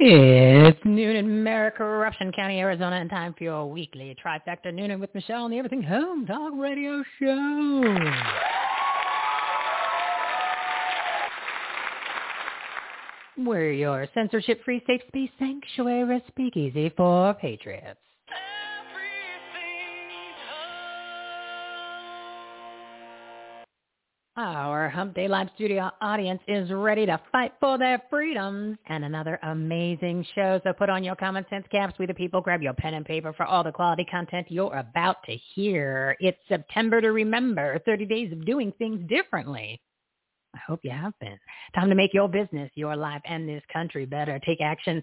It's noon in Maricorruption County, Arizona, and time for your weekly trifecta noonin with Michele on the Everything Home Talk Radio Show. We're your censorship-free safe space sanctuary is speakeasy for patriots. Our Hump Day Live studio audience is ready to fight for their freedoms and another amazing show. So put on your common sense caps, we the people. Grab your pen and paper for all the quality content you're about to hear. It's September to remember, 30 days of doing things differently. I hope you have been. Time to make your business, your life, and this country better. Take action.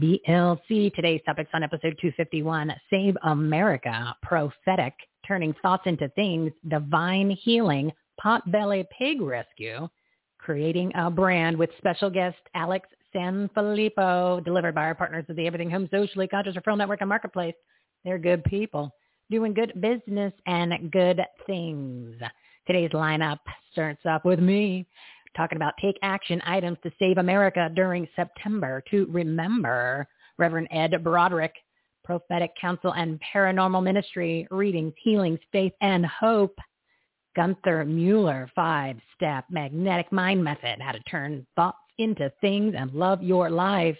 BLC. Today's topics on episode 251, Save America, Prophetic, Turning Thoughts into Things, Divine Healing, Potbelly Pig Rescue, creating a brand with special guest Alex Sanfilippo, delivered by our partners of the Everything Home Socially Conscious Referral Network and Marketplace. They're good people doing good business and good things. Today's lineup starts off with me talking about take action items to save America during September to remember. Reverend Ed Brodrick, prophetic counsel and paranormal ministry, readings, healings, faith, and hope. Gunther Mueller, five-step magnetic mind method, how to turn thoughts into things and love your life.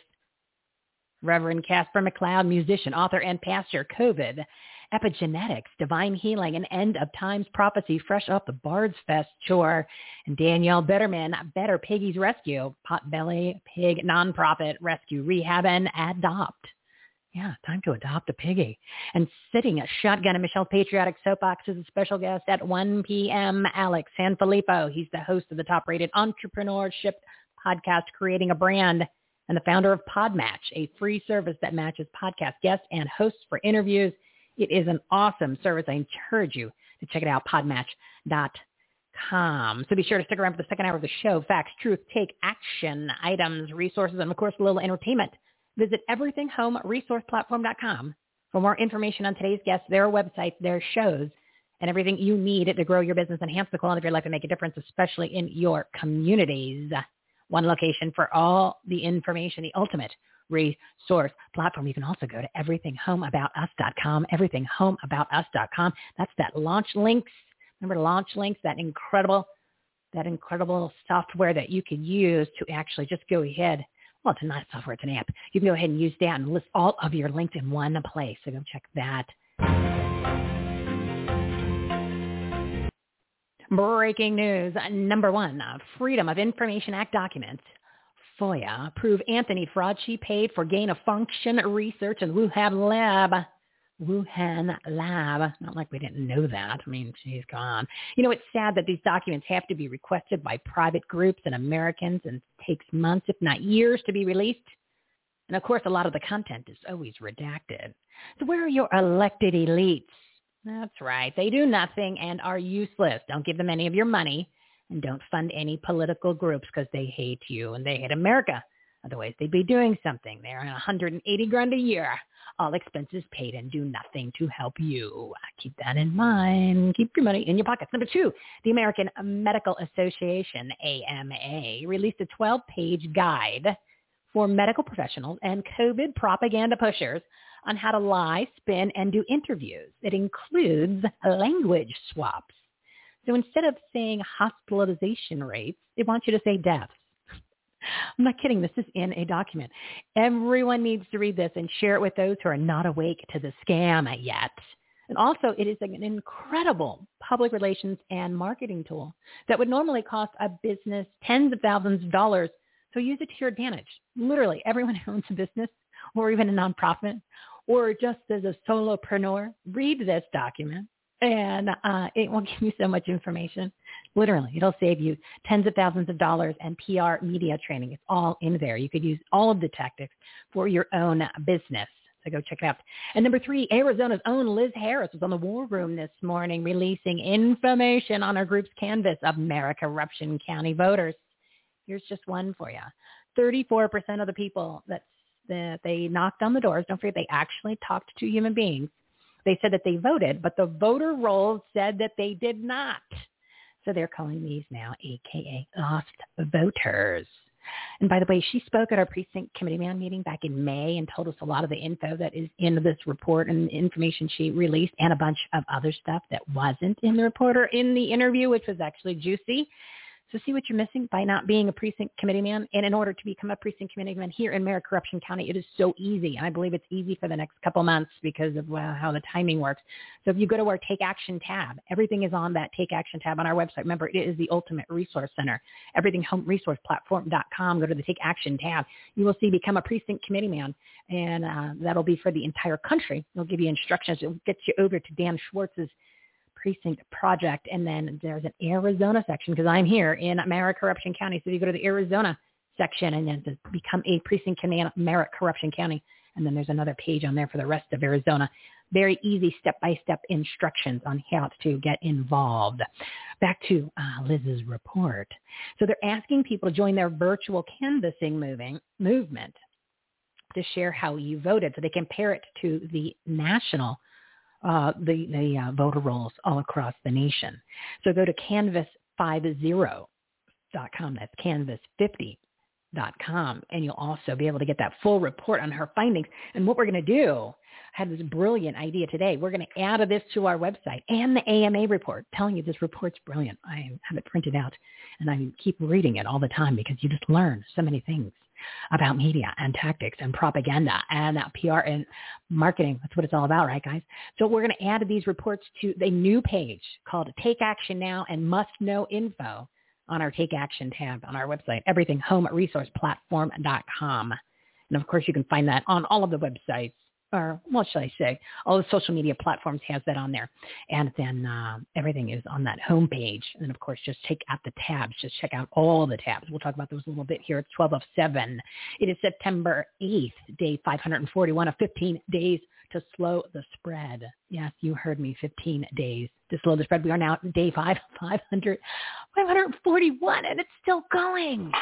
Reverend Caspar McCloud, musician, author, and pastor, COVID, epigenetics, divine healing, and end of times prophecy, fresh off the Bard's Fest tour. And Danielle Betterman, Better Piggies Rescue, Potbelly Pig Nonprofit Rescue Rehab and Adopt. Yeah, time to adopt a piggy. And sitting a shotgun in Michele's Patriotic Soapbox is a special guest at 1 p.m., Alex Sanfilippo. He's the host of the top-rated entrepreneurship podcast, Creating a Brand, and the founder of Podmatch, a free service that matches podcast guests and hosts for interviews. It is an awesome service. I encourage you to check it out, podmatch.com. So be sure to stick around for the second hour of the show. Facts, truth, take action, items, resources, and of course, a little entertainment. Visit everythinghomeresourceplatform.com for more information on today's guests, their websites, their shows, and everything you need to grow your business, enhance the quality of your life, and make a difference, especially in your communities. One location for all the information, the ultimate resource platform. You can also go to everythinghomeaboutus.com, everythinghomeaboutus.com. That's that launch links. Remember launch links, that incredible, that incredible software that you can use to actually just go ahead well, it's not software, it's an app. You can go ahead and use that and list all of your links in one place. So go check that. Breaking news. Number one, uh, Freedom of Information Act documents. FOIA prove Anthony fraud she paid for gain of function research in Wuhan lab. Wuhan lab. Not like we didn't know that. I mean, she's gone. You know, it's sad that these documents have to be requested by private groups and Americans and takes months, if not years, to be released. And of course, a lot of the content is always redacted. So where are your elected elites? That's right. They do nothing and are useless. Don't give them any of your money and don't fund any political groups because they hate you and they hate America. Otherwise, they'd be doing something. They're on 180 grand a year, all expenses paid, and do nothing to help you. Keep that in mind. Keep your money in your pockets. Number two, the American Medical Association, AMA, released a 12-page guide for medical professionals and COVID propaganda pushers on how to lie, spin, and do interviews. It includes language swaps. So instead of saying hospitalization rates, they want you to say deaths. I'm not kidding. This is in a document. Everyone needs to read this and share it with those who are not awake to the scam yet. And also, it is an incredible public relations and marketing tool that would normally cost a business tens of thousands of dollars. So use it to your advantage. Literally, everyone who owns a business or even a nonprofit or just as a solopreneur, read this document and uh, it will give you so much information. Literally, it'll save you tens of thousands of dollars and PR media training. It's all in there. You could use all of the tactics for your own business. So go check it out. And number three, Arizona's own Liz Harris was on the War Room this morning releasing information on our group's canvas of Maricorruption County voters. Here's just one for you. 34% of the people that, that they knocked on the doors, don't forget they actually talked to human beings, they said that they voted, but the voter rolls said that they did not. So they're calling these now AKA lost voters. And by the way, she spoke at our precinct committee man meeting back in May and told us a lot of the info that is in this report and the information she released and a bunch of other stuff that wasn't in the report or in the interview, which was actually juicy. So see what you're missing by not being a precinct committee man. And in order to become a precinct committee man here in Maricorruption County, it is so easy. And I believe it's easy for the next couple months because of well, how the timing works. So if you go to our Take Action tab, everything is on that Take Action tab on our website. Remember, it is the ultimate resource center. Everything home resource platform.com. Go to the Take Action tab. You will see become a precinct committee man. And uh, that'll be for the entire country. They'll give you instructions. It'll get you over to Dan Schultz's precinct project. And then there's an Arizona section because I'm here in Maricorruption County. So you go to the Arizona section and then to become a precinct in Maricorruption County. And then there's another page on there for the rest of Arizona. Very easy step-by-step instructions on how to get involved. Back to uh, Liz's report. So they're asking people to join their virtual canvassing moving, movement to share how you voted so they compare it to the national uh, the, the uh, voter rolls all across the nation. So go to canvas50.com. That's canvas50.com. And you'll also be able to get that full report on her findings. And what we're going to do, I had this brilliant idea today. We're going to add this to our website and the AMA report. Telling you, this report's brilliant. I have it printed out and I keep reading it all the time because you just learn so many things about media and tactics and propaganda and PR and marketing. That's what it's all about, right, guys? So we're going to add these reports to a new page called Take Action Now and Must Know Info on our Take Action tab on our website, everythinghomeresourceplatform.com. And of course, you can find that on all of the websites or what should I say? All the social media platforms has that on there. And then uh, everything is on that home page. And of course, just take out the tabs. Just check out all the tabs. We'll talk about those a little bit here. It's 12 of 7. It is September 8th, day 541 of 15 days to slow the spread. Yes, you heard me, 15 days to slow the spread. We are now day 5, 500, 541, and it's still going.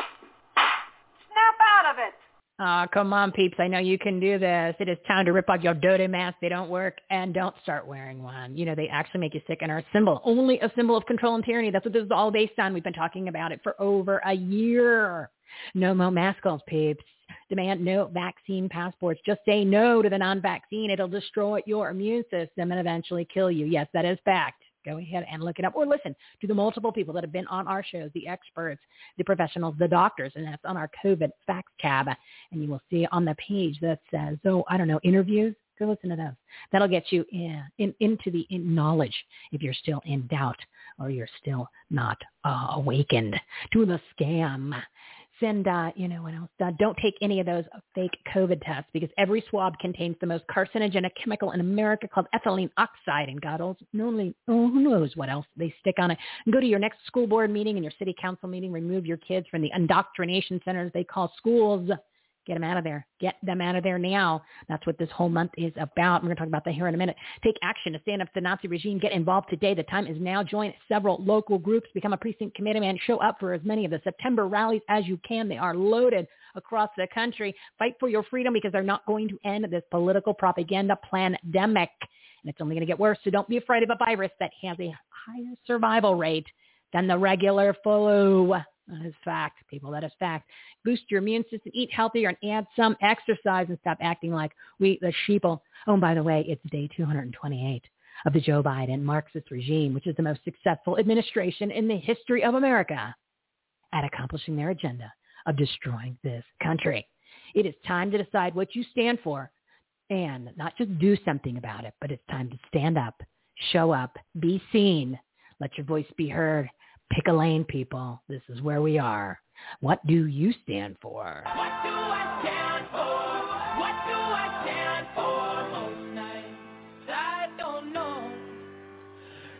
Snap out of it. Oh, come on, peeps. I know you can do this. It is time to rip off your dirty masks. They don't work. And don't start wearing one. You know, they actually make you sick and are a symbol, only a symbol of control and tyranny. That's what this is all based on. We've been talking about it for over a year. No more masks, peeps. Demand no vaccine passports. Just say no to the non-vaccine. It'll destroy your immune system and eventually kill you. Yes, that is fact. Go ahead and look it up or listen to the multiple people that have been on our shows, the experts, the professionals, the doctors, and that's on our COVID facts tab. And you will see on the page that says, oh, I don't know, interviews. Go listen to those. That'll get you in, in into the in knowledge if you're still in doubt or you're still not uh, awakened to the scam send, uh, you know, what else? Uh, don't take any of those fake COVID tests because every swab contains the most carcinogenic chemical in America called ethylene oxide. And God only, oh, who knows what else they stick on it. And go to your next school board meeting and your city council meeting. Remove your kids from the indoctrination centers they call schools. Get them out of there. Get them out of there now. That's what this whole month is about. We're going to talk about that here in a minute. Take action to stand up to the Nazi regime. Get involved today. The time is now. Join several local groups. Become a precinct committee man. Show up for as many of the September rallies as you can. They are loaded across the country. Fight for your freedom because they're not going to end this political propaganda pandemic. And it's only going to get worse. So don't be afraid of a virus that has a higher survival rate than the regular flu. That is fact, people. That is fact. Boost your immune system, eat healthier, and add some exercise and stop acting like we, the sheeple. Oh, and by the way, it's day 228 of the Joe Biden Marxist regime, which is the most successful administration in the history of America at accomplishing their agenda of destroying this country. It is time to decide what you stand for and not just do something about it, but it's time to stand up, show up, be seen, let your voice be heard. Pick a lane, people. This is where we are. What do you stand for? What do I stand for? What do I stand for? Most I don't know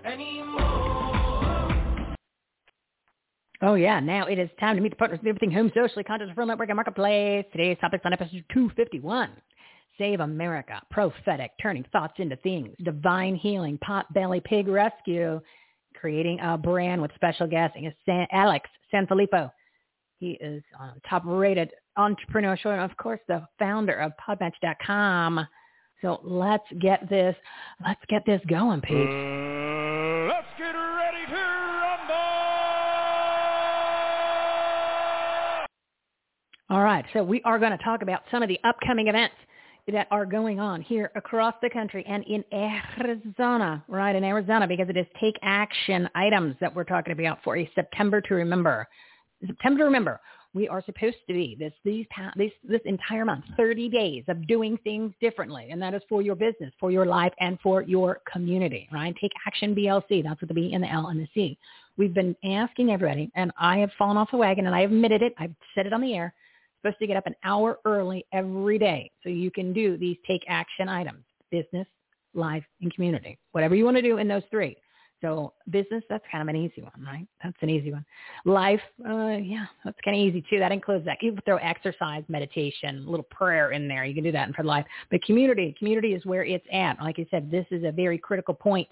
anymore. Oh yeah, now it is time to meet the partners of everything home socially, content referral network, and marketplace. Today's topics on episode 251. Save America, prophetic, turning thoughts into things, divine healing, pot belly pig rescue, creating a brand with special guest San, Alex Sanfilippo. He is on top rated entrepreneur show and of course the founder of podmatch.com. So let's get this, let's get this going, Pete. Uh, let's get ready to rumble! All right, so we are going to talk about some of the upcoming events that are going on here across the country and in Arizona, right, in Arizona, because it is take action items that we're talking about for a September to remember. September to remember. We are supposed to be this these this this entire month, 30 days of doing things differently, and that is for your business, for your life, and for your community. Right? Take action, BLC. That's what the B and the L and the C. We've been asking everybody, and I have fallen off the wagon, and I admitted it. I've said it on the air supposed to get up an hour early every day so you can do these take action items, business, life, and community, whatever you want to do in those three. So business, that's kind of an easy one, right? That's an easy one. Life, uh, yeah, that's kind of easy too. That includes that. You throw exercise, meditation, a little prayer in there. You can do that in for life. But community, community is where it's at. Like I said, this is a very critical point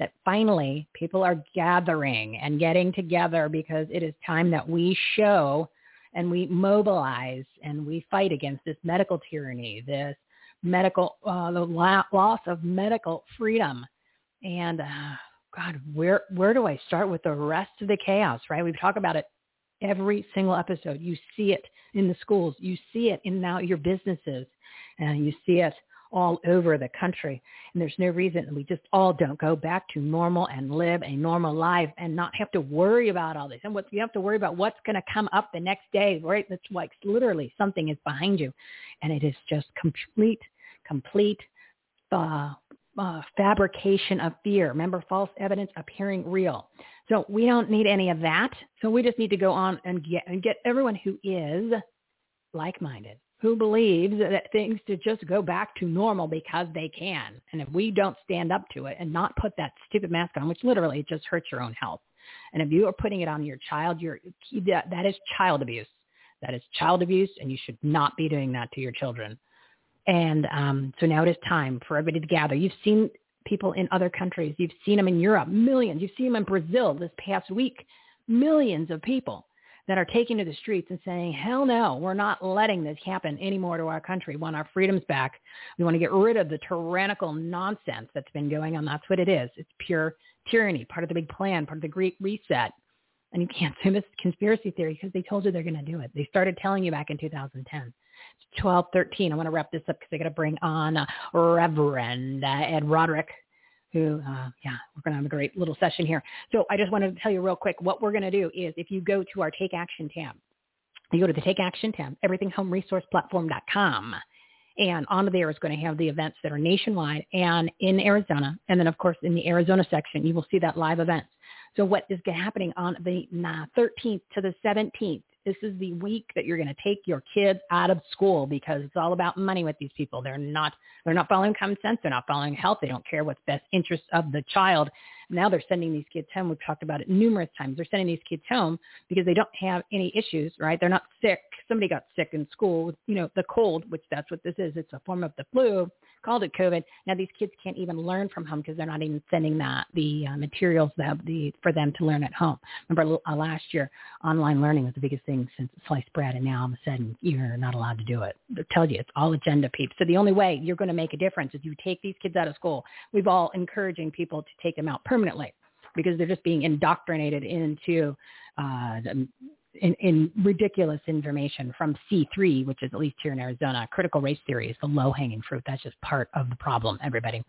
that finally people are gathering and getting together because it is time that we show and we mobilize and we fight against this medical tyranny, this medical, uh, the la- loss of medical freedom. And uh, God, where where do I start with the rest of the chaos? Right? We talk about it every single episode. You see it in the schools. You see it in now your businesses, and you see it all over the country. And there's no reason we just all don't go back to normal and live a normal life and not have to worry about all this. And what you have to worry about what's going to come up the next day, right? That's like literally something is behind you. And it is just complete, complete uh, uh, fabrication of fear. Remember, false evidence appearing real. So we don't need any of that. So we just need to go on and get and get everyone who is like-minded who believes that things to just go back to normal because they can. And if we don't stand up to it and not put that stupid mask on, which literally just hurts your own health. And if you are putting it on your child, you're, that, that is child abuse. That is child abuse, and you should not be doing that to your children. And um, so now it is time for everybody to gather. You've seen people in other countries. You've seen them in Europe, millions. You've seen them in Brazil this past week, millions of people that are taking to the streets and saying, hell no, we're not letting this happen anymore to our country. We want our freedoms back. We want to get rid of the tyrannical nonsense that's been going on. That's what it is. It's pure tyranny, part of the big plan, part of the Great Reset. And you can't say this conspiracy theory because they told you they're going to do it. They started telling you back in 2010. It's 12, 13. I want to wrap this up because I got to bring on uh, Reverend uh, Ed Brodrick who, uh, yeah, we're going to have a great little session here. So I just wanted to tell you real quick, what we're going to do is if you go to our Take Action tab, you go to the Take Action tab, everythinghomeresourceplatform.com. And on there is going to have the events that are nationwide and in Arizona. And then, of course, in the Arizona section, you will see that live events. So what is happening on the 13th to the 17th this is the week that you're going to take your kids out of school because it's all about money with these people. They're not they're not following common sense. They're not following health. They don't care what's best interest of the child. Now they're sending these kids home. We've talked about it numerous times. They're sending these kids home because they don't have any issues, right? They're not sick. Somebody got sick in school, you know, the cold, which that's what this is. It's a form of the flu called it COVID. Now these kids can't even learn from home because they're not even sending that the uh, materials that the for them to learn at home. Remember uh, last year, online learning was the biggest thing since sliced bread, and now all of a sudden you're not allowed to do it. I tell you, it's all agenda peeps. So the only way you're going to make a difference is you take these kids out of school. We've all encouraging people to take them out permanently because they're just being indoctrinated into uh, in, in ridiculous information from C3, which is at least here in Arizona. Critical race theory is the low-hanging fruit. That's just part of the problem, everybody.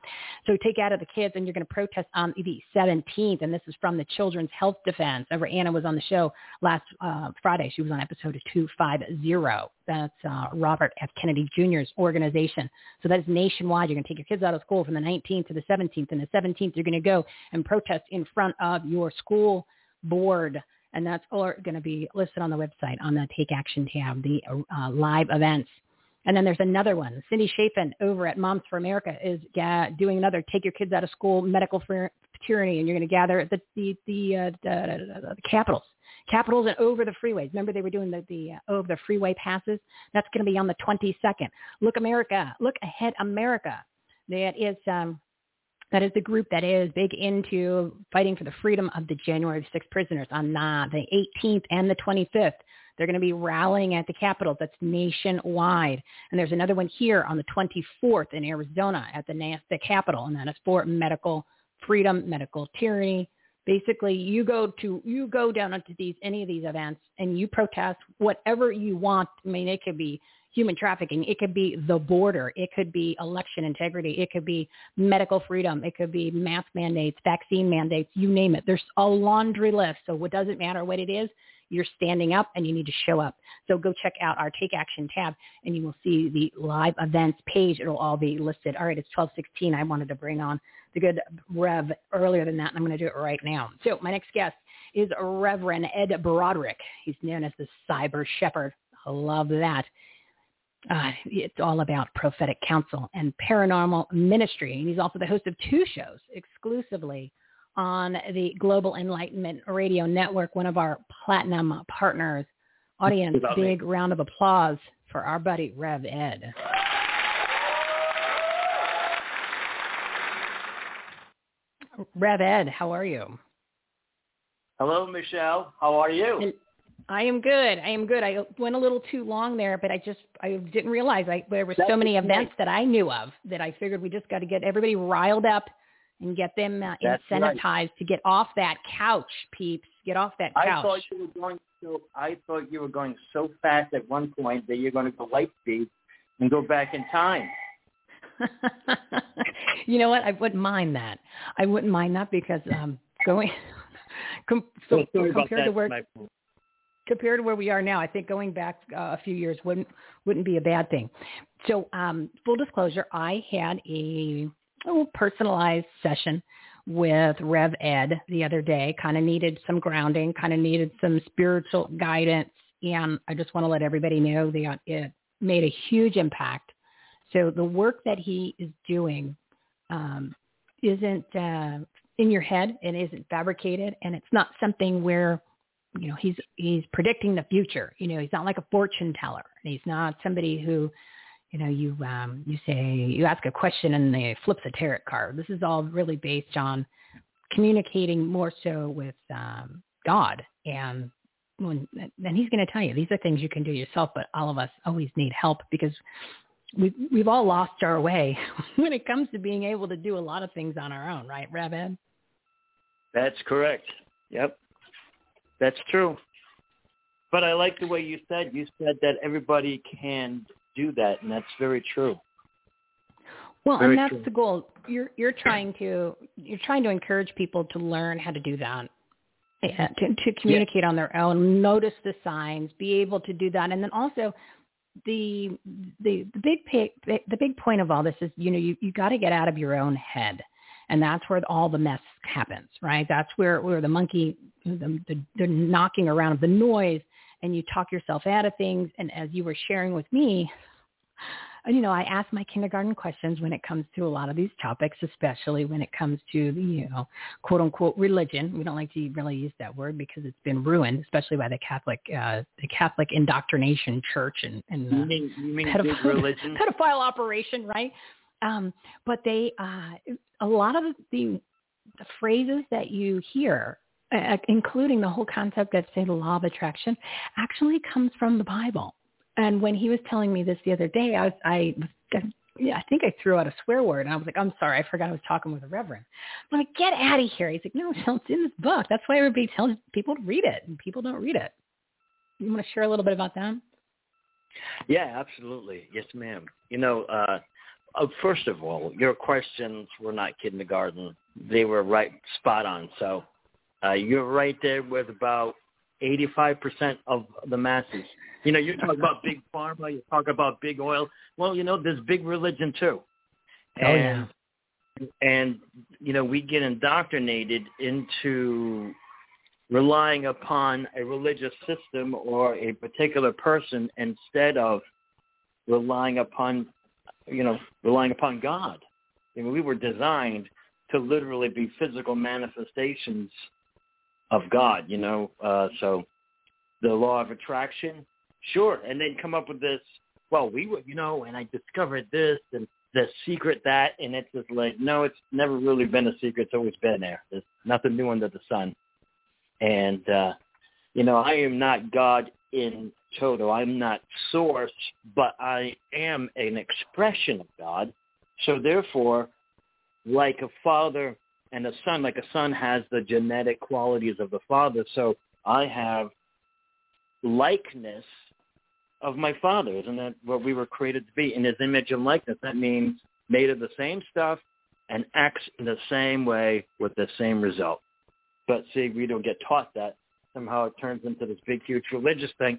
So take out of the kids, and you're going to protest on the 17th, and this is from the Children's Health Defense. Over Anna was on the show last uh, Friday. She was on episode 250. That's uh, Robert F. Kennedy Jr.'s organization. So that is nationwide. You're going to take your kids out of school from the 19th to the 17th, and the 17th you're going to go and protest in front of your school board and that's all going to be listed on the website on the Take Action tab, the uh, live events. And then there's another one. Cindy Chafian over at Moms for America is ga- doing another Take Your Kids Out of School medical tyranny, and you're going to gather at the the the, uh, the, the, the capitals, capitals, and over the freeways. Remember they were doing the the uh, over the freeway passes. That's going to be on the 22nd. Look America, look ahead America. That is um, that is the group that is big into fighting for the freedom of the January 6th prisoners on the 18th and the 25th. They're going to be rallying at the Capitol. That's nationwide. And there's another one here on the 24th in Arizona at the, the Capitol, and that is for medical freedom, medical tyranny. Basically, you go to you go down into these any of these events and you protest whatever you want. I mean, it could be human trafficking. It could be the border. It could be election integrity. It could be medical freedom. It could be mask mandates, vaccine mandates, you name it. There's a laundry list. So it doesn't matter what it is. You're standing up and you need to show up. So go check out our Take Action tab and you will see the live events page. It'll all be listed. All right, it's 1216. I wanted to bring on the good Rev earlier than that, and I'm going to do it right now. So my next guest is Reverend Ed Brodrick. He's known as the Cyber Shepherd. I love that uh, it's all about prophetic counsel and paranormal ministry. And he's also the host of two shows exclusively on the Global Enlightenment Radio Network, one of our platinum partners. Audience, big me. round of applause for our buddy Rev Ed. Rev Ed, how are you? Hello, Michele. How are you? I am good. I am good. I went a little too long there, but I just I didn't realize I, there were so many events that I knew of that I figured we just got to get everybody riled up and get them uh, incentivized right. to get off that couch, peeps. Get off that couch. I thought you were going so. I thought you were going so fast at one point that you're going to go light speed and go back in time. you know what? I wouldn't mind that. I wouldn't mind that because um going com- so, compared to where compared to where we are now, I think going back uh, a few years wouldn't wouldn't be a bad thing. So, um, full disclosure, I had a oh, personalized session with Rev Ed the other day. Kind of needed some grounding, kind of needed some spiritual guidance, and I just want to let everybody know that it made a huge impact. So the work that he is doing um, isn't uh, in your head and isn't fabricated, and it's not something where you know he's he's predicting the future. You know he's not like a fortune teller. He's not somebody who you know you um you say you ask a question and they flips a tarot card. This is all really based on communicating more so with um god. And when and he's going to tell you these are things you can do yourself but all of us always need help because we've we've all lost our way when it comes to being able to do a lot of things on our own right Rabbi? that's correct. Yep that's true. But I like the way you said. You said that everybody can do that, and that's very true. Well, very and that's true. the goal. You're you're trying to you're trying to encourage people to learn how to do that. Yeah, to, to communicate yeah. on their own, notice the signs, be able to do that, and then also the the the big the big point of all this is you know you you got to get out of your own head and that's where all the mess happens, right? That's where where the monkey, the, the, the knocking around of the noise, and you talk yourself out of things. And as you were sharing with me, you know, I ask my kindergarten questions when it comes to a lot of these topics, especially when it comes to the, you know, quote unquote religion. We don't like to really use that word because it's been ruined, especially by the Catholic, uh, the Catholic indoctrination church and, and uh, You mean, you mean pedophile, religion? pedophile operation, right? Um, but they, uh, a lot of the, the phrases that you hear, uh, including the whole concept of, say, the law of attraction, actually comes from the Bible. And when he was telling me this the other day, I was, I was, yeah, I think I threw out a swear word. And I was like, I'm sorry, I forgot I was talking with a reverend. I'm like, get out of here. He's like, no, it's in this book. That's why everybody tells people to read it, and people don't read it. You want to share a little bit about that? Yeah, absolutely. Yes, ma'am. You know, uh, uh, first of all, your questions were not kindergarten. They were right spot on. So uh, you're right there with about 85% of the masses. You know, you talk about big pharma, you talk about big oil. Well, you know, there's big religion too. Oh, And, and, you know, we get indoctrinated into relying upon a religious system or a particular person instead of relying upon, you know, relying upon God. I mean, we were designed to literally be physical manifestations of God, you know. Uh, so the law of attraction, sure, and then come up with this. Well, we were, you know, and I discovered this and the secret that, and it's just like, no, it's never really been a secret. It's always been there. There's nothing new under the sun. And uh, you know, I am not God in total. I'm not source, but I am an expression of God. So therefore, like a father and a son, like a son has the genetic qualities of the father, so I have likeness of my father. Isn't that what we were created to be? In his image and likeness. That means made of the same stuff and acts in the same way with the same result. But see, we don't get taught that. Somehow it turns into this big, huge religious thing.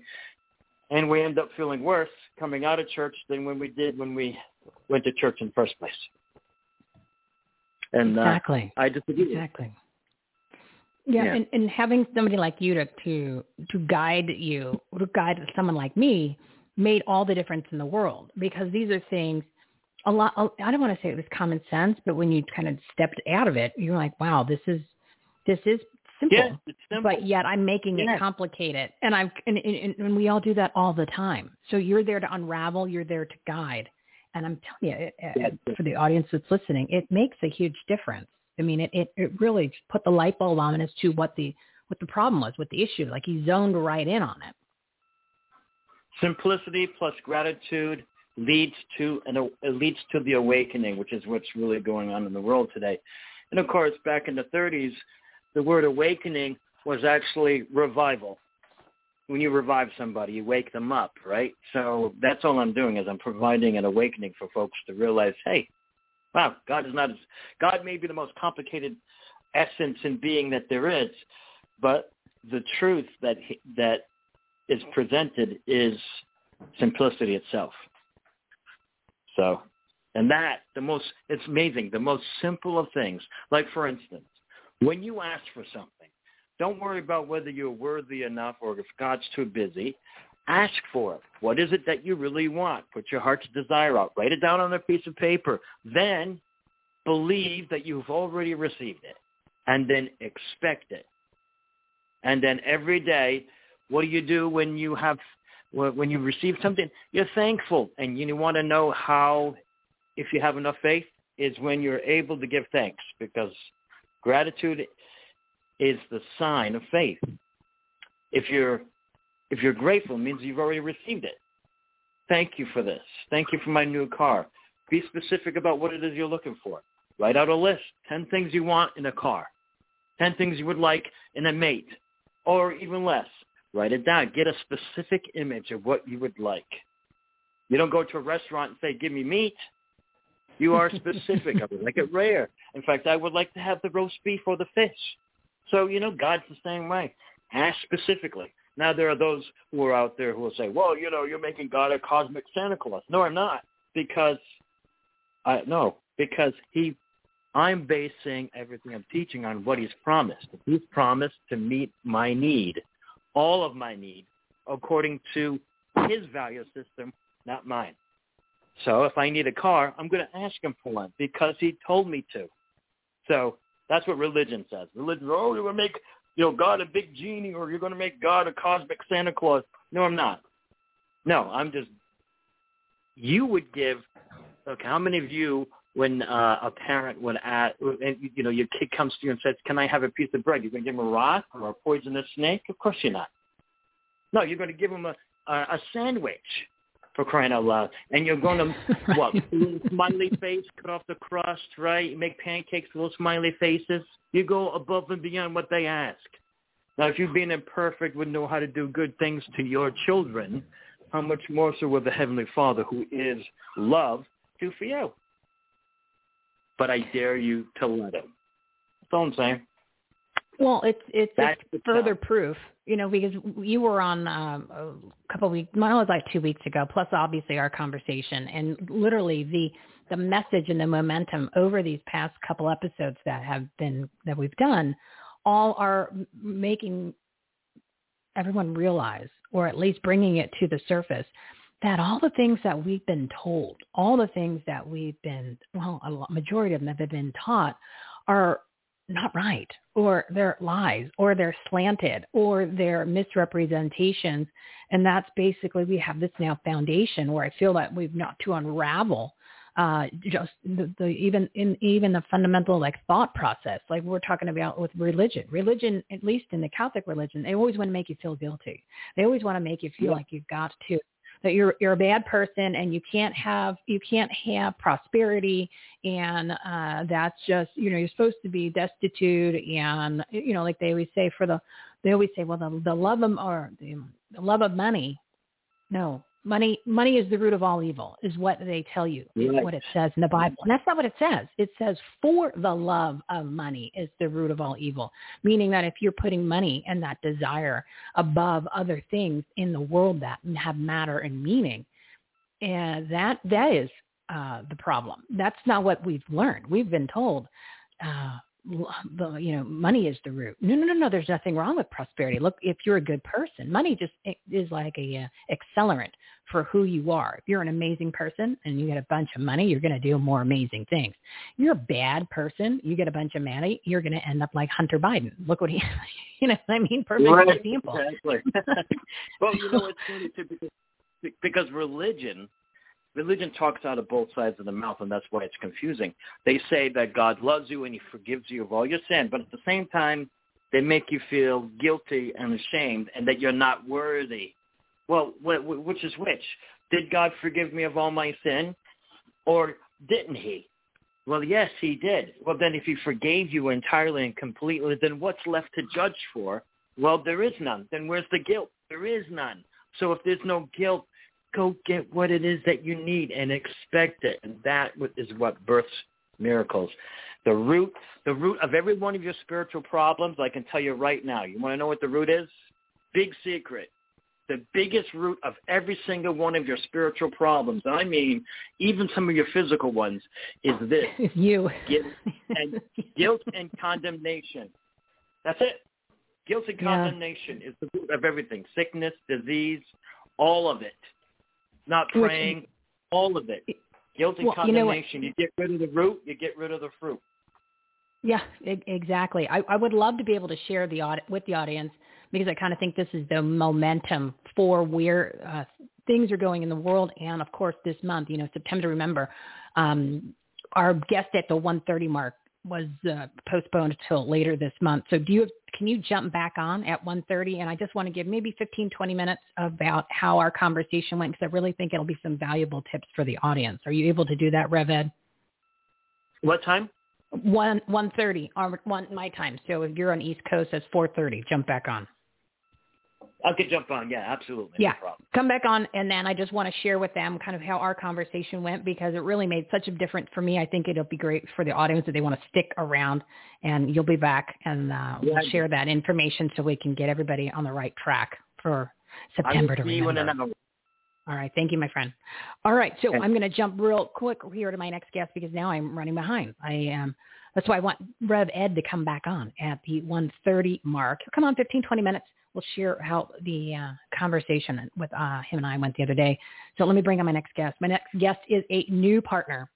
And we end up feeling worse coming out of church than when we did when we went to church in the first place. And uh, Exactly. I disagree. Exactly. Yeah, Yeah. And, and having somebody like you to, to to guide you, to guide someone like me, made all the difference in the world because these are things. A lot. I don't want to say it was common sense, but when you kind of stepped out of it, you're like, wow, this is this is simple. Yeah, it's simple. But yet I'm making Yeah. it complicated, and I'm and, and, and we all do that all the time. So you're there to unravel, you're there to guide, and I'm telling you, it, it, for the audience that's listening, it makes a huge difference. I mean, it, it it really put the light bulb on as to what the what the problem was, what the issue. Like he zoned right in on it. Simplicity plus gratitude leads to and it leads to the awakening, which is what's really going on in the world today. And of course, back in the 30s, the word awakening was actually revival. When you revive somebody, you wake them up, right? So that's all I'm doing is I'm providing an awakening for folks to realize, hey, wow, God is not as God may be the most complicated essence and being that there is, but the truth that that is presented is simplicity itself. So, and that the most it's amazing. The most simple of things, like for instance, when you ask for something, don't worry about whether you're worthy enough or if God's too busy. Ask for it. What is it that you really want? Put your heart's desire out. Write it down on a piece of paper. Then believe that you've already received it, and then expect it. And then every day, what do you do when you have when you receive something? You're thankful, and you want to know how, if you have enough faith, is when you're able to give thanks because gratitude is the sign of faith. If you're if you're grateful, it means you've already received it. Thank you for this. Thank you for my new car. Be specific about what it is you're looking for. Write out a list. Ten things you want in a car. Ten things you would like in a mate. Or even less. Write it down. Get a specific image of what you would like. You don't go to a restaurant and say, give me meat. You are specific. I would like it rare. In fact, I would like to have the roast beef or the fish. So, you know, God's the same way. Ask specifically. Now, there are those who are out there who will say, well, you know, you're making God a cosmic Santa Claus. No, I'm not. Because, I no, because he, I'm basing everything I'm teaching on what he's promised. He's promised to meet my need, all of my need, according to his value system, not mine. So if I need a car, I'm going to ask him for one because he told me to. So that's what religion says. Religion, oh, you're going to make you know God a big genie, or you're going to make God a cosmic Santa Claus. No, I'm not. No, I'm just. You would give. Look, how many of you, when uh, a parent would ask, and you know, your kid comes to you and says, "Can I have a piece of bread?" You're going to give him a rock or a poisonous snake? Of course you're not. No, you're going to give him a a, a sandwich for crying out loud. And you're going to, what, smiley face, cut off the crust, right? Make pancakes with little smiley faces. You go above and beyond what they ask. Now, if you being imperfect would know how to do good things to your children, how much more so will the Heavenly Father, who is love, do for you? But I dare you to let him. That's all I'm saying. Well, it's it's, it's further proof, you know, because you were on um, a couple of weeks, mine was like two weeks ago. Plus, obviously, our conversation and literally the the message and the momentum over these past couple episodes that have been that we've done, all are making everyone realize, or at least bringing it to the surface, that all the things that we've been told, all the things that we've been, well, a majority of them have been taught, are not right or they're lies or they're slanted or they're misrepresentations. And that's basically we have this now foundation where i feel that we've not to unravel uh just the, the even in even the fundamental like thought process. Like we're talking about with religion. Religion at least in the catholic religion they always want to make you feel guilty. They always want to make you feel Yeah. like you've got to that you're you're a bad person and you can't have you can't have prosperity and uh that's just you know you're supposed to be destitute and you know like they always say for the they always say well the the love of or the, the love of money. No money money is the root of all evil is what they tell you is Right. what it says in the bible and that's not what it says it says for the love of money is the root of all evil meaning that if you're putting money and that desire above other things in the world that have matter and meaning and that that is uh, the problem. That's not what we've learned. We've been told, uh, the you know, money is the root. No, no, no, no. There's nothing wrong with prosperity. Look, if you're a good person, money just is like a uh, accelerant for who you are. If you're an amazing person and you get a bunch of money, you're going to do more amazing things. You're a bad person, you get a bunch of money, you're going to end up like Hunter Biden. Look what he, you know, what I mean, perfect Right, example. Exactly. well, you know, it's funny too because because religion religion talks out of both sides of the mouth, and that's why it's confusing. They say that God loves you and He forgives you of all your sin, but at the same time, they make you feel guilty and ashamed, and that you're not worthy. Well, wh- wh- which is which? Did God forgive me of all my sin, or didn't He? Well, yes, He did. Well, then, if He forgave you entirely and completely, then what's left to judge for? Well, there is none. Then where's the guilt? There is none. So if there's no guilt, go get what it is that you need and expect it. And that is what births miracles. The root, the root of every one of your spiritual problems, I can tell you right now. You want to know what the root is? Big secret. The biggest root of every single one of your spiritual problems, I mean, even some of your physical ones, is this you. guilt and guilt and condemnation. That's it. Guilt and Yeah. condemnation is the root of everything. Sickness, disease, all of it. Not praying, all of it. Guilt and Well, you know condemnation. You, get rid of the root, you get rid of the fruit. Yeah, exactly. I, I would love to be able to share the with the audience because I kind of think this is the momentum for where uh, things are going in the world, and of course this month, you know, September. Remember, um, our guest at the 1:30 mark was uh, postponed until later this month. So, do you have, can you jump back on at 1:30? And I just want to give maybe 15, 20 minutes about how our conversation went because I really think it'll be some valuable tips for the audience. Are you able to do that, Rev Ed? What time? One one thirty our one my time. So if you're on East Coast, that's four thirty. Jump back on. I could jump on. Yeah, absolutely. Yeah. No problem. Come back on, and then I just want to share with them kind of how our conversation went because it really made such a difference for me. I think it'll be great for the audience if they want to stick around, and you'll be back, and uh, we'll Yeah. share that information so we can get everybody on the right track for September to remember. All right. Thank you, my friend. All right. So Okay. I'm going to jump real quick here to my next guest because now I'm running behind. I am. That's why I want Rev Ed to come back on at the 1.30 mark. He'll come on 15, 20 minutes. We'll share how the uh, conversation with uh, him and I went the other day. So let me bring on my next guest. My next guest is a new partner.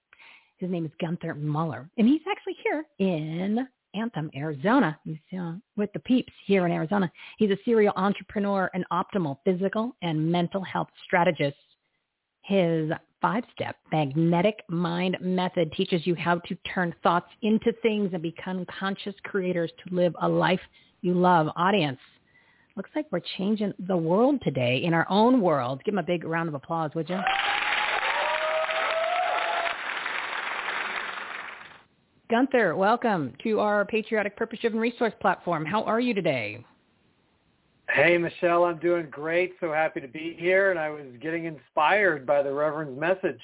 His name is Gunther Mueller, and he's actually here in Anthem, Arizona. He's uh, with the peeps here in Arizona. He's a serial entrepreneur and optimal physical and mental health strategist. His five-step magnetic mind method teaches you how to turn thoughts into things and become conscious creators to live a life you love. Audience, looks like we're changing the world today in our own world. Give him a big round of applause, would you? Gunther, welcome to our Patriotic Purpose Driven Resource Platform. How are you today? Hey, Michele, I'm doing great. So happy to be here, and I was getting inspired by the Reverend's message.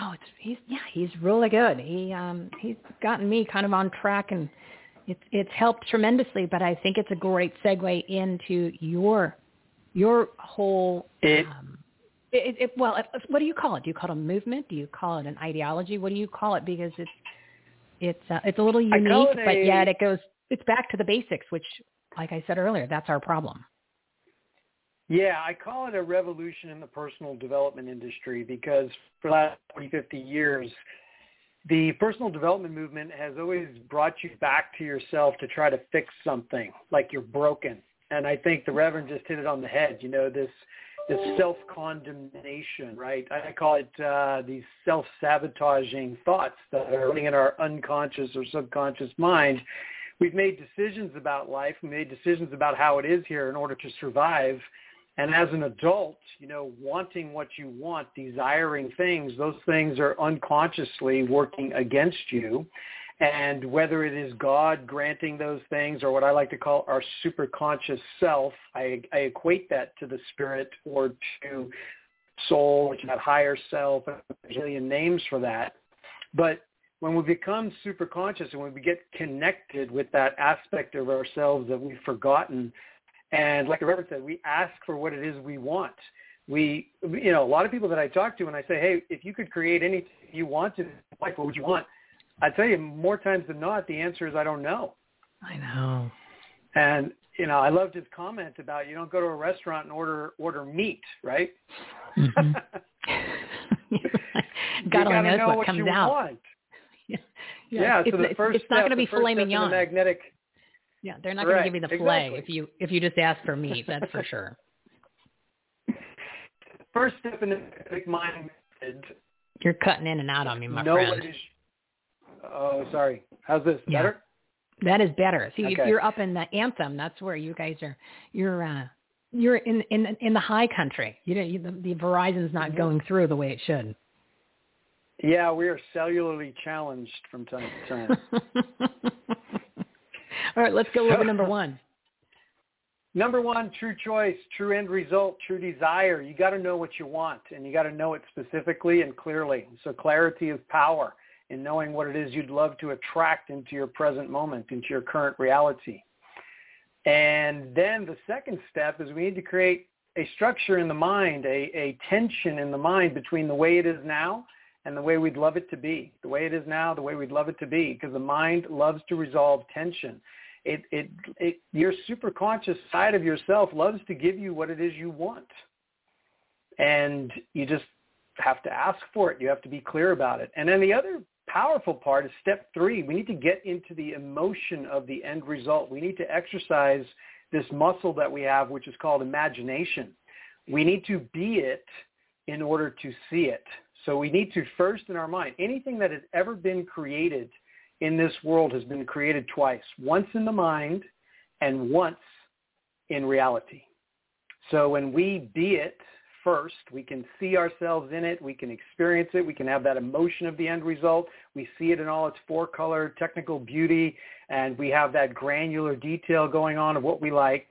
Oh, it's he's yeah, he's really good. He um he's gotten me kind of on track, and it's it's helped tremendously. But I think it's a great segue into your your whole. It, um, it, it, well, it, what do you call it? Do you call it a movement? Do you call it an ideology? What do you call it? Because it's it's uh, it's a little unique, but a, yet it goes it's back to the basics, which like I said earlier, that's our problem. Yeah, I call it a revolution in the personal development industry because for the last 40, 50 years, the personal development movement has always brought you back to yourself to try to fix something like you're broken. And I think the Reverend just hit it on the head. You know, this this self-condemnation, right? I call it uh, these self-sabotaging thoughts that are running in our unconscious or subconscious mind we've made decisions about life. We made decisions about how it is here in order to survive. And as an adult, you know, wanting what you want, desiring things, those things are unconsciously working against you. And whether it is God granting those things or what I like to call our superconscious self, I, I equate that to the spirit or to soul, which is that higher self, a million names for that. But when we become super conscious and when we get connected with that aspect of ourselves that we've forgotten, and like the Reverend said, we ask for what it is we want. We, you know, a lot of people that I talk to and I say, hey, if you could create anything you wanted in life, what would you want? I tell you, more times than not, the answer is I don't know. I know. And you know, I loved his comment about you don't go to a restaurant and order order meat, right? Mm-hmm. God only knows know what, what comes you out. Want. Yeah, so it's, the first it's not going to be filet mignon. magnetic. Yeah, they're not going to give you the filet exactly. if you if you just ask for meat. That's for sure. First step in the magnetic mind method. You're cutting in and out on me, my friend. Oh, sorry. How's this? Yeah. Better? That is better. See, if you're up in the anthem, that's where you guys are. You're uh, you're in in in the high country. You know, you, the, the Verizon's not Mhm. going through the way it should. Yeah, we are cellularly challenged from time to time. All right, let's go over number one. Number one, true choice, true end result, true desire. You got to know what you want, and you got to know it specifically and clearly. So clarity is power in knowing what it is you'd love to attract into your present moment, into your current reality. And then the second step is we need to create a structure in the mind, a, a tension in the mind between the way it is now and the way we'd love it to be. The way it is now, the way we'd love it to be, because the mind loves to resolve tension. It, it, it, your superconscious side of yourself loves to give you what it is you want. And you just have to ask for it. You have to be clear about it. And then the other powerful part is step three. We need to get into the emotion of the end result. We need to exercise this muscle that we have, which is called imagination. We need to be it in order to see it. So we need to first in our mind, anything that has ever been created in this world has been created twice, once in the mind and once in reality. So when we be it first, we can see ourselves in it, we can experience it, we can have that emotion of the end result. We see it in all its four-color technical beauty, and we have that granular detail going on of what we like.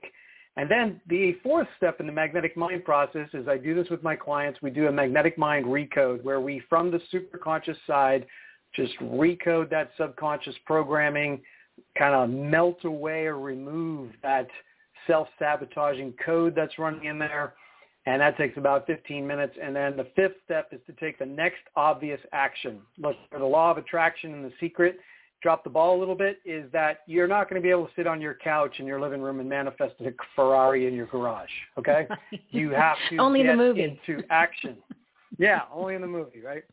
And then the fourth step in the magnetic mind process is I do this with my clients. We do a magnetic mind recode where we, from the superconscious side, just recode that subconscious programming, kind of melt away or remove that self-sabotaging code that's running in there. And that takes about 15 minutes. And then the fifth step is to take the next obvious action. Look, for the law of attraction and the secret, dropped the ball a little bit is that you're not going to be able to sit on your couch in your living room and manifest a Ferrari in your garage. Okay, you have to only get in the movie into action. yeah, only in the movie, right?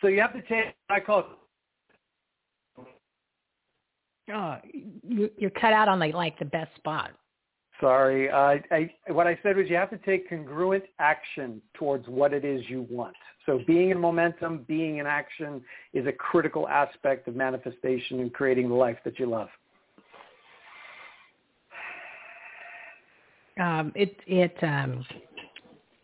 So you have to take. I call it Oh, you, you're cut out on the like the best spot. Sorry, uh, I, what I said was you have to take congruent action towards what it is you want. So being in momentum, being in action is a critical aspect of manifestation and creating the life that you love. Um, it it um,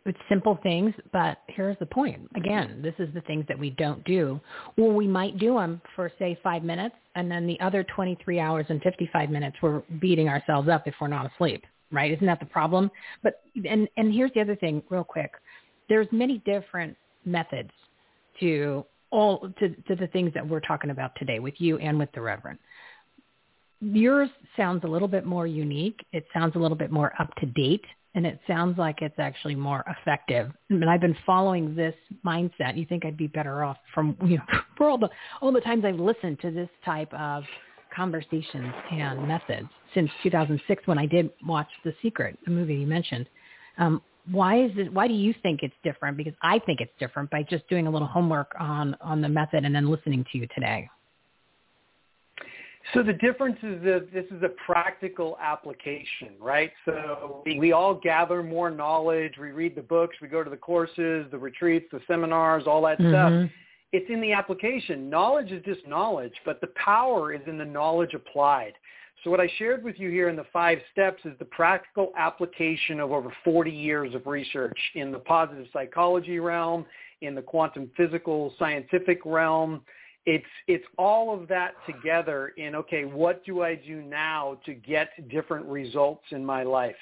it's simple things, but here's the point. Again, this is the things that we don't do. Well, we might do them for say five minutes, and then the other 23 hours and 55 minutes we're beating ourselves up if we're not asleep, right? Isn't that the problem? But and and here's the other thing, real quick. There's many different methods to all to, to the things that we're talking about today with you and with the Reverend. Yours sounds a little bit more unique. It sounds a little bit more up to date and it sounds like it's actually more effective. And I've been following this mindset. You think I'd be better off from you know for all the all the times I've listened to this type of conversations and methods since 2006 when I did watch The Secret, the movie you mentioned. Um, why is it? Why do you think it's different? Because I think it's different by just doing a little homework on on the method and then listening to you today. So the difference is that this is a practical application, right? So we all gather more knowledge. We read the books. We go to the courses, the retreats, the seminars, all that mm-hmm. stuff. It's in the application. Knowledge is just knowledge, but the power is in the knowledge applied. So what I shared with you here in the five steps is the practical application of over 40 years of research in the positive psychology realm, in the quantum physical scientific realm, it's it's all of that together in okay what do i do now to get different results in my life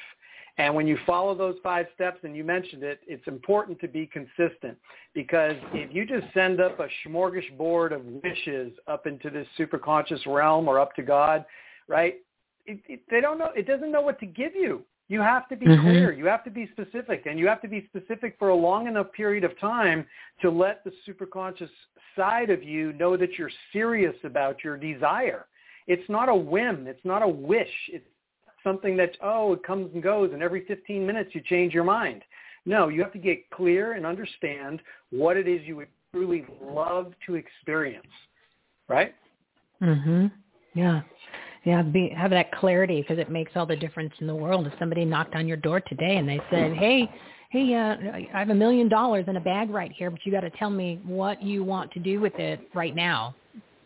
and when you follow those five steps and you mentioned it it's important to be consistent because if you just send up a smorgasbord of wishes up into this superconscious realm or up to god right it, it, they don't know it doesn't know what to give you you have to be mm-hmm. clear. You have to be specific. And you have to be specific for a long enough period of time to let the superconscious side of you know that you're serious about your desire. It's not a whim. It's not a wish. It's something that, oh, it comes and goes, and every 15 minutes you change your mind. No, you have to get clear and understand what it is you would truly love to experience. Right? Mhm. Yeah. Yeah, be, have that clarity because it makes all the difference in the world. If somebody knocked on your door today and they said, "Hey, hey, uh, I have a million dollars in a bag right here, but you got to tell me what you want to do with it right now,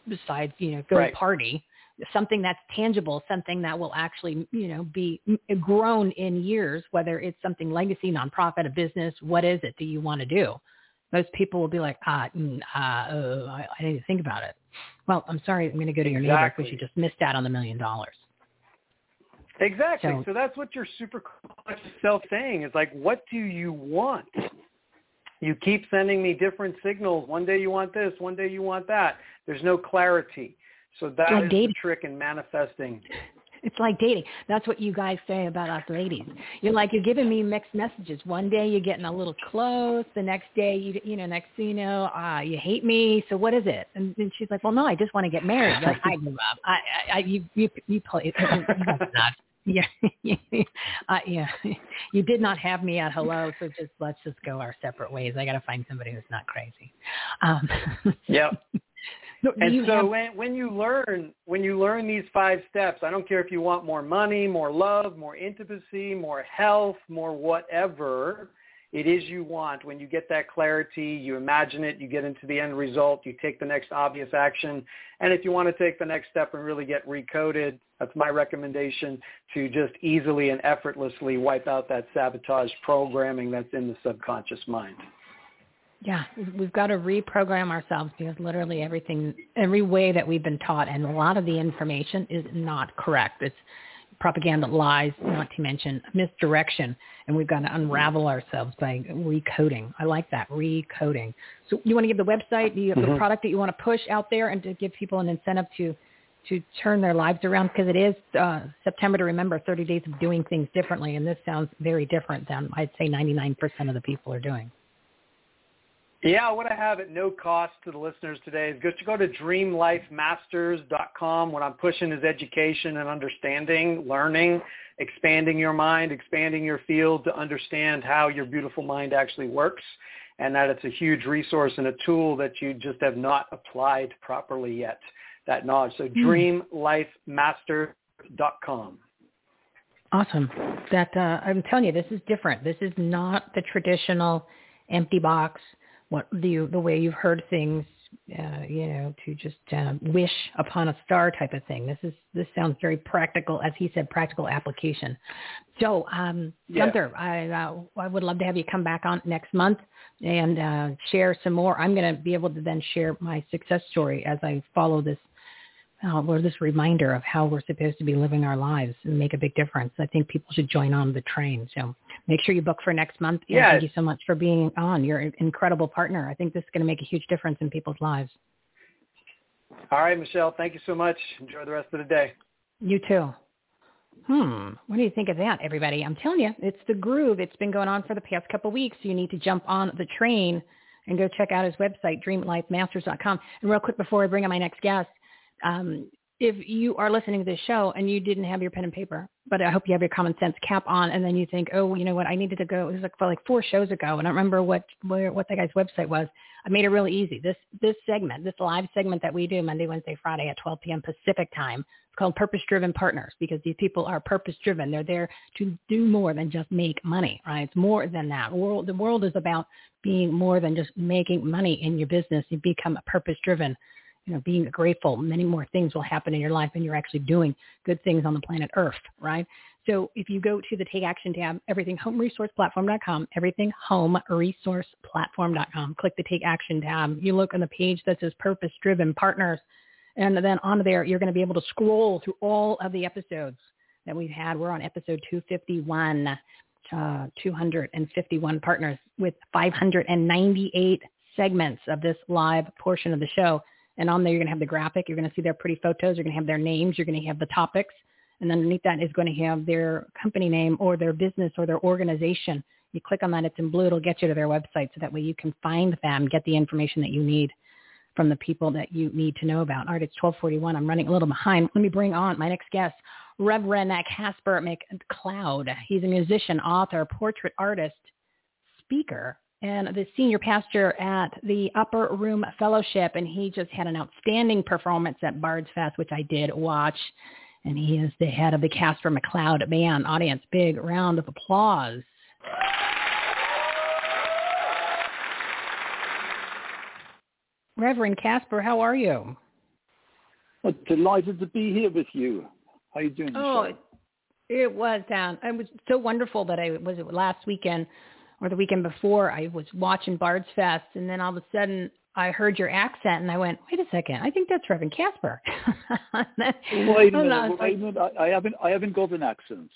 besides you know go right. party." Something that's tangible, something that will actually, you know, be grown in years. Whether it's something legacy, nonprofit, a business, what is it that you want to do? Most people will be like, ah, mm, uh, uh, I, I need to think about it. Well, I'm sorry, I'm going to go to your exactly. neighbor because you just missed out on the million dollars. Exactly. So, so that's what your super conscious self saying is like, what do you want? You keep sending me different signals. One day you want this, one day you want that. There's no clarity. So that like is dating. the trick in manifesting. It's like dating. That's what you guys say about us ladies. You're like you're giving me mixed messages. One day you're getting a little close. The next day you you know next thing you know uh, you hate me. So what is it? And then she's like, well, no, I just want to get married. You're like I give up. I, I, I you you you play. Yeah, uh, yeah. You did not have me at hello, so just let's just go our separate ways. I got to find somebody who's not crazy. Um, yep. No, and so have... when, when you learn when you learn these five steps, I don't care if you want more money, more love, more intimacy, more health, more whatever it is you want. When you get that clarity, you imagine it, you get into the end result, you take the next obvious action. And if you want to take the next step and really get recoded, that's my recommendation to just easily and effortlessly wipe out that sabotage programming that's in the subconscious mind. Yeah, we've got to reprogram ourselves because literally everything, every way that we've been taught, and a lot of the information is not correct. It's propaganda, lies, not to mention misdirection, and we've got to unravel ourselves by recoding. I like that recoding. So, you want to give the website, the, mm-hmm. the product that you want to push out there, and to give people an incentive to to turn their lives around because it is uh, September to remember 30 days of doing things differently, and this sounds very different than I'd say 99% of the people are doing. Yeah, what I have at no cost to the listeners today is just to go to dreamlifemasters.com. What I'm pushing is education and understanding, learning, expanding your mind, expanding your field to understand how your beautiful mind actually works and that it's a huge resource and a tool that you just have not applied properly yet, that knowledge. So mm. dreamlifemaster.com. Awesome. That uh, I'm telling you, this is different. This is not the traditional empty box what the the way you've heard things, uh, you know, to just uh, wish upon a star type of thing. This is this sounds very practical, as he said, practical application. So, um, yeah. Gunther, I uh, I would love to have you come back on next month and uh, share some more. I'm going to be able to then share my success story as I follow this uh, or this reminder of how we're supposed to be living our lives and make a big difference. I think people should join on the train. So make sure you book for next month. Yeah. Thank you so much for being on. You're an incredible partner. I think this is going to make a huge difference in people's lives. All right, Michele. Thank you so much. Enjoy the rest of the day. You too. Hmm. What do you think of that, everybody? I'm telling you, it's the groove. It's been going on for the past couple of weeks. You need to jump on the train and go check out his website, dreamlifemasters.com. And real quick before I bring on my next guest, um, if you are listening to this show and you didn't have your pen and paper, but I hope you have your common sense cap on, and then you think, oh, you know what, I needed to go. It was like for like four shows ago, and I remember what where, what that guy's website was. I made it really easy. This this segment, this live segment that we do Monday, Wednesday, Friday at 12 p.m. Pacific time, it's called Purpose Driven Partners because these people are purpose driven. They're there to do more than just make money, right? It's more than that. World, the world is about being more than just making money in your business. You become a purpose driven you know, being grateful, many more things will happen in your life and you're actually doing good things on the planet Earth, right? So if you go to the Take Action tab, everythinghomeresourceplatform.com, everythinghomeresourceplatform.com, click the Take Action tab. You look on the page that says Purpose Driven Partners, and then on there, you're going to be able to scroll through all of the episodes that we've had. We're on episode 251, uh, 251 partners with 598 segments of this live portion of the show. And on there, you're going to have the graphic. You're going to see their pretty photos. You're going to have their names. You're going to have the topics. And underneath that is going to have their company name or their business or their organization. You click on that. It's in blue. It'll get you to their website. So that way you can find them, get the information that you need from the people that you need to know about. All right, it's 1241. I'm running a little behind. Let me bring on my next guest, Reverend Caspar McCloud. He's a musician, author, portrait artist, speaker, and the senior pastor at the Upper Room Fellowship, and he just had an outstanding performance at Bard's Fest, which I did watch. And he is the head of the Caspar McCloud Band. Audience, big round of applause. Reverend Caspar, how are you? Well, delighted to be here with you. How are you doing? Oh, it was down. Um, it was so wonderful that I was it last weekend or the weekend before, I was watching Bard's Fest, and then all of a sudden I heard your accent, and I went, "Wait a second, I think that's Reverend Caspar." then, wait a minute, wait a minute. I, I haven't, I haven't got an accent.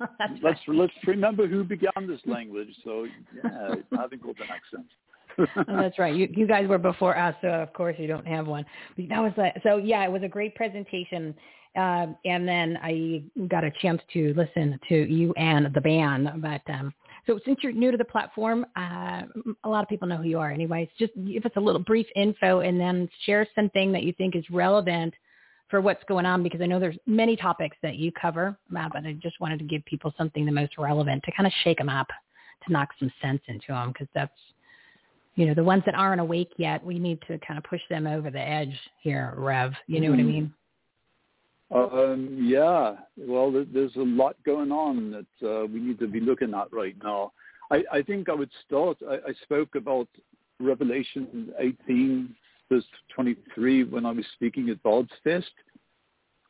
let's right. let's remember who began this language. So yeah, I haven't got an accent. oh, that's right. You you guys were before us, so of course you don't have one. But that was like, so yeah, it was a great presentation. Um, and then I got a chance to listen to you and the band. But um, so since you're new to the platform, uh, a lot of people know who you are anyways. Just give us a little brief info and then share something that you think is relevant for what's going on because I know there's many topics that you cover, uh, but I just wanted to give people something the most relevant to kind of shake them up, to knock some sense into them because that's, you know, the ones that aren't awake yet, we need to kind of push them over the edge here, Rev. You know mm-hmm. what I mm-hmm. mean? Um, yeah, well, there's a lot going on that uh, we need to be looking at right now. I, I think I would start. I, I spoke about Revelation 18, verse 23, when I was speaking at Bard's Fest.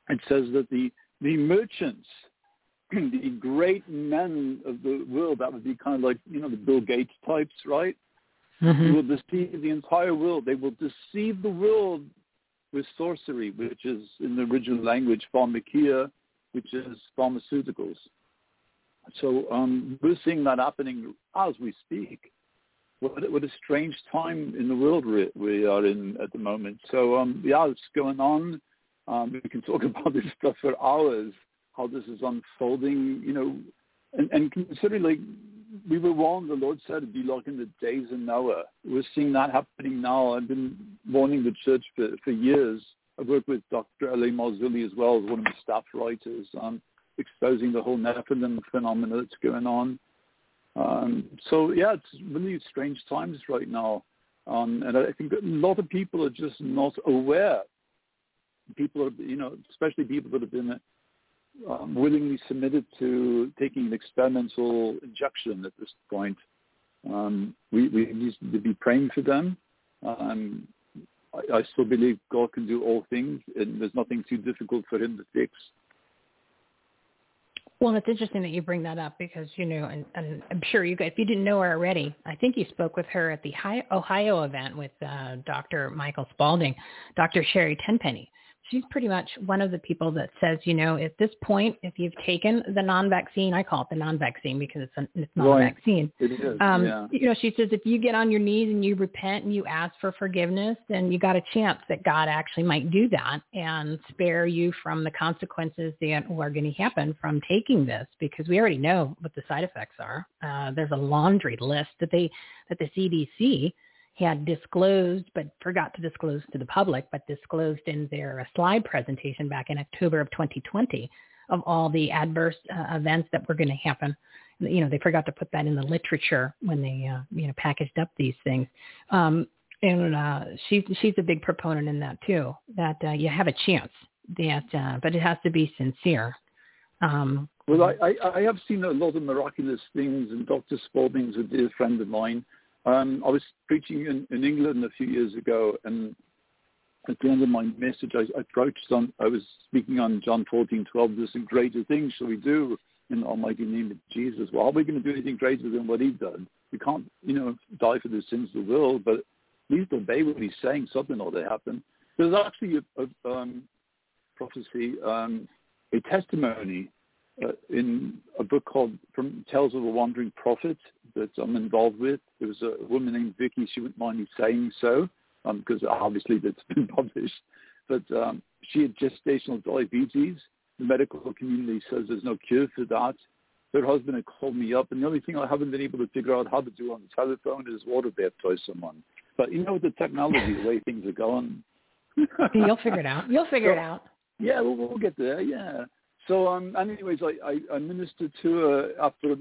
It says that the the merchants, the great men of the world, that would be kind of like you know the Bill Gates types, right? Mm-hmm. Will deceive the entire world. They will deceive the world with sorcery, which is in the original language pharmakeia, which is pharmaceuticals. So um, we're seeing that happening as we speak. What, what a strange time in the world we, we are in at the moment. So um, yeah, it's going on. Um, we can talk about this stuff for hours, how this is unfolding, you know, and, and considering like we were warned. The Lord said it'd be like in the days of Noah. We're seeing that happening now. I've been warning the church for, for years. I've worked with Dr. L.A. Marzulli as well as one of my staff writers, um, exposing the whole Nephilim phenomenon that's going on. Um, so yeah, it's really strange times right now, um, and I think a lot of people are just not aware. People are, you know, especially people that have been um, willingly submitted to taking an experimental injection at this point. Um, we, we need to be praying for them. Um, I, I still believe God can do all things, and there's nothing too difficult for Him to fix. Well, it's interesting that you bring that up because you know, and, and I'm sure you if you didn't know her already, I think you spoke with her at the Ohio event with uh, Dr. Michael Spalding, Dr. Sherri Tenpenny she's pretty much one of the people that says, you know, at this point, if you've taken the non-vaccine, I call it the non-vaccine because it's, a, it's not right. a vaccine. It is. Um, yeah. You know, she says if you get on your knees and you repent and you ask for forgiveness, then you got a chance that God actually might do that and spare you from the consequences that are going to happen from taking this because we already know what the side effects are. Uh, there's a laundry list that they that the CDC had disclosed, but forgot to disclose to the public, but disclosed in their slide presentation back in October of 2020 of all the adverse uh, events that were going to happen. You know, they forgot to put that in the literature when they, uh, you know, packaged up these things. Um, and uh, she's she's a big proponent in that too. That uh, you have a chance. That, uh, but it has to be sincere. Um, well, I, I, I have seen a lot of miraculous things, and Dr. Spalding's a dear friend of mine. Um, I was preaching in, in England a few years ago, and at the end of my message, I, I approached on. I was speaking on John fourteen twelve. There's some greater things shall we do in the almighty name of Jesus. Well, are we going to do anything greater than what He did? We can't, you know, die for the sins of the world, but at least obey what He's saying. Something ought to happen. There's actually a, a um, prophecy, um, a testimony uh, in a book called From Tales of a Wandering Prophet that I'm involved with. There was a woman named Vicky. She wouldn't mind me saying so because um, obviously that's been published. But um, she had gestational diabetes. The medical community says there's no cure for that. Her husband had called me up, and the only thing I haven't been able to figure out how to do on the telephone is water baptize someone. But you know, the technology, the way things are going. You'll figure it out. You'll figure so, it out. Yeah, we'll, we'll get there. Yeah. So, um, anyways, I, I, I ministered to her after a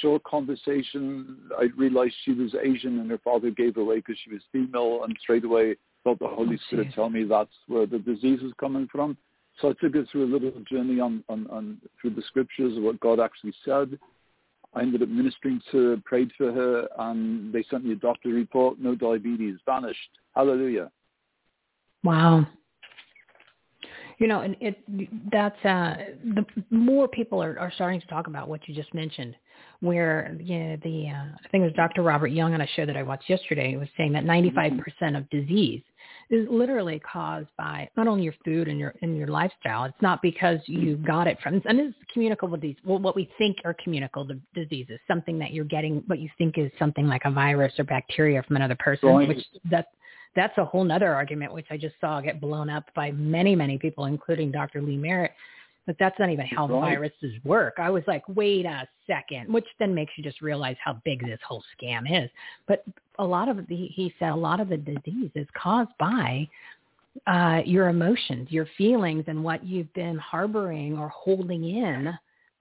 short conversation. I realized she was Asian and her father gave away because she was female, and straight away felt the Holy oh, Spirit tell me that's where the disease was coming from. So I took her through a little journey on, on, on through the scriptures of what God actually said. I ended up ministering to her, prayed for her, and they sent me a doctor report. No diabetes, vanished. Hallelujah. Wow you know, and it that's uh, the more people are, are starting to talk about what you just mentioned, where you know, the uh, I think it was Dr. Robert Young on a show that I watched yesterday was saying that 95% of disease is literally caused by not only your food and your and your lifestyle. It's not because you got it from and is communicable disease. Well, what we think are communicable diseases, something that you're getting, what you think is something like a virus or bacteria from another person, right. which that's that's a whole nother argument, which I just saw get blown up by many, many people, including Dr. Lee Merritt. But that's not even how right. viruses work. I was like, wait a second, which then makes you just realize how big this whole scam is. But a lot of the, he said, a lot of the disease is caused by uh, your emotions, your feelings, and what you've been harboring or holding in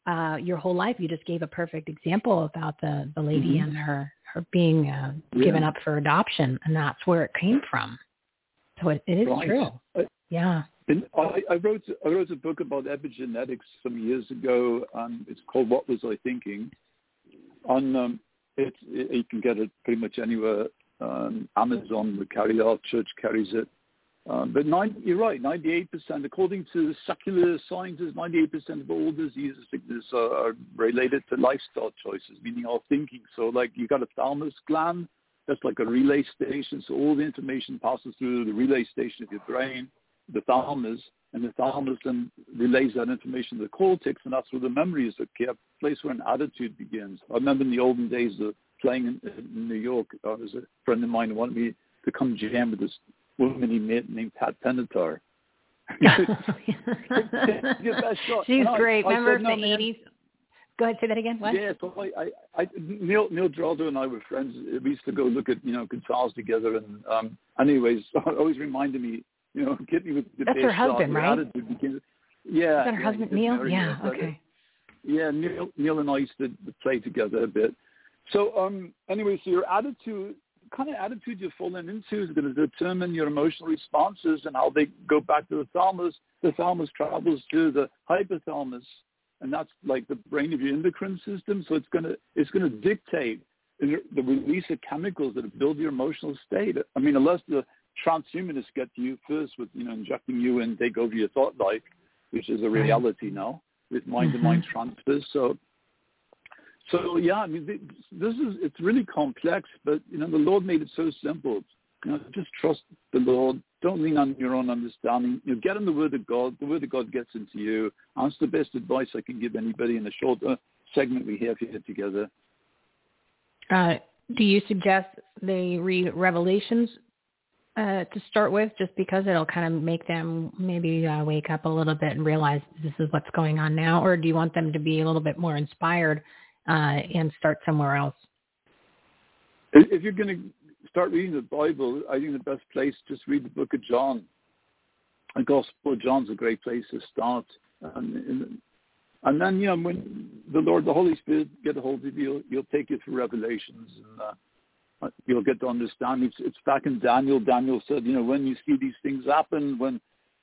uh, your whole life. You just gave a perfect example about the the lady mm-hmm. and her her being uh, yeah. given up for adoption, and that's where it came from. So it, it is right. true. I, yeah. And I, I wrote I wrote a book about epigenetics some years ago. Um, it's called What Was I Thinking? On um, it, it, you can get it pretty much anywhere. Um, Amazon it. Our church carries it. Um, but nine, you're right, 98%, according to secular scientists, 98% of all diseases sickness are, are related to lifestyle choices, meaning our thinking. So like you got a thalamus gland, that's like a relay station. So all the information passes through the relay station of your brain, the thalamus, and the thalamus then relays that information to the cortex, and that's where the memories are kept, place where an attitude begins. I remember in the olden days of playing in, in New York, uh, there was a friend of mine who wanted me to come jam with this woman he met named Pat Benatar. She's great. And Remember I, the eighties? Go ahead, say that again. What? Yeah, so I, I, I Neil Neil Giraldo and I were friends. We used to go look at you know guitars together, and um, anyways, always reminded me, you know, get me with the That's her husband, right? attitude Because, yeah. Is that her yeah, husband, Neil? Yeah. Okay. Yeah, Neil, Neil and I used to play together a bit. So um, anyway, so your attitude, kind of attitude you're falling into is going to determine your emotional responses and how they go back to the thalamus. The thalamus travels to the hypothalamus, and that's like the brain of your endocrine system. So it's going to it's going to dictate the the release of chemicals that build your emotional state. I mean, unless the transhumanists get to you first with you know injecting you and take over your thought life, which is a reality now with mind-to-mind mm-hmm. transfers. So, so yeah, I mean, this is it's really complex, but you know, the Lord made it so simple. You know, just trust the Lord. Don't lean on your own understanding. You know, get in the Word of God. The Word of God gets into you. That's the best advice I can give anybody in the short uh, segment we have here together. Uh, do you suggest they read Revelations uh, to start with, just because it'll kind of make them maybe uh, wake up a little bit and realize this is what's going on now, or do you want them to be a little bit more inspired uh, and start somewhere else? If you're going to start reading the Bible, I think the best place just read the Book of John. The Gospel of John's a great place to start. And, and then, you know, when the Lord, the Holy Spirit get a hold of you, you'll, take you through Revelations and uh, you'll get to understand. It's, it's back in Daniel. Daniel said, you know, when you see these things happen, when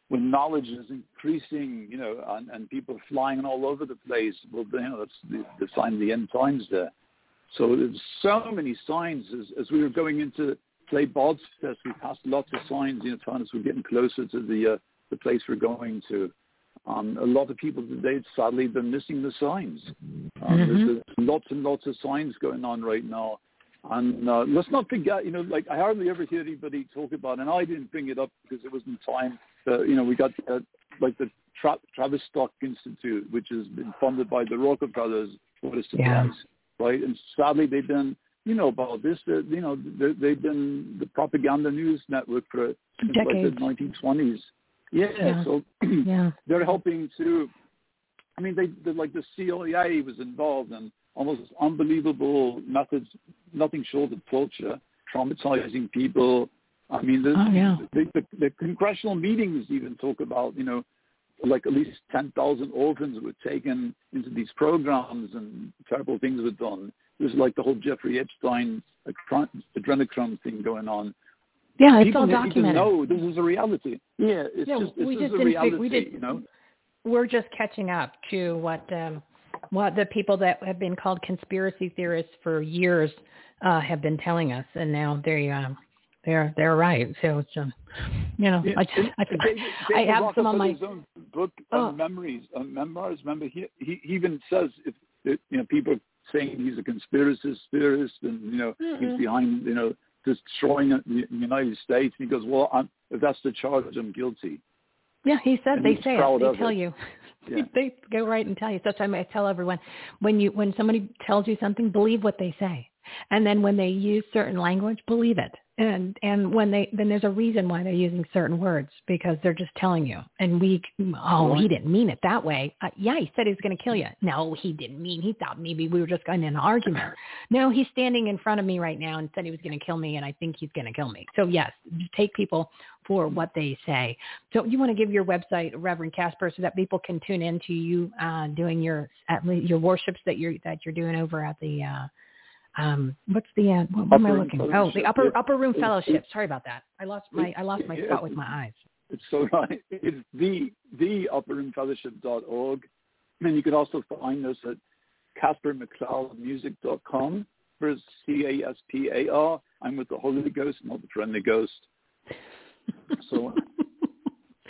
when knowledge is increasing, you know, and, and people flying all over the place, well, you know, that's the, the sign of the end times there. So there's so many signs as, as we were going into play Bard's Fest. We passed lots of signs, you know, telling us we're getting closer to the uh, the place we're going to. Um, a lot of people today, sadly, they're missing the signs. Um, Mhm. there's, there's lots and lots of signs going on right now. And uh, let's not forget, you know, like I hardly ever hear anybody talk about, and I didn't bring it up because it wasn't time. Uh, you know, we got uh, like the Tra- Travis Stock Institute, which has been funded by the Rockefellers for the Yeah. right? And sadly, they've been, you know, about this. Uh, you know, they- they've been the propaganda news network for since like the Decades. 1920s. Yeah, Yeah. so Yeah. they're helping to. I mean, they they like the CIA was involved in almost unbelievable methods, nothing short of torture, traumatizing people. I mean, the, Oh, yeah. the, the, the congressional meetings even talk about, you know, like at least 10,000 orphans were taken into these programs and terrible things were done. There's like the whole Jeffrey Epstein adrenochrome thing going on. Yeah, it's People all need to documented. know this is a reality. Yeah, it's Yeah, just this we is just a didn't reality. think- we did- you know. We're just catching up to what um, what the people that have been called conspiracy theorists for years uh, have been telling us, and now they um, they're they're right. So it's um, you know, Yeah, I, and I, David, I have some on my book Oh. on memories, on memoirs. Remember, he, he he even says if, if you know people are saying he's a conspiracist, theorist, and you know Mm-mm. he's behind you know destroying the United States. He goes, well, I'm, if that's the charge, I'm guilty. Yeah, he said And they say it. of They tell it. you. Yeah. they go right and tell you. So I tell everyone when you when somebody tells you something, believe what they say, and then when they use certain language, believe it. And and when they then there's a reason why they're using certain words because they're just telling you. And we oh he didn't mean it that way. Uh, yeah, he said he was going to kill you. No, he didn't mean. He thought maybe we were just going in an argument. No, he's standing in front of me right now and said he was going to kill me, and I think he's going to kill me. So yes, take people for what they say. So you want to give your website, Reverend Caspar, so that people can tune in to you uh, doing your at least your worships that you're that you're doing over at the uh, um, what's the uh, what, what am I Upper Room looking? Oh, the upper yeah. upper room It's- fellowship. it's- Sorry about that. I lost my I lost my Yeah. spot with my eyes. It's so right. It's the the upperroomfellowship.org. And you can also find us at CasparMcCloudmusic.com for C-A-S-P-A-R. I'm with the Holy Ghost, not the friendly ghost. So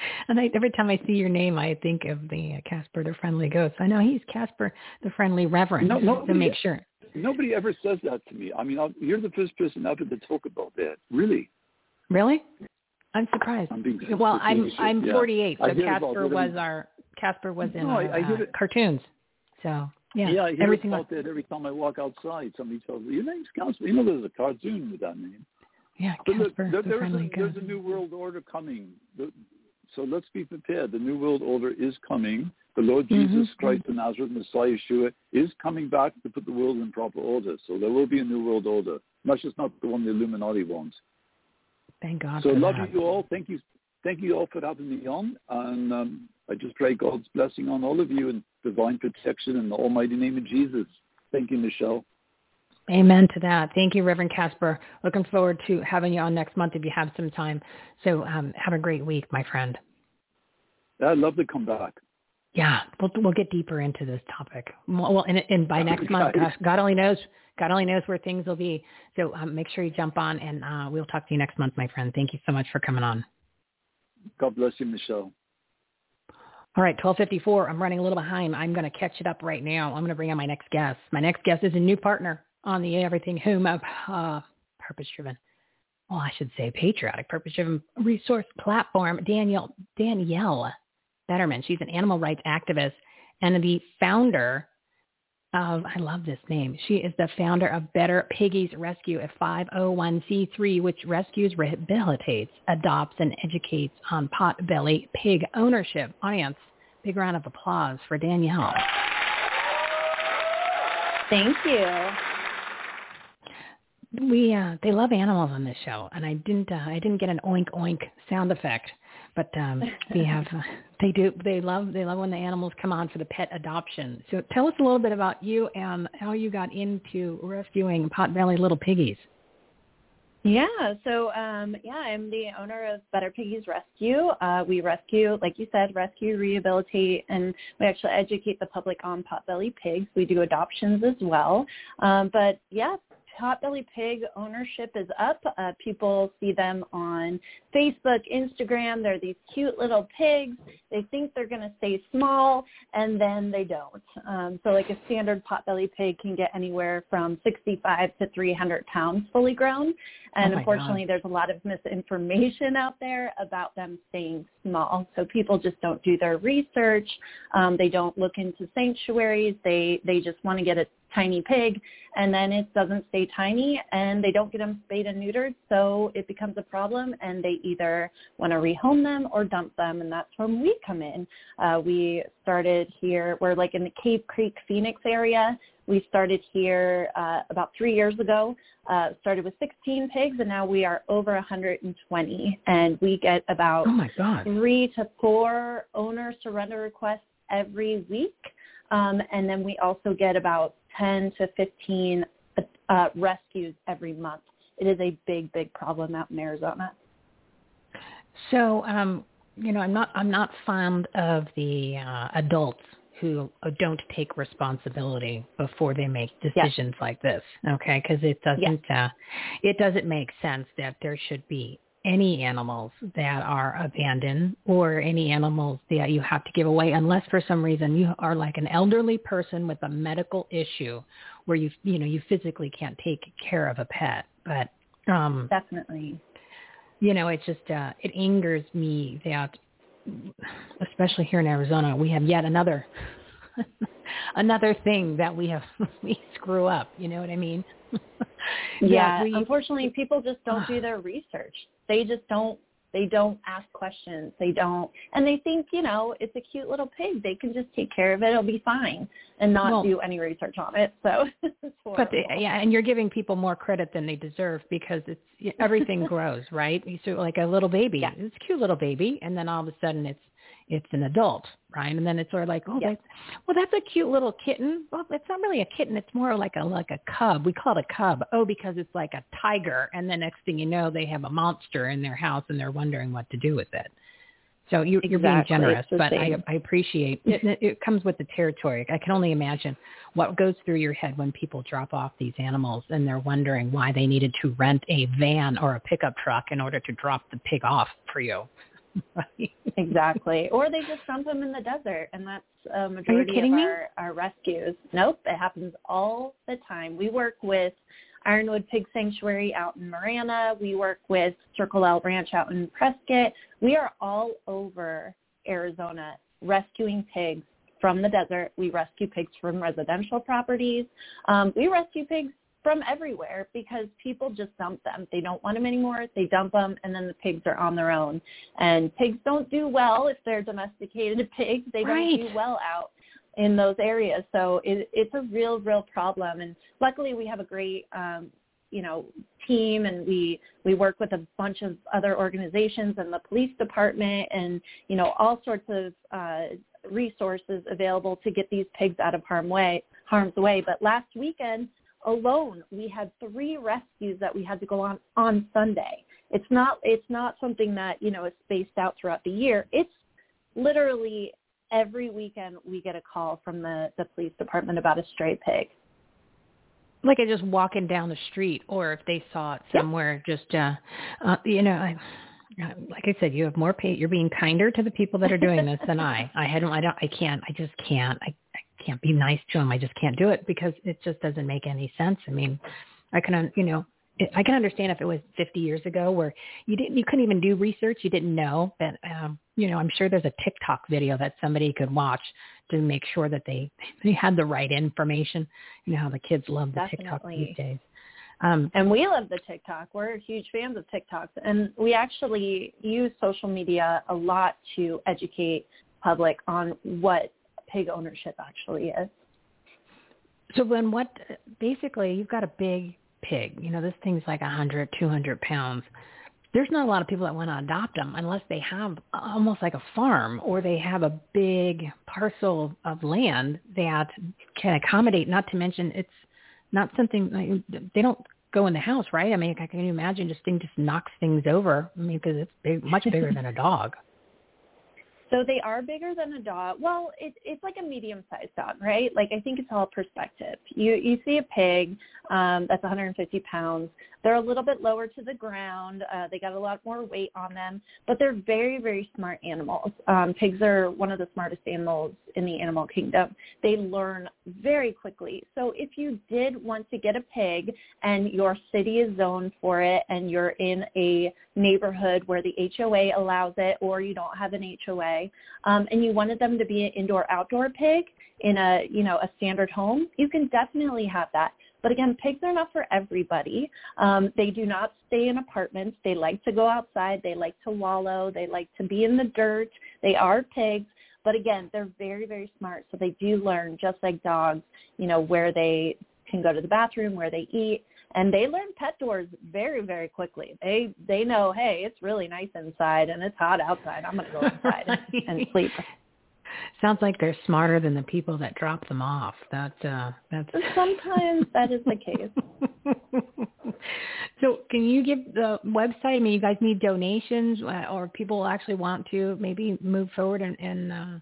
And I, every time I see your name, I think of the uh, Casper the Friendly Ghost. I know he's Casper the Friendly Reverend No, to nobody- make sure. nobody ever says that to me. I mean, I'll, you're the first person ever to talk about that. Really? Really? I'm surprised. I'm being Well, I'm I'm yeah. 48, I so Casper was our Casper was in No, I- our, I hear uh, cartoons. So yeah, I hear everything. about that every time I walk outside. Somebody tells me, your name's Casper. You know there's a cartoon with that name. Yeah, Casper there, the there's, Friendly a, there's a new world order coming. The, So let's be prepared. The New World Order is coming. The Lord Jesus Mm-hmm. Christ, the Nazareth Messiah, Yeshua, is coming back to put the world in proper order. So there will be a New World Order. That's just not the one the Illuminati wants. Thank God So love that. you all. Thank you, thank you all for having me on, and um, I just pray God's blessing on all of you and divine protection in the almighty name of Jesus. Thank you, Michele. Amen to that. Thank you, Reverend Caspar. Looking forward to having you on next month if you have some time. So um, have a great week, my friend. I'd love to come back. Yeah, we'll we'll get deeper into this topic. Well, and, and by next month, gosh, God only knows. God only knows where things will be. So um, make sure you jump on, and uh, we'll talk to you next month, my friend. Thank you so much for coming on. God bless you, Michele. All right, 1254. I'm running a little behind. I'm going to catch it up right now. I'm going to bring on my next guest. My next guest is a new partner on the Everything Home of uh, Purpose Driven. Well, I should say patriotic, purpose driven resource platform. Danielle Danielle Betterman. She's an animal rights activist and the founder of I love this name. She is the founder of Better Piggies Rescue, a 501c3 which rescues, rehabilitates, adopts, and educates on potbelly pig ownership. Audience, big round of applause for Danielle. Thank you. We uh, they love animals on this show, and I didn't uh, I didn't get an oink oink sound effect, but um, we have uh, they do they love they love when the animals come on for the pet adoption. So tell us a little bit about you and how you got into rescuing Pot potbelly little piggies. Yeah, so um, yeah, I'm the owner of Better Piggies Rescue. Uh, we rescue, like you said, rescue, rehabilitate, and we actually educate the public on potbelly pigs. We do adoptions as well. Um, but yeah, potbelly pig ownership is up. Uh, people see them on Facebook, Instagram. They're these cute little pigs. They think they're going to stay small, and then they don't. Um, so like a standard potbelly pig can get anywhere from 65 to 300 pounds fully grown. And Oh unfortunately, there's a lot of misinformation out there about them staying small. So people just don't do their research. Um, they don't look into sanctuaries. They they just want to get a tiny pig, and then it doesn't stay tiny, and they don't get them spayed and neutered. So it becomes a problem, and they either want to rehome them or dump them, and that's when we come in. Uh, we started here. We're like in the Cave Creek, Phoenix area. We started here uh, about three years ago. Uh, started with 16 pigs, and now we are over 120. And we get about Oh my God! three to four owner surrender requests every week. Um, and then we also get about 10 to 15 uh, rescues every month. It is a big, big problem out in Arizona. So um, you know, I'm not I'm not fond of the uh, adults who don't take responsibility before they make decisions like this. Okay, because it doesn't uh, it doesn't make sense that there should be any animals that are abandoned or any animals that you have to give away unless for some reason you are like an elderly person with a medical issue where you you know you physically can't take care of a pet but um Definitely. you know it just uh it angers me that especially here in Arizona we have yet another another thing that we have we screw up you know what i mean Yeah, we, unfortunately, people just don't do their research. They just don't. They don't ask questions. They don't, and they think you know it's a cute little pig. They can just take care of it. It'll be fine, and not Well- do any research on it. So it's but the, yeah and you're giving people more credit than they deserve because it's everything grows right so like a little baby Yeah. it's a cute little baby and then all of a sudden it's it's an adult right and then it's sort of like oh Yeah. that's well that's a cute little kitten well it's not really a kitten it's more like a like a cub we call it a cub oh because it's like a tiger and the next thing you know they have a monster in their house and they're wondering what to do with it so you, you're being generous, but I, same. I appreciate. It- It comes with the territory. I can only imagine what goes through your head when people drop off these animals and they're wondering why they needed to rent a van or a pickup truck in order to drop the pig off for you. Right? exactly. Or they just dump them in the desert, and that's a majority kidding of me? our, our rescues. Nope, it happens all the time. We work with Ironwood Pig Sanctuary out in Marana. We work with Circle L Ranch out in Prescott. We are all over Arizona rescuing pigs from the desert. We rescue pigs from residential properties. Um, we rescue pigs from everywhere because people just dump them. They don't want them anymore. They dump them, and then the pigs are on their own. And pigs don't do well if they're domesticated pigs. They right. don't do well out in those areas. So it, it's a real, real problem. And luckily, we have a great, um, you know, team, and we we work with a bunch of other organizations and the police department, and you know, all sorts of uh, resources available to get these pigs out of harm way, harm's way. But last weekend alone, we had three rescues that we had to go on on Sunday. It's not it's not something that you know is spaced out throughout the year. It's literally every weekend we get a call from the the police department about a stray pig. Like I just walking down the street, or if they saw it somewhere, just uh, uh you know, I, like I said, you have more pay. You're being kinder to the people that are doing this than I. I hadn't. I don't. I can't. I just can't. I can't be nice to them. I just can't do it because it just doesn't make any sense. I mean, I can. You know, I can understand if it was 50 years ago where you didn't, you couldn't even do research, you didn't know. But um, you know, I'm sure there's a TikTok video that somebody could watch to make sure that they they had the right information. You know how the kids love the Definitely. TikTok these days. Um, and we love the TikTok. We're huge fans of TikToks, and we actually use social media a lot to educate public on what pig ownership actually is. So then what, basically you've got a big pig, you know, this thing's like a hundred, two hundred pounds. There's not a lot of people that want to adopt them unless they have almost like a farm or they have a big parcel of land that can accommodate, not to mention it's not something they don't go in the house, right? I mean, can imagine just thing just knocks things over. I mean, because it's big, much bigger than a dog. So they are bigger than a dog. Well, it, it's like a medium-sized dog, right? Like I think it's all perspective. You you see a pig um, that's 150 pounds. They're a little bit lower to the ground. Uh, they got a lot more weight on them, but they're very very smart animals. Um, pigs are one of the smartest animals in the animal kingdom. They learn very quickly. So if you did want to get a pig and your city is zoned for it, and you're in a neighborhood where the HOA allows it, or you don't have an HOA um, and you wanted them to be an indoor-outdoor pig in a, you know, a standard home, you can definitely have that. But again, pigs are not for everybody. Um, they do not stay in apartments. They like to go outside. They like to wallow. They like to be in the dirt. They are pigs. But again, they're very, very smart. So they do learn, just like dogs, you know, where they can go to the bathroom, where they eat and they learn pet doors very very quickly they they know hey it's really nice inside and it's hot outside i'm going to go inside and, and sleep sounds like they're smarter than the people that drop them off that uh that's sometimes that is the case so can you give the website i mean you guys need donations uh, or people actually want to maybe move forward and, and uh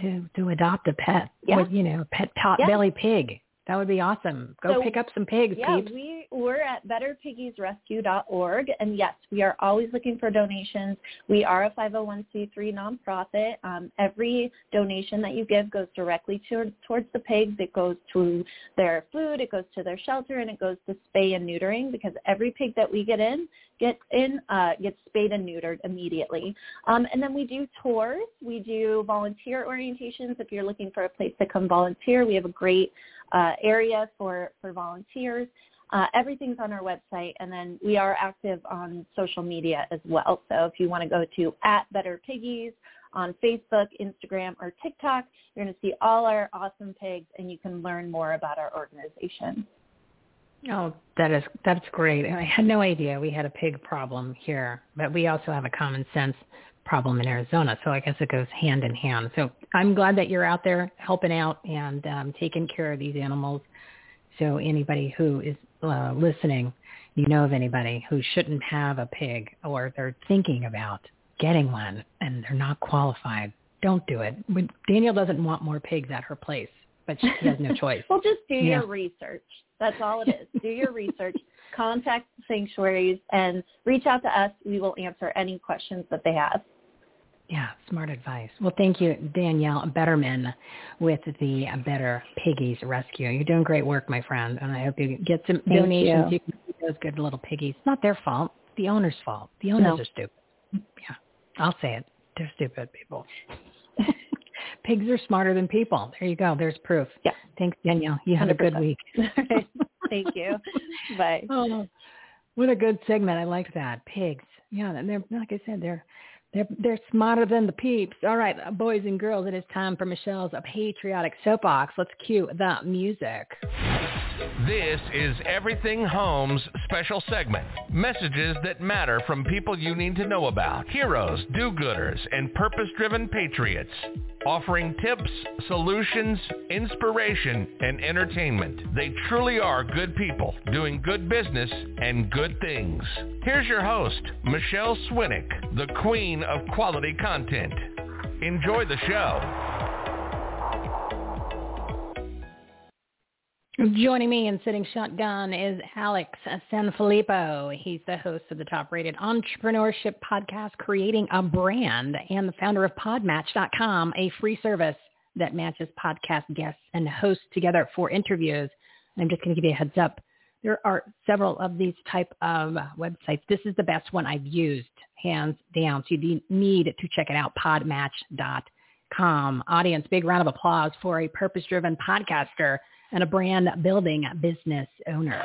to to adopt a pet yeah. with you know pet top yeah. belly pig that would be awesome. Go so, pick up some pigs, yeah, peeps. we, we're at betterpiggiesrescue.org. And yes, we are always looking for donations. We are a 501c3 nonprofit. Um, every donation that you give goes directly to, towards the pigs. It goes to their food, it goes to their shelter, and it goes to spay and neutering because every pig that we get in gets in uh, gets spayed and neutered immediately. Um, and then we do tours. We do volunteer orientations. If you're looking for a place to come volunteer, we have a great uh, area for, for volunteers. Uh, everything's on our website, and then we are active on social media as well. So if you want to go to at Better Piggies on Facebook, Instagram, or TikTok, you're going to see all our awesome pigs, and you can learn more about our organization. Oh, that is that's great. I had no idea we had a pig problem here, but we also have a common sense problem in Arizona. So I guess it goes hand in hand. So I'm glad that you're out there helping out and um, taking care of these animals. So anybody who is uh, listening, you know of anybody who shouldn't have a pig or they're thinking about getting one and they're not qualified, don't do it. Danielle doesn't want more pigs at her place, but she has no choice. well, just do yeah. your research. That's all it is. do your research. Contact sanctuaries and reach out to us. We will answer any questions that they have. Yeah, smart advice. Well, thank you, Danielle Betterman with the Better Piggies Rescue. You're doing great work, my friend, and I hope you get some thank donations. You. you can keep those good little piggies. It's not their fault. It's the owner's fault. The owners no. are stupid. Yeah, I'll say it. They're stupid people. Pigs are smarter than people. There you go. There's proof. Yeah. Thanks, Danielle. You have 100%. a good week. Thank you. Bye. Oh, what a good segment. I like that. Pigs. Yeah, and they're like I said, they're they're they're smarter than the peeps. All right, uh, boys and girls, it is time for Michele's patriotic soapbox. Let's cue the music. This is Everything Homes special segment. Messages that matter from people you need to know about. Heroes, do-gooders, and purpose-driven patriots. Offering tips, solutions, inspiration, and entertainment. They truly are good people doing good business and good things. Here's your host, Michele Swinick, the queen of quality content. Enjoy the show. Joining me in sitting shotgun is Alex Sanfilippo. He's the host of the top-rated entrepreneurship podcast, Creating a Brand, and the founder of Podmatch.com, a free service that matches podcast guests and hosts together for interviews. And I'm just going to give you a heads up. There are several of these type of websites. This is the best one I've used, hands down. So you need to check it out, podmatch.com. Audience, big round of applause for a purpose-driven podcaster and a brand building business owner.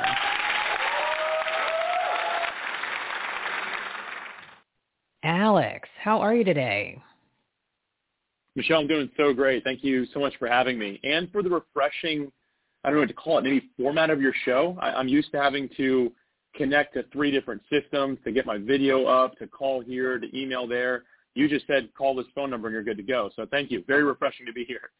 Alex, how are you today? Michele, I'm doing so great. Thank you so much for having me and for the refreshing, I don't know what to call it, maybe format of your show. I, I'm used to having to connect to three different systems to get my video up, to call here, to email there. You just said call this phone number and you're good to go. So thank you. Very refreshing to be here.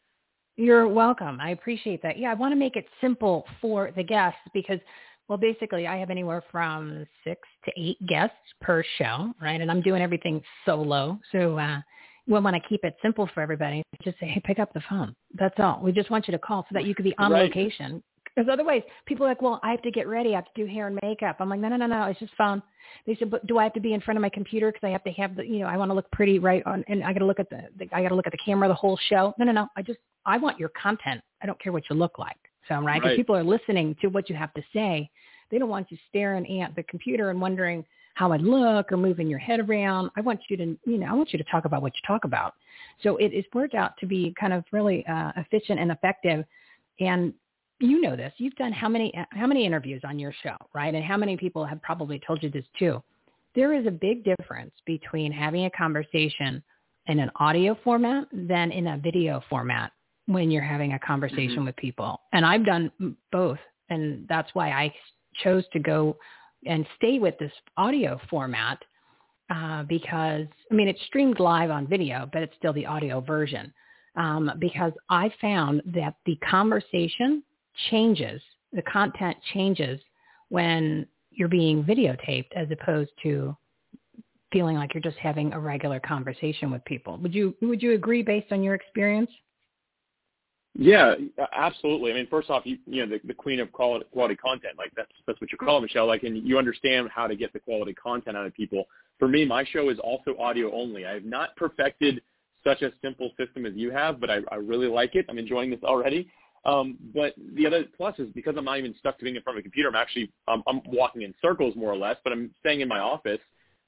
You're welcome. I appreciate that. Yeah, I want to make it simple for the guests because, well, basically I have anywhere from six to eight guests per show, right? And I'm doing everything solo. So uh, we want to keep it simple for everybody. Just say, hey, pick up the phone. That's all. We just want you to call so that you could be on Right. location. Because otherwise, people are like, well, I have to get ready. I have to do hair and makeup. I'm like, no, no, no, no. It's just phone. They said, but do I have to be in front of my computer because I have to have the, you know, I want to look pretty right on, and I got to look at the, the I got to look at the camera the whole show. No, no, no. I just, I want your content. I don't care what you look like. So, right? Because Right. people are listening to what you have to say. They don't want you staring at the computer and wondering how I look or moving your head around. I want you to, you know, I want you to talk about what you talk about. So it is worked out to be kind of really uh, efficient and effective. And you know this. You've done how many how many interviews on your show, right? And how many people have probably told you this too. There is a big difference between having a conversation in an audio format than in a video format when you're having a conversation with people. And I've done both, and that's why I chose to go and stay with this audio format uh, because I mean it's streamed live on video, but it's still the audio version. Um, because I found that the conversation changes, the content changes when you're being videotaped as opposed to feeling like you're just having a regular conversation with people. Would you would you agree based on your experience? Yeah, absolutely. I mean, first off, you, you know, the, the queen of quality, quality content, like that's, that's what you call it, Michele. Like, and you understand how to get the quality content out of people. For me, my show is also audio only. I have not perfected such a simple system as you have, but I, I really like it. I'm enjoying this already. Um, but the other plus is because I'm not even stuck to being in front of a computer, I'm actually, um, I'm walking in circles more or less, but I'm staying in my office.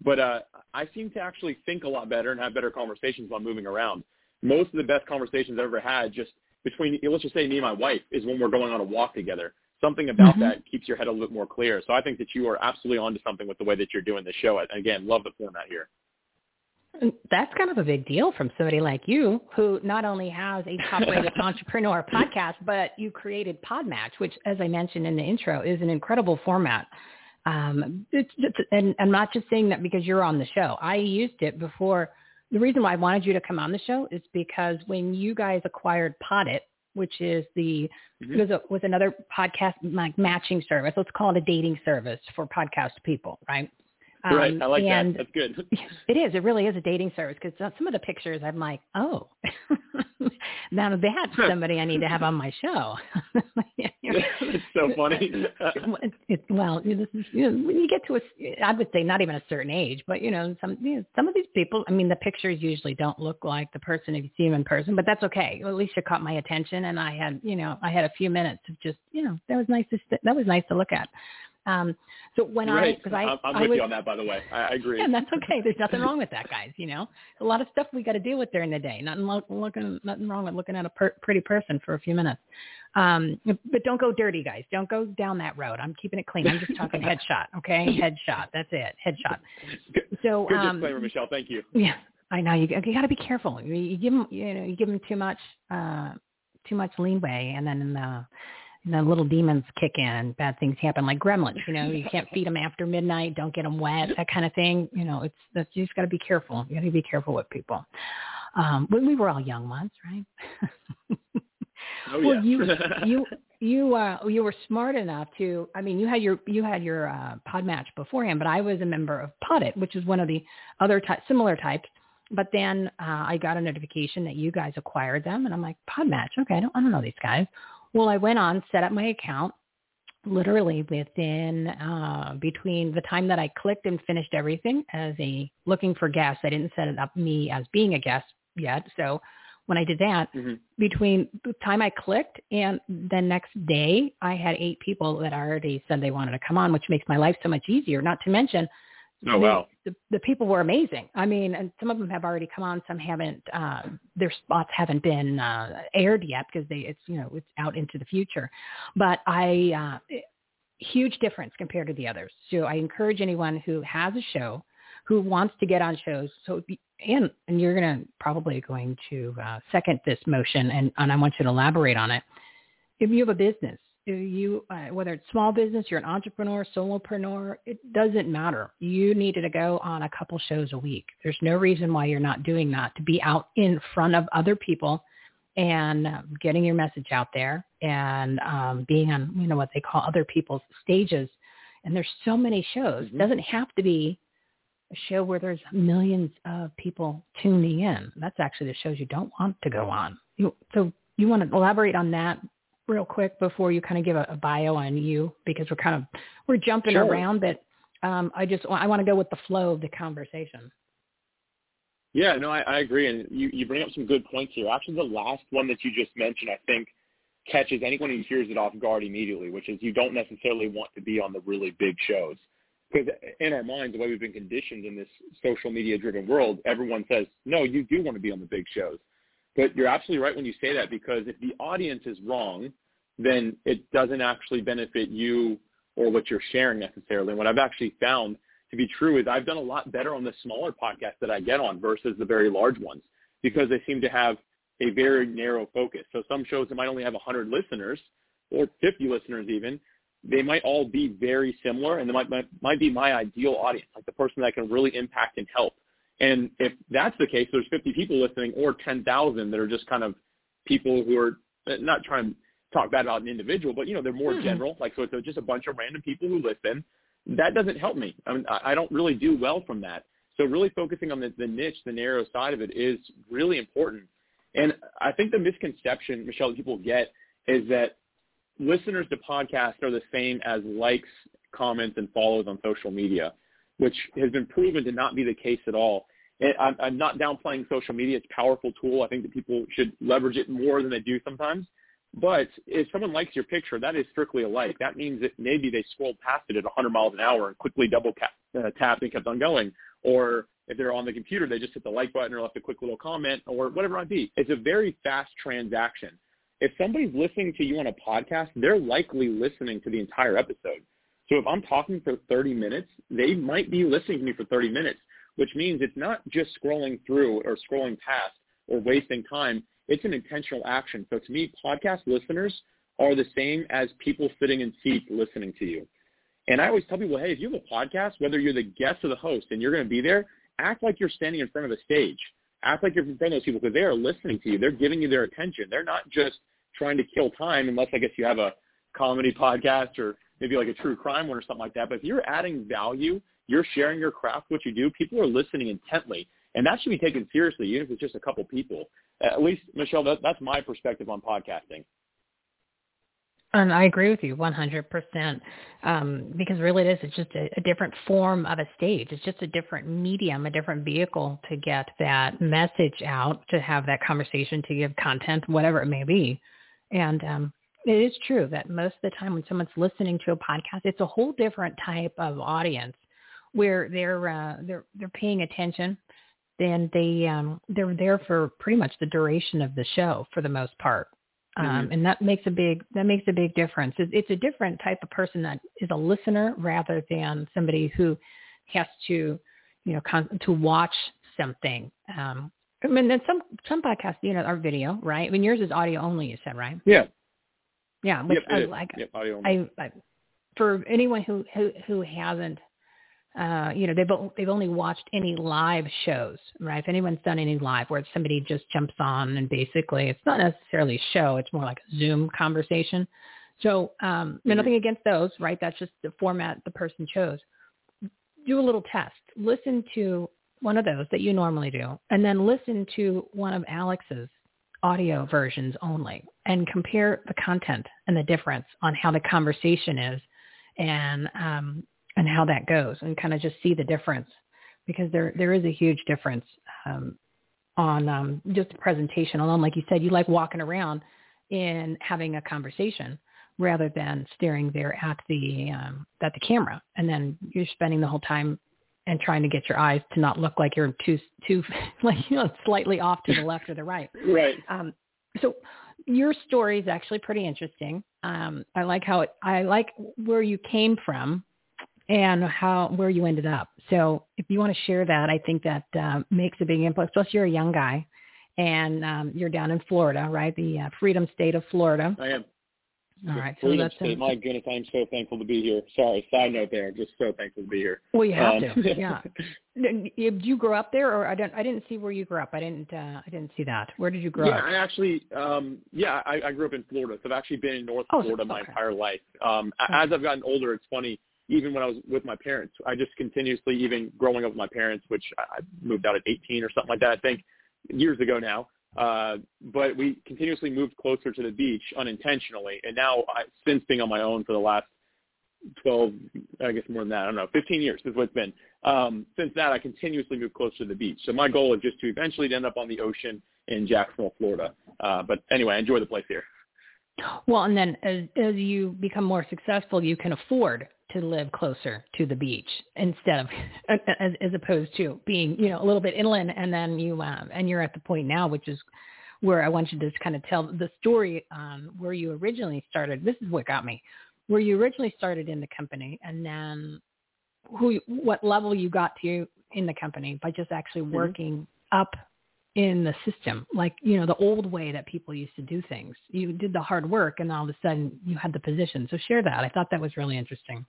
But uh, I seem to actually think a lot better and have better conversations while moving around. Most of the best conversations I've ever had just between, let's just say me and my wife, is when we're going on a walk together. Something about Mhm. that keeps your head a little bit more clear. So I think that you are absolutely onto something with the way that you're doing the show. And again, love the format here. That's kind of a big deal from somebody like you who not only has a top-rated entrepreneur podcast, but you created Podmatch, which, as I mentioned in the intro, is an incredible format. Um, it's just, and I'm not just saying that because you're on the show. I used it before. The reason why I wanted you to come on the show is because when you guys acquired Podit, which is the Mhm. was a, was another podcast like matching service. Let's call it a dating service for podcast people, right? Right. Um, I like and that. That's good. it is. It really is a dating service because some of the pictures I'm like, oh, now that's somebody I need to have on my show. it's so funny. it, it, well, you know, when you get to a, I would say not even a certain age, but you know, some you know, some of these people. I mean, the pictures usually don't look like the person if you see them in person, but that's okay. Well, at least it caught my attention, and I had, you know, I had a few minutes of just, you know, that was nice to that was nice to look at. Um, so when right. I, because I, I'm, I'm I with was, you on that, by the way. I, I agree. Yeah, and that's okay. There's nothing wrong with that, guys. You know, a lot of stuff we got to deal with during the day. Nothing lo- looking, nothing wrong with looking at a per- pretty person for a few minutes. Um, but don't go dirty, guys. Don't go down that road. I'm keeping it clean. I'm just talking headshot. Okay, headshot. That's it. Headshot. So Good um, disclaimer, Michele. Thank you. yeah, I know you, you got to be careful. You, you give them, you know, you give them too much, uh, too much leeway, and then the, the little demons kick in, and bad things happen, like gremlins. You know, you can't feed them after midnight. Don't get them wet, that kind of thing. You know, it's that's you just got to be careful. You got to be careful with people. Um, when we were all young once, right? Oh, well, yeah. you you you uh you were smart enough to I mean you had your you had your uh Podmatch beforehand, but I was a member of Podit, which is one of the other ty- similar types. But then uh I got a notification that you guys acquired them and I'm like, Podmatch, okay, I don't I don't know these guys. Well I went on, set up my account literally within uh between the time that I clicked and finished everything as a looking for guests. I didn't set it up me as being a guest yet. So when I did that, Mhm. between the time I clicked and the next day, I had eight people that already said they wanted to come on, which makes my life so much easier. Not to mention, Oh, wow. the, the people were amazing. I mean, and some of them have already come on, some haven't. Uh, their spots haven't been uh, aired yet because they, it's you know, it's out into the future. But I, uh, huge difference compared to the others. So I encourage anyone who has a show, who wants to get on shows. So and and you're gonna probably going to uh, second this motion, and and I want you to elaborate on it. If you have a business, you uh, whether it's small business, you're an entrepreneur, solopreneur, it doesn't matter. You needed to go on a couple shows a week. There's no reason why you're not doing that to be out in front of other people and uh, getting your message out there and um, being on you know what they call other people's stages. And there's so many shows. It doesn't have to be a show where there's millions of people tuning in. That's actually the shows you don't want to go on. You, so you want to elaborate on that real quick before you kind of give a, a bio on you because we're kind of we're jumping Sure. around, but um, I just I want to go with the flow of the conversation. Yeah, no, I, I agree, and you, you bring up some good points here. Actually, the last one that you just mentioned, I think, catches anyone who hears it off guard immediately, which is you don't necessarily want to be on the really big shows. Because in our minds, the way we've been conditioned in this social media-driven world, everyone says, no, you do want to be on the big shows. But you're absolutely right when you say that, because if the audience is wrong, then it doesn't actually benefit you or what you're sharing necessarily. And what I've actually found to be true is I've done a lot better on the smaller podcasts that I get on versus the very large ones because they seem to have a very narrow focus. So some shows that might only have 100 listeners or 50 listeners even, they might all be very similar and they might, might, might be my ideal audience, like the person that can really impact and help. And if that's the case, there's 50 people listening or 10,000 that are just kind of people who are not trying to talk bad about an individual, but you know, they're more Mhm. general. Like, so it's just a bunch of random people who listen. That doesn't help me. I mean, I I don't really do well from that. So really focusing on the, the niche, the narrow side of it is really important. And I think the misconception, Michele, that people get is that listeners to podcasts are the same as likes, comments, and follows on social media, which has been proven to not be the case at all. And I'm, I'm not downplaying social media. It's a powerful tool. I think that people should leverage it more than they do sometimes. But if someone likes your picture, that is strictly a like. That means that maybe they scrolled past it at 100 miles an hour and quickly double tap, uh, tapped and kept on going. Or if they're on the computer, they just hit the like button or left a quick little comment or whatever it might be. It's a very fast transaction. If somebody's listening to you on a podcast, they're likely listening to the entire episode. So if I'm talking for 30 minutes, they might be listening to me for 30 minutes, which means it's not just scrolling through or scrolling past or wasting time. It's an intentional action. So to me, podcast listeners are the same as people sitting in seats listening to you. And I always tell people, hey, if you have a podcast, whether you're the guest or the host and you're going to be there, act like you're standing in front of a stage. Act like you're in front of those people because they are listening to you. They're giving you their attention. They're not just trying to kill time unless I guess you have a comedy podcast or maybe like a true crime one or something like that. But if you're adding value, you're sharing your craft, what you do, people are listening intently. And that should be taken seriously, even if it's just a couple people. At least, Michele, that, that's my perspective on podcasting. And I agree with you 100% um, because really it is. It's just a, a different form of a stage. It's just a different medium, a different vehicle to get that message out, to have that conversation, to give content, whatever it may be. And um, it is true that most of the time when someone's listening to a podcast, it's a whole different type of audience where they're uh, they're they're paying attention and they um, they're there for pretty much the duration of the show for the most part. Um, Mm-hmm. and that makes a big that makes a big difference. It, it's a different type of person that is a listener rather than somebody who has to, you know, con- to watch something. Um, I mean, then some some podcasts, you know, are video, right? I mean, yours is audio only. You said, right? Yeah. Yeah, which Yep, I is. like. Yep, audio. I, I for anyone who who who hasn't uh you know they've they've only watched any live shows right if anyone's done any live where somebody just jumps on and basically it's not necessarily a show it's more like a zoom conversation so um Mm-hmm. nothing against those right that's just the format the person chose do a little test listen to one of those that you normally do and then listen to one of alex's audio versions only and compare the content and the difference on how the conversation is and um, and how that goes and kind of just see the difference because there there is a huge difference um, on um, just the presentation alone. Like you said, you like walking around and having a conversation rather than staring there at the um, at the camera, and then you're spending the whole time and trying to get your eyes to not look like you're too too like you know slightly off to the left or the right. Right. Um, so your story is actually pretty interesting. Um, I like how it, I like where you came from and how where you ended up. So if you want to share that, I think that uh, makes a big impact. Plus, you're a young guy, and um, you're down in Florida, right? The uh, Freedom State of Florida. I am. All right. So that's State. My goodness, I'm so thankful to be here. Sorry, side note there. Just so thankful to be here. well, you have Um, to. Yeah. Did you grow up there, or I don't? I didn't see where you grew up. I didn't. Uh, I didn't see that. Where did you grow yeah, up? I actually, um, yeah, I, I grew up in Florida, so I've actually been in North Oh, so- Florida my entire life. Um, a- as I've gotten older, it's funny. Even when I was with my parents, I just continuously, even growing up with my parents, which I I moved out at 18 or something like that, I think, years ago now. Uh, but we continuously moved closer to the beach unintentionally, and now I, since being on my own for the last 12, I guess more than that, I don't know, 15 years is what it's been. Um, since that, I continuously move closer to the beach. So my goal is just to eventually end up on the ocean in Jacksonville, Florida. Uh, but anyway, I enjoy the place here. Well, and then as as you become more successful, you can afford to live closer to the beach instead of as, as opposed to being you know a little bit inland, and then you um, and you're at the point now, which is where I want you to just kind of tell the story um, where you originally started. This is what got me, where you originally started in the company, and then who what level you got to in the company by just actually working up in the system, like you know the old way that people used to do things. You did the hard work, and all of a sudden you had the position. So share that. I thought that was really interesting.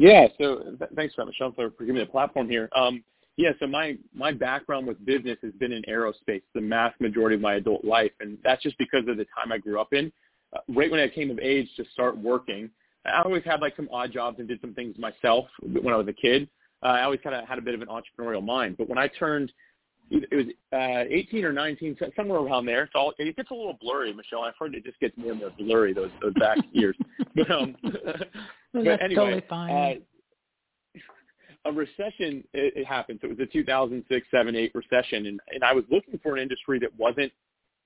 Yeah, so th- thanks for that, Michele, for, for giving me a platform here. Um, yeah, so my, my background with business has been in aerospace the mass majority of my adult life, and that's just because of the time I grew up in. Uh, right when I came of age to start working, I always had like some odd jobs and did some things myself when I was a kid. Uh, I always kind of had a bit of an entrepreneurial mind, but when I turned it was uh, 18 or 19, somewhere around there. It's all it gets a little blurry, Michele. I've heard it just gets more and more blurry those those back years. But um, Well, but anyway, totally fine. Uh, a recession it, it happened. So it was a 2006, 7, 8 recession, and and I was looking for an industry that wasn't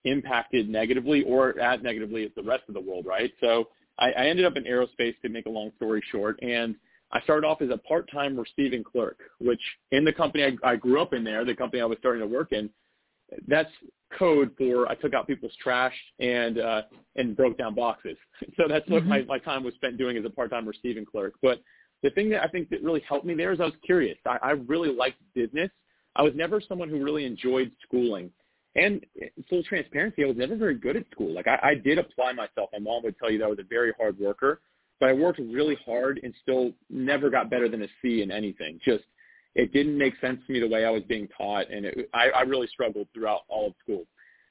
impacted negatively or as negatively as the rest of the world, right? So I, I ended up in aerospace to make a long story short, and I started off as a part-time receiving clerk, which in the company I, I grew up in there, the company I was starting to work in, that's code for I took out people's trash and uh, and broke down boxes. So that's what my, my time was spent doing as a part-time receiving clerk. But the thing that I think that really helped me there is I was curious. I, I really liked business. I was never someone who really enjoyed schooling. And full transparency, I was never very good at school. Like I, I did apply myself. My mom would tell you that I was a very hard worker, but I worked really hard and still never got better than a C in anything. Just it didn't make sense to me the way I was being taught, and it, I, I really struggled throughout all of school.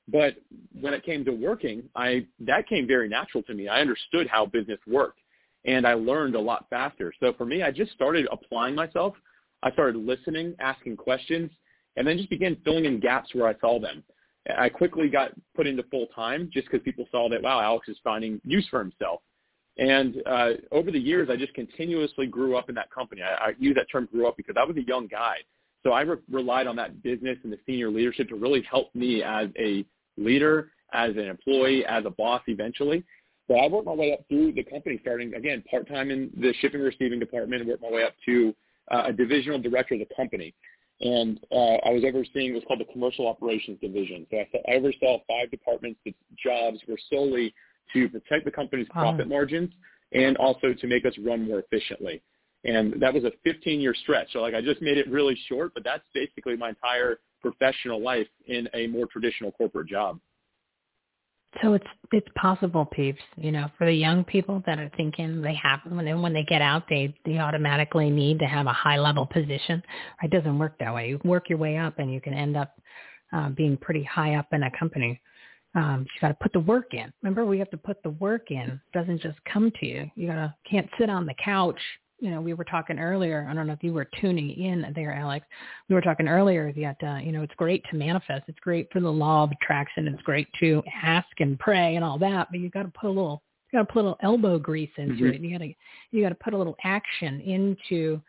But when it came to working, I that came very natural to me. I understood how business worked, and I learned a lot faster. So for me, I just started applying myself. I started listening, asking questions, and then just began filling in gaps where I saw them. I quickly got put into full time just because people saw that wow, Alex is finding use for himself. And uh, over the years, I just continuously grew up in that company. I, I use that term "grew up" because I was a young guy, so I re- relied on that business and the senior leadership to really help me as a leader, as an employee, as a boss eventually. But I worked my way up through the company, starting again part time in the shipping receiving department, worked my way up to uh, a divisional director of the company. And uh, I was overseeing what's called the commercial operations division. So I, I oversaw five departments whose jobs were solely to protect the company's profit margins and also to make us run more efficiently. And that was a 15-year stretch. So like I just made it really short, but that's basically my entire professional life in a more traditional corporate job. So it's it's possible, peeps. You know, for the young people that are thinking they have when they, when they get out, they they automatically need to have a high level position. It doesn't work that way. You work your way up, and you can end up uh, being pretty high up in a company. Um, you got to put the work in. Remember, we have to put the work in. It doesn't just come to you. You gotta can't sit on the couch you know, we were talking earlier. I don't know if you were tuning in there, Alex. We were talking earlier that uh, you know it's great to manifest. It's great for the law of attraction. It's great to ask and pray and all that. But you got to put a little, you got to put a little elbow grease into mm-hmm. it. You got to, you got to put a little action into,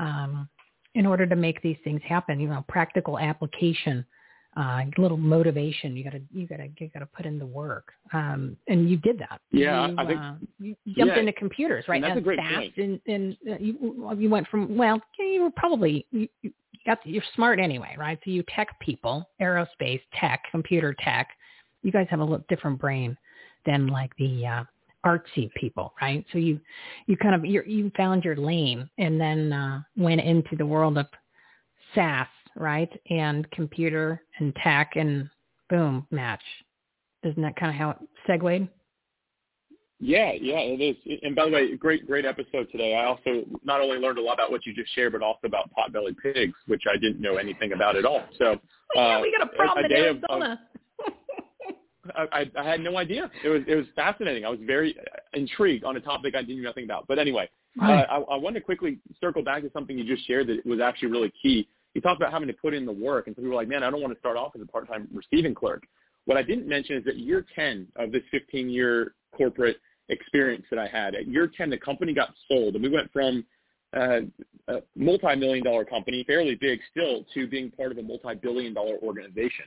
um, in order to make these things happen. You know, practical application uh, a little motivation. You gotta, you gotta, you gotta put in the work. Um, and you did that. Yeah, you, I think uh, you jumped yeah, into computers, right? And that's and a great fast, point. and, and uh, you, you went from well, you were probably you, you got you're smart anyway, right? So you tech people, aerospace tech, computer tech. You guys have a little different brain than like the uh, artsy people, right? So you you kind of you you found your lane and then uh, went into the world of SaaS right? And computer and tech and boom, match. Isn't that kind of how it segued? Yeah, yeah, it is. And by the way, great, great episode today. I also not only learned a lot about what you just shared, but also about potbelly pigs, which I didn't know anything about at all. So, uh, yeah, we got a problem a, a in Arizona. Of, I, I had no idea. It was it was fascinating. I was very intrigued on a topic I knew nothing about. But anyway, right. uh, I, I wanted to quickly circle back to something you just shared that was actually really key he talked about having to put in the work, and so people were like, man, I don't want to start off as a part-time receiving clerk. What I didn't mention is that year 10 of this 15-year corporate experience that I had, at year 10, the company got sold, and we went from uh, a multi-million dollar company, fairly big still, to being part of a multi-billion dollar organization.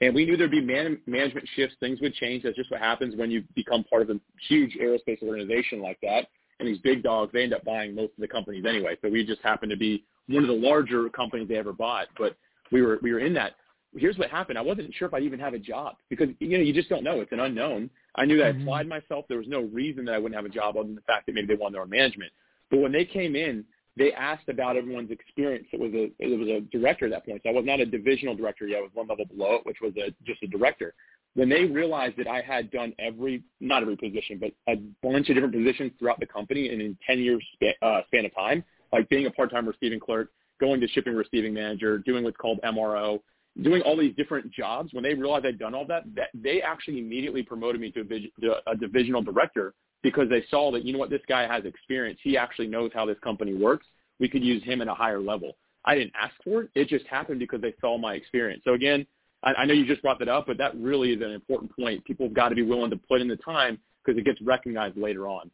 And we knew there'd be man- management shifts. Things would change. That's just what happens when you become part of a huge aerospace organization like that. And these big dogs, they end up buying most of the companies anyway. So we just happened to be one of the larger companies they ever bought. But we were we were in that. Here's what happened. I wasn't sure if I'd even have a job because you know you just don't know. It's an unknown. I knew that mm-hmm. I applied myself. There was no reason that I wouldn't have a job other than the fact that maybe they wanted their own management. But when they came in, they asked about everyone's experience. It was a it was a director at that point. So I was not a divisional director yet. I was one level below it, which was a, just a director. When they realized that I had done every not every position, but a bunch of different positions throughout the company and in 10 years span, uh, span of time, like being a part-time receiving clerk, going to shipping receiving manager, doing what's called MRO, doing all these different jobs. When they realized I'd done all that, that they actually immediately promoted me to a, to a divisional director because they saw that, you know what, this guy has experience. He actually knows how this company works. We could use him at a higher level. I didn't ask for it. It just happened because they saw my experience. So again, I, I know you just brought that up, but that really is an important point. People have got to be willing to put in the time because it gets recognized later on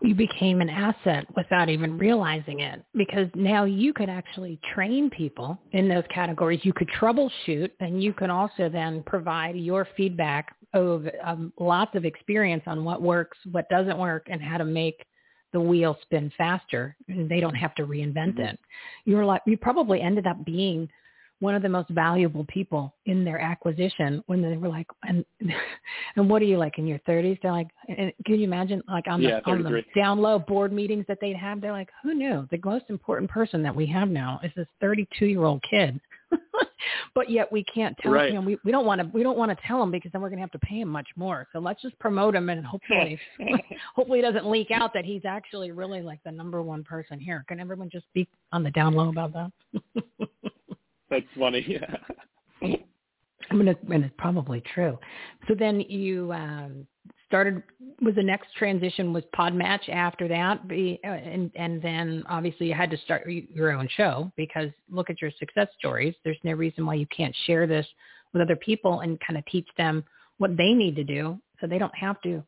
you became an asset without even realizing it because now you could actually train people in those categories. You could troubleshoot and you can also then provide your feedback of um, lots of experience on what works, what doesn't work, and how to make the wheel spin faster. And They don't have to reinvent mm-hmm. it. You're like you probably ended up being one of the most valuable people in their acquisition when they were like, and and what are you like in your 30s? They're like, and can you imagine like on the yeah, on the down low board meetings that they'd have? They're like, who knew the most important person that we have now is this 32 year old kid. but yet we can't tell right. him we, we don't want to we don't want to tell him because then we're going to have to pay him much more so let's just promote him and hopefully hopefully it doesn't leak out that he's actually really like the number one person here can everyone just speak on the down low about that That's funny. Yeah. I mean, and it's probably true. So then you um, started. Was the next transition was Podmatch after that, uh, and and then obviously you had to start your own show because look at your success stories. There's no reason why you can't share this with other people and kind of teach them what they need to do, so they don't have to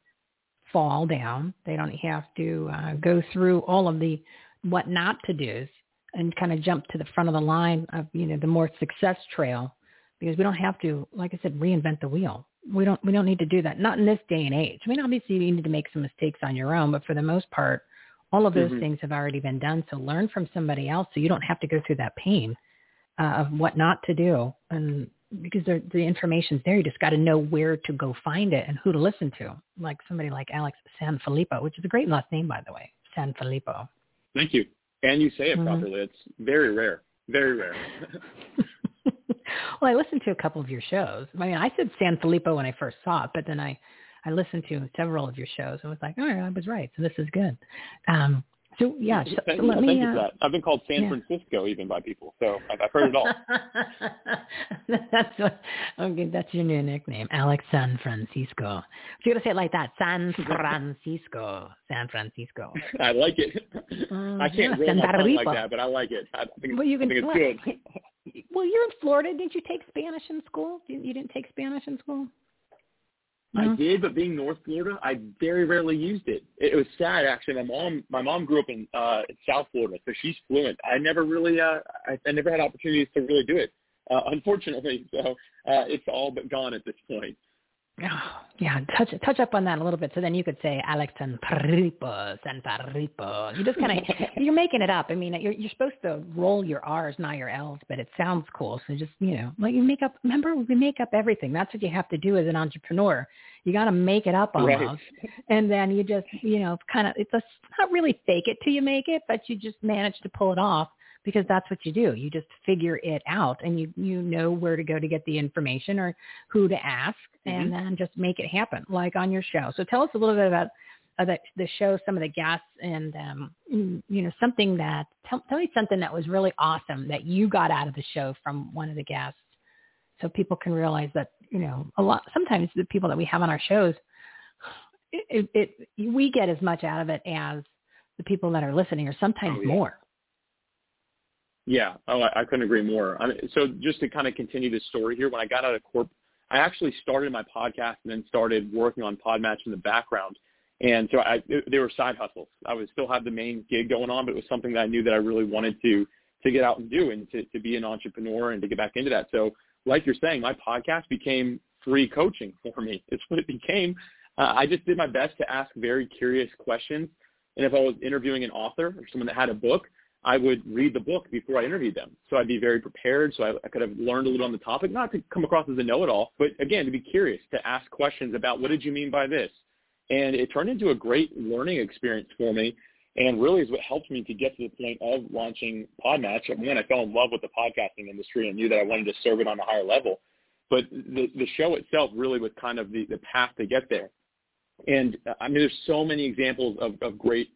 fall down. They don't have to uh, go through all of the what not to do's and kind of jump to the front of the line of, you know, the more success trail because we don't have to, like I said, reinvent the wheel. we don't we don't need to do that. Not in this day and age. I mean, obviously you need to make some mistakes on your own, but for the most part, all of those Mhm. things have already been done. So learn from somebody else, so you don't have to go through that pain uh, of what not to do. And because the the information's there, you just got to know where to go find it and who to listen to. Like somebody like Alex Sanfilippo, which is a great last name by the way, Sanfilippo. Thank you. And you say it Mhm. properly. It's very rare. Very rare. Well, I listened to a couple of your shows. I mean, I said San Filippo when I first saw it, but then I, I listened to several of your shows and was like, oh, I was right. So this is good. Um, so yeah, so, so let me. Uh, that. I've been called San yeah. Francisco even by people, so I've, I've heard it all. that's what. Okay, that's your new nickname, Alex San Francisco. You gotta say it like that, San Francisco, San Francisco. I like it. Mm, I can't yeah, roll my tongue like that, but I like it. I think, Well, you I can. think it's well, good. Well, you're in Florida. Didn't you take Spanish in school? You, you didn't take Spanish in school? I did, but being North Florida, I very rarely used it. It, it was sad actually. My mom, my mom grew up in uh, South Florida, so she's fluent. I never really, uh, I, I never had opportunities to really do it. Uh, unfortunately, so uh, it's all but gone at this point. Yeah, touch touch up on that a little bit. So then you could say Alex and Sanfaripo, Sanfaripo. You just kind of you're making it up. I mean, you're you're supposed to roll your R's, not your L's, but it sounds cool. So just you know, like you make up. Remember, we make up everything. That's what you have to do as an entrepreneur. You got to make it up Right. almost, and then you just you know kind of it's a, not really fake it till you make it, but you just manage to pull it off because that's what you do. You just figure it out and you you know where to go to get the information or who to ask and then just make it happen like on your show. So tell us a little bit about uh, the, the show, some of the guests and um mm, you know something that tell, tell me something that was really awesome that you got out of the show from one of the guests so people can realize that you know a lot sometimes the people that we have on our shows it, it, it we get as much out of it as the people that are listening or sometimes Oh, yeah. more Yeah, oh, I, I couldn't agree more. I mean, so just to kind of continue this story here, when I got out of corp, I actually started my podcast and then started working on Podmatch in the background. And so I, they were side hustles. I would still have the main gig going on, but it was something that I knew that I really wanted to to get out and do and to, to be an entrepreneur and to get back into that. So like you're saying, my podcast became free coaching for me. It's what it became. Uh, I just did my best to ask very curious questions. And if I was interviewing an author or someone that had a book, I would read the book before I interviewed them. So I'd be very prepared. So I, I could have learned a little on the topic, not to come across as a know-it-all, but again, to be curious, to ask questions about what did you mean by this? And it turned into a great learning experience for me and really is what helped me to get to the point of launching Podmatch. And then I fell in love with the podcasting industry and knew that I wanted to serve it on a higher level. But the, the show itself really was kind of the, the path to get there. And uh, I mean, there's so many examples of, of great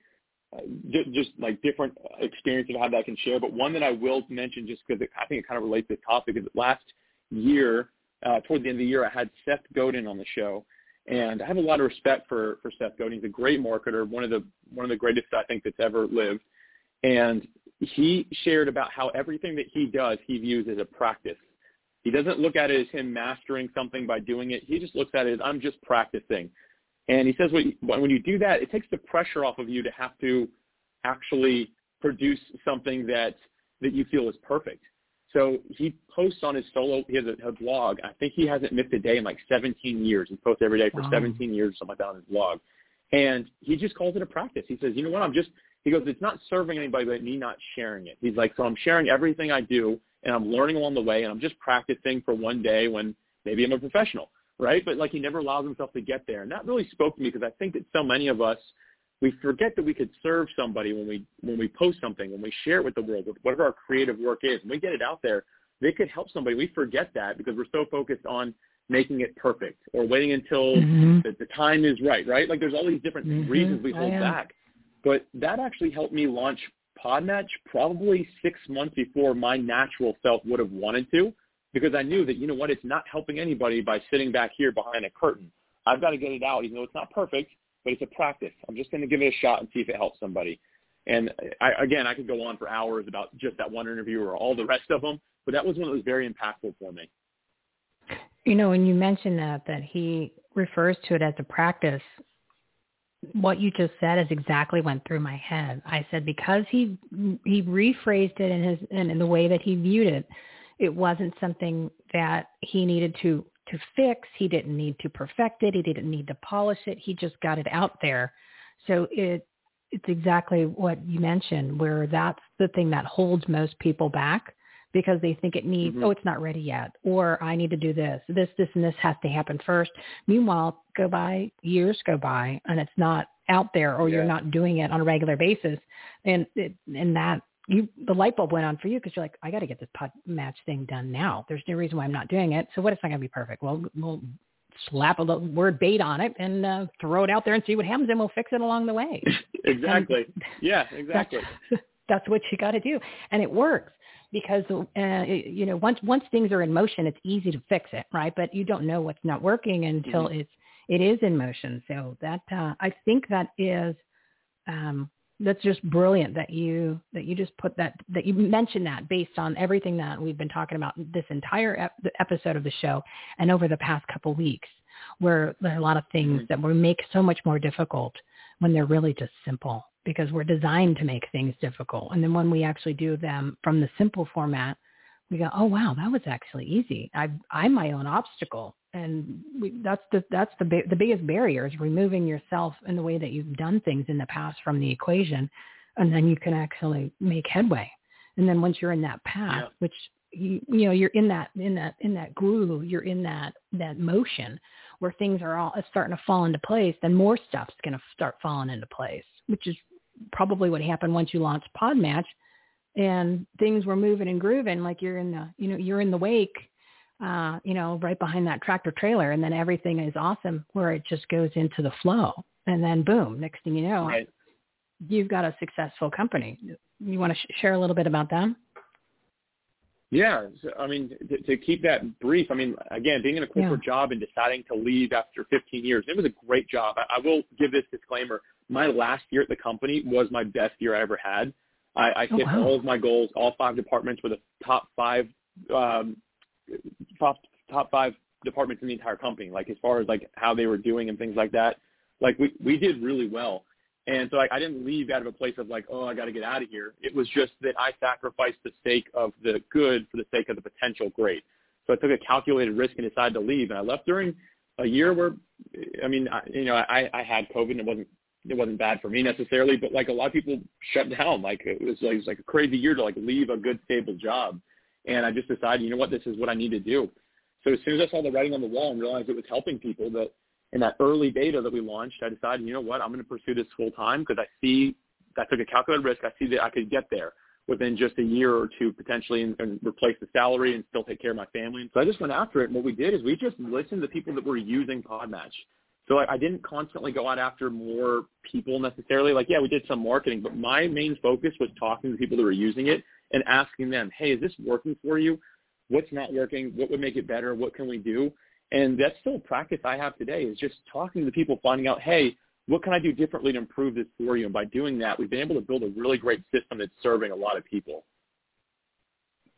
just like different experiences how that can share. But one that I will mention just because I think it kind of relates to the topic is last year, uh, toward the end of the year, I had Seth Godin on the show. And I have a lot of respect for, for Seth Godin. He's a great marketer, one of the one of the greatest I think that's ever lived. And he shared about how everything that he does he views as a practice. He doesn't look at it as him mastering something by doing it. He just looks at it as I'm just practicing. And he says when when you do that, it takes the pressure off of you to have to actually produce something that that you feel is perfect. So he posts on his solo, he has a, a blog. I think he hasn't missed a day in like 17 years. He posts every day for Wow. 17 years, or something like that on his blog. And he just calls it a practice. He says, you know what, I'm just, he goes, it's not serving anybody but me not sharing it. He's like, so I'm sharing everything I do and I'm learning along the way and I'm just practicing for one day when maybe I'm a professional, right? But like he never allows himself to get there. And that really spoke to me because I think that so many of us, we forget that we could serve somebody when we when we post something, when we share it with the world, with whatever our creative work is, when we get it out there, they could help somebody. We forget that because we're so focused on making it perfect or waiting until Mhm. the, the time is right, right? Like there's all these different Mhm. reasons we hold back. But that actually helped me launch Podmatch probably six months before my natural self would have wanted to because I knew that, you know what, it's not helping anybody by sitting back here behind a curtain. I've got to get it out, even though it's not perfect, but it's a practice. I'm just going to give it a shot and see if it helps somebody. And I, again, I could go on for hours about just that one interview or all the rest of them, but that was one that was very impactful for me. You know, when you mentioned that, that he refers to it as a practice, what you just said is exactly went through my head. I said because he he rephrased it in his in, in the way that he viewed it, it wasn't something that he needed to to fix. He didn't need to perfect it. He didn't need to polish it. He just got it out there. So it it's exactly what you mentioned, where that's the thing that holds most people back because they think it needs, mm-hmm. oh, it's not ready yet, or I need to do this, this, this, and this has to happen first. Meanwhile, go by years go by and it's not out there, or yeah. you're not doing it on a regular basis, and it, and that you the light bulb went on for you because you're like, I got to get this pot match thing done now. There's no reason why I'm not doing it. So what? It's not going to be perfect. Well, we'll slap a little word bait on it and uh, throw it out there and see what happens, and we'll fix it along the way. exactly. And yeah, exactly. That's, that's what you got to do, and it works because uh, you know once once things are in motion, it's easy to fix it, right? But you don't know what's not working until mm-hmm. it's it is in motion. So that uh, I think that is um, that's just brilliant that you that you just put that that you mentioned that based on everything that we've been talking about this entire ep- episode of the show and over the past couple weeks where there are a lot of things mm-hmm. that we make so much more difficult when they're really just simple because we're designed to make things difficult and then when we actually do them from the simple format we go oh wow that was actually easy i i'm my own obstacle and we, that's the that's the the biggest barrier is removing yourself in the way that you've done things in the past from the equation, and then you can actually make headway. And then once you're in that path, yeah. which you you know you're in that in that in that groove, you're in that that motion where things are all starting to fall into place, then more stuff's going to start falling into place, which is probably what happened once you launched Podmatch, and things were moving and grooving like you're in the you know you're in the wake uh, you know, right behind that tractor trailer, and then everything is awesome where it just goes into the flow, and then boom, next thing you know, right. you've got a successful company. You want to sh- share a little bit about them? Yeah, so, I mean, to, to keep that brief, I mean, again, being in a corporate yeah. job and deciding to leave after 15 years, it was a great job. I, I will give this disclaimer: my last year at the company was my best year I ever had. I, I oh, hit wow. all of my goals. All five departments were the top five um, top top five departments in the entire company, like as far as like how they were doing and things like that. Like we we did really well. And so like, I didn't leave out of a place of like, oh, I got to get out of here. It was just that I sacrificed the sake of the good for the sake of the potential great. So I took a calculated risk and decided to leave. And I left during a year where, I mean, I, you know, I, I had COVID and it wasn't it wasn't bad for me necessarily, but like a lot of people shut down. Like it was like it was like a crazy year to like leave a good stable job. And I just decided, you know what, this is what I need to do. So as soon as I saw the writing on the wall and realized it was helping people, that in that early beta that we launched, I decided, you know what, I'm going to pursue this full time because I see I took a calculated risk. I see that I could get there within just a year or two potentially and, and replace the salary and still take care of my family. So I just went after it. And what we did is we just listened to people that were using Podmatch. So I, I didn't constantly go out after more people necessarily. Like, yeah, we did some marketing, but my main focus was talking to people that were using it and asking them, hey, is this working for you? What's not working? What would make it better? What can we do? And that's still a practice I have today is just talking to the people, finding out, hey, what can I do differently to improve this for you? And by doing that, we've been able to build a really great system that's serving a lot of people.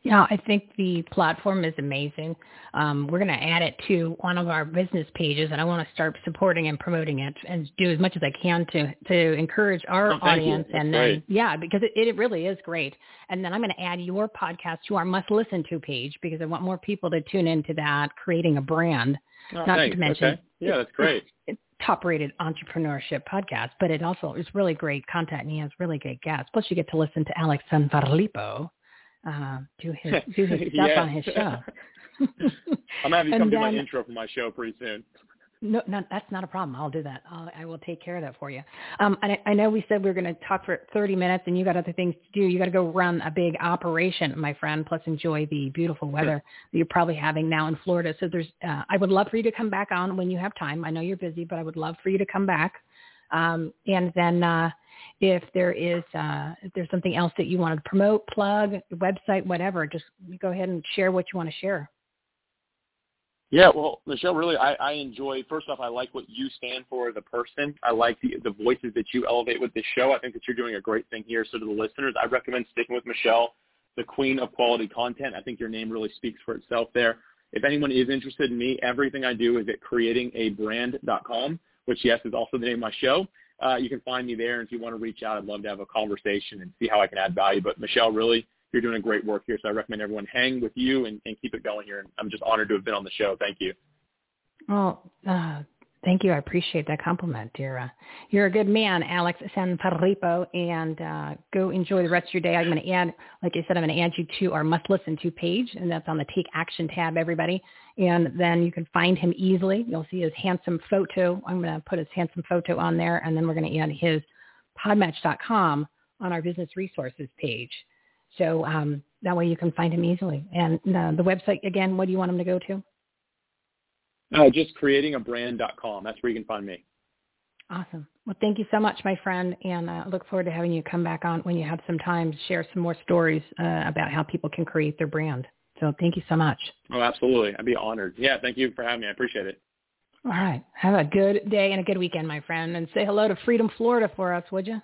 Yeah, I think the platform is amazing. Um, we're going to add it to one of our business pages, and I want to start supporting and promoting it and do as much as I can to to encourage our oh, audience. And great. then, yeah, because it, it really is great. And then I'm going to add your podcast to our must listen to page because I want more people to tune into that, creating a brand. Oh, not thanks. to mention, okay. yeah, that's great. It's, top rated entrepreneurship podcast, but it also is really great content and he has really great guests. Plus you get to listen to Alex Sanfilippo uh, do his do his stuff on his show. I'm gonna have you come do my intro for my show pretty soon. No, no, that's not a problem. I'll do that. I'll, I will take care of that for you. Um, and I, I know we said we were going to talk for 30 minutes, and you got other things to do. You got to go run a big operation, my friend. Plus, enjoy the beautiful weather that you're probably having now in Florida. So there's, uh, I would love for you to come back on when you have time. I know you're busy, but I would love for you to come back. Um, and then uh, if there is uh, if there's something else that you want to promote, plug, website, whatever, just go ahead and share what you want to share. Yeah, well, Michele, really, I, I enjoy. First off, I like what you stand for as a person. I like the the voices that you elevate with this show. I think that you're doing a great thing here. So to the listeners, I recommend sticking with Michele, the queen of quality content. I think your name really speaks for itself there. If anyone is interested in me, everything I do is at creatingabrand.com, which yes is also the name of my show uh, you can find me there. And if you want to reach out, I'd love to have a conversation and see how I can add value. But Michele, really, you're doing a great work here. So I recommend everyone hang with you and, and keep it going here. And I'm just honored to have been on the show. Thank you. Well, uh, thank you. I appreciate that compliment, dear. Uh, you're a good man, Alex Sanfilippo, and uh, go enjoy the rest of your day. I'm going to add, like I said, I'm going to add you to our must listen to page, and that's on the Take Action tab, everybody. And then you can find him easily. You'll see his handsome photo. I'm going to put his handsome photo on there, and then we're going to add his podmatch.com on our business resources page. So um, that way you can find him easily. And uh, the website, again, what do you want him to go to? Uh, just creatingabrand.com. That's where you can find me. Awesome. Well, thank you so much, my friend, and I uh, look forward to having you come back on when you have some time to share some more stories uh, about how people can create their brand. So thank you so much. Oh, absolutely. I'd be honored. Yeah, thank you for having me. I appreciate it. All right. Have a good day and a good weekend, my friend, and say hello to Freedom, Florida for us, would you?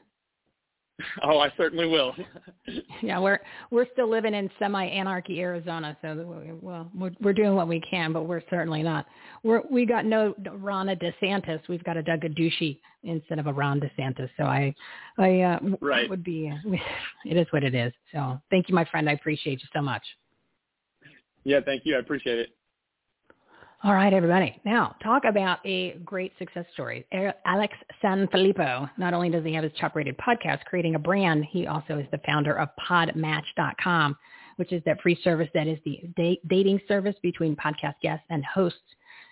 Oh, I certainly will. yeah, we're we're still living in semi-anarchy Arizona, so well, we're, we're doing what we can, but we're certainly not. We're we got no Ron DeSantis. We've got a Doug Ducey instead of a Ron DeSantis. So I, I uh, right. would be. Uh, it is what it is. So thank you, my friend. I appreciate you so much. Yeah, thank you. I appreciate it. All right, everybody. Now, talk about a great success story. Alex Sanfilippo, not only does he have his top-rated podcast, Creating a Brand, he also is the founder of podmatch.com, which is that free service that is the dating service between podcast guests and hosts.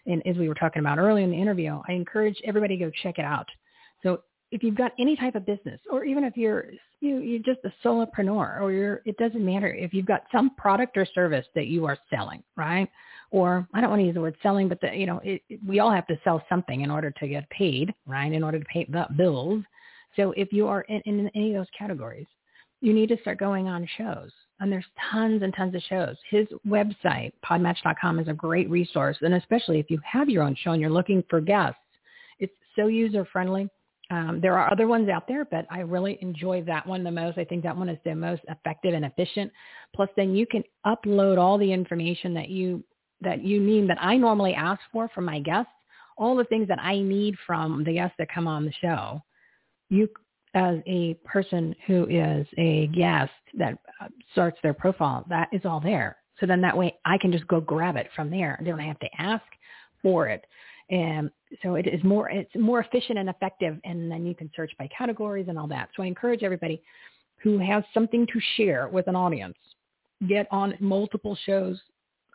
And as we were talking about earlier in the interview, I encourage everybody to go check it out. So if you've got any type of business, or even if you're you, you're just a solopreneur, or you're, it doesn't matter if you've got some product or service that you are selling, right? or I don't want to use the word selling, but the, you know, it, it, we all have to sell something in order to get paid, right? In order to pay the bills. So if you are in, in any of those categories, you need to start going on shows. And there's tons and tons of shows. His website, podmatch.com, is a great resource. And especially if you have your own show and you're looking for guests, it's so user friendly. Um, there are other ones out there, but I really enjoy that one the most. I think that one is the most effective and efficient. Plus, then you can upload all the information that you that you need that I normally ask for from my guests, all the things that I need from the guests that come on the show, you as a person who is a guest that uh, starts their profile, that is all there. So then that way I can just go grab it from there. I don't have to ask for it. And so it is more, it's more efficient and effective. And then you can search by categories and all that. So I encourage everybody who has something to share with an audience, get on multiple shows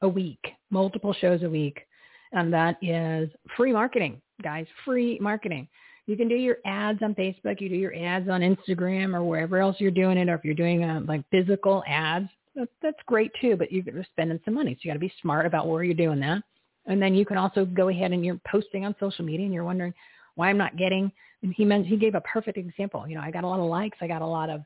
a week, multiple shows a week. And that is free marketing, guys, free marketing. You can do your ads on Facebook. You do your ads on Instagram or wherever else you're doing it. Or if you're doing uh, like physical ads, that's great too, but you're spending some money. So you got to be smart about where you're doing that. And then you can also go ahead and you're posting on social media and you're wondering why I'm not getting, and he meant, he gave a perfect example. You know, I got a lot of likes. I got a lot of,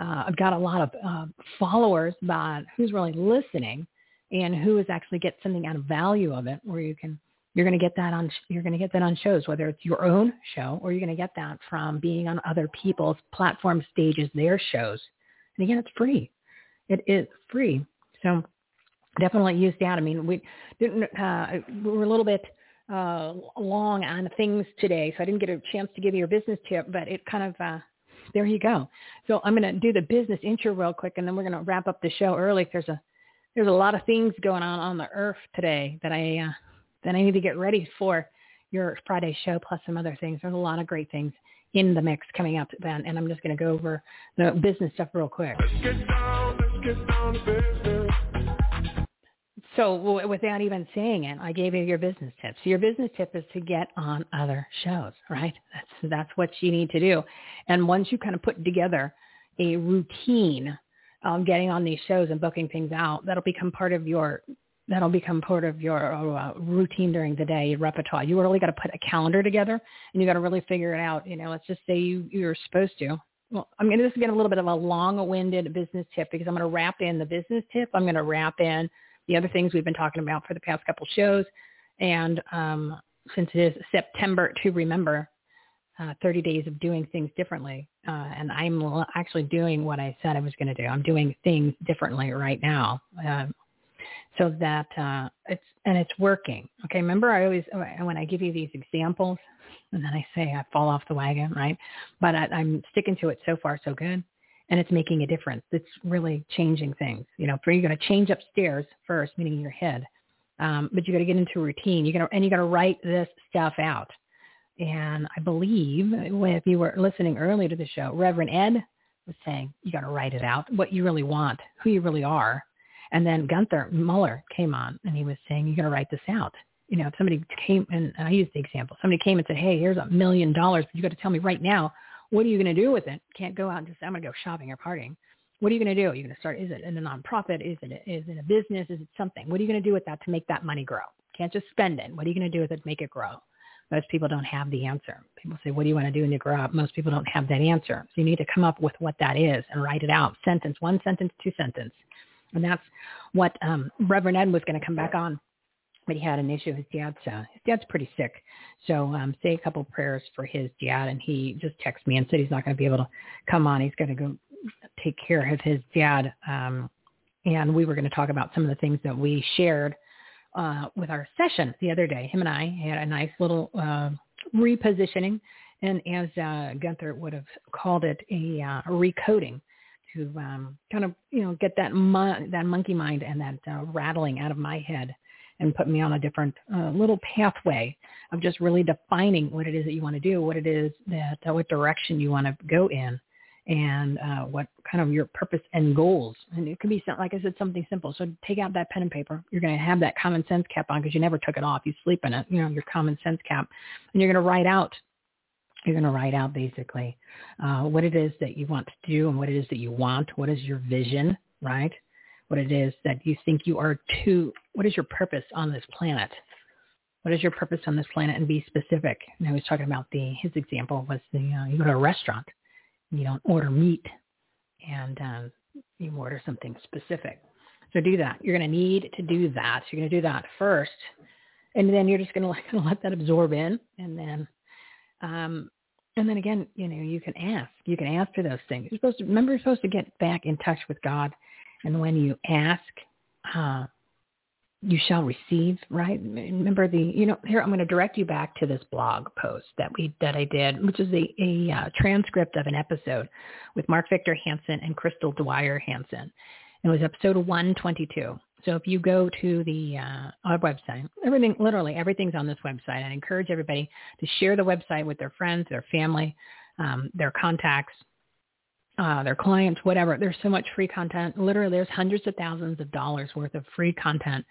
uh, I've got a lot of uh, followers, but who's really listening and who is actually get something out of value of it where you can you're going to get that on you're going to get that on shows whether it's your own show or you're going to get that from being on other people's platform stages their shows and again it's free it is free so definitely use that i mean we didn't uh, we were a little bit uh, long on things today so i didn't get a chance to give you a business tip but it kind of uh, there you go so i'm going to do the business intro real quick and then we're going to wrap up the show early there's a there's a lot of things going on on the earth today that I uh, that I need to get ready for your Friday show, plus some other things. There's a lot of great things in the mix coming up then, and I'm just going to go over the business stuff real quick. So without even saying it, I gave you your business tip. So your business tip is to get on other shows, right? That's that's what you need to do. And once you kind of put together a routine um, getting on these shows and booking things out, that'll become part of your that'll become part of your uh, routine during the day, your repertoire. You really got to put a calendar together, and you got to really figure it out. You know, let's just say you you're supposed to. Well, I'm going to this is get a little bit of a long-winded business tip because I'm going to wrap in the business tip. I'm going to wrap in the other things we've been talking about for the past couple shows, and um, since it is September to remember, uh, 30 days of doing things differently. Uh, and I'm actually doing what I said I was going to do. I'm doing things differently right now. Um, so that uh, it's, and it's working. Okay. Remember I always, when I give you these examples and then I say I fall off the wagon, right? But I, I'm sticking to it so far, so good. And it's making a difference. It's really changing things. You know, for you're going to change upstairs first, meaning your head. Um, but you got to get into a routine. You got to, and you got to write this stuff out. And I believe if you were listening earlier to the show, Reverend Ed was saying you got to write it out, what you really want, who you really are. And then Gunther Mueller came on and he was saying you got to write this out. You know, if somebody came and I used the example, somebody came and said, "Hey, here's a million dollars, but you got to tell me right now what are you going to do with it? Can't go out and just I'm going to go shopping or partying. What are you going to do? Are you going to start? Is it in a nonprofit? Is it is it a business? Is it something? What are you going to do with that to make that money grow? Can't just spend it. What are you going to do with it to make it grow? Most people don't have the answer. People say, what do you want to do when you grow up? Most people don't have that answer. So you need to come up with what that is and write it out. Sentence, one sentence, two sentence. And that's what um, Reverend Ed was going to come back on. But he had an issue. His dad's uh, his dad's pretty sick, so um, say a couple prayers for his dad. And he just texted me and said he's not going to be able to come on. He's going to go take care of his dad. Um, and we were going to talk about some of the things that we shared uh, with our session the other day. Him and I had a nice little uh, repositioning, and as uh, Gunther would have called it, a uh, recoding to um, kind of you know get that mo- that monkey mind and that uh, rattling out of my head and put me on a different uh, little pathway of just really defining what it is that you want to do, what it is that uh, what direction you want to go in, and uh, what kind of your purpose and goals. And it could be, like I said, something simple. So take out that pen and paper. You're going to have that common sense cap on because you never took it off. You sleep in it, you know, your common sense cap. And you're going to write out, you're going to write out basically uh, what it is that you want to do and what it is that you want. What is your vision, right? What it is that you think you are to, what is your purpose on this planet? What is your purpose on this planet and be specific. And I was talking about the, his example was the, uh, you go to a restaurant you don't order meat and um, you order something specific. So do that. You're going to need to do that. You're going to do that first, and then you're just going to going to let that absorb in, and then, um, and then again, you know, you can ask. You can ask for those things. You're supposed to remember. You're supposed to get back in touch with God, and when you ask, uh, you shall receive, right? Remember the, you know, here I'm going to direct you back to this blog post that we that I did, which is a, a uh, transcript of an episode with Mark Victor Hansen and Crystal Dwyer Hansen. It was episode 122. So if you go to the uh, our website, everything, literally everything's on this website. I encourage everybody to share the website with their friends, their family, um, their contacts, uh, their clients, whatever. There's so much free content. Literally, there's hundreds of thousands of dollars worth of free content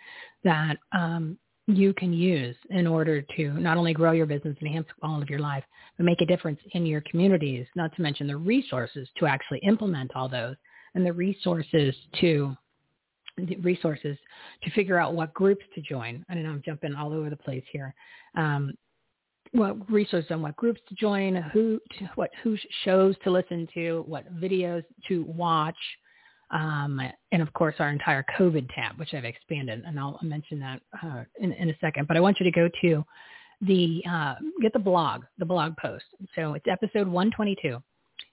that um, you can use in order to not only grow your business, enhance quality of your life, but make a difference in your communities. Not to mention the resources to actually implement all those, and the resources to the resources to figure out what groups to join. I don't know, I'm jumping all over the place here. Um, what resources on what groups to join, who to, what who shows to listen to, what videos to watch, um, and of course our entire COVID tab, which I've expanded, and I'll mention that uh, in, in a second. But I want you to go to the uh, get the blog, the blog post. So it's episode 122.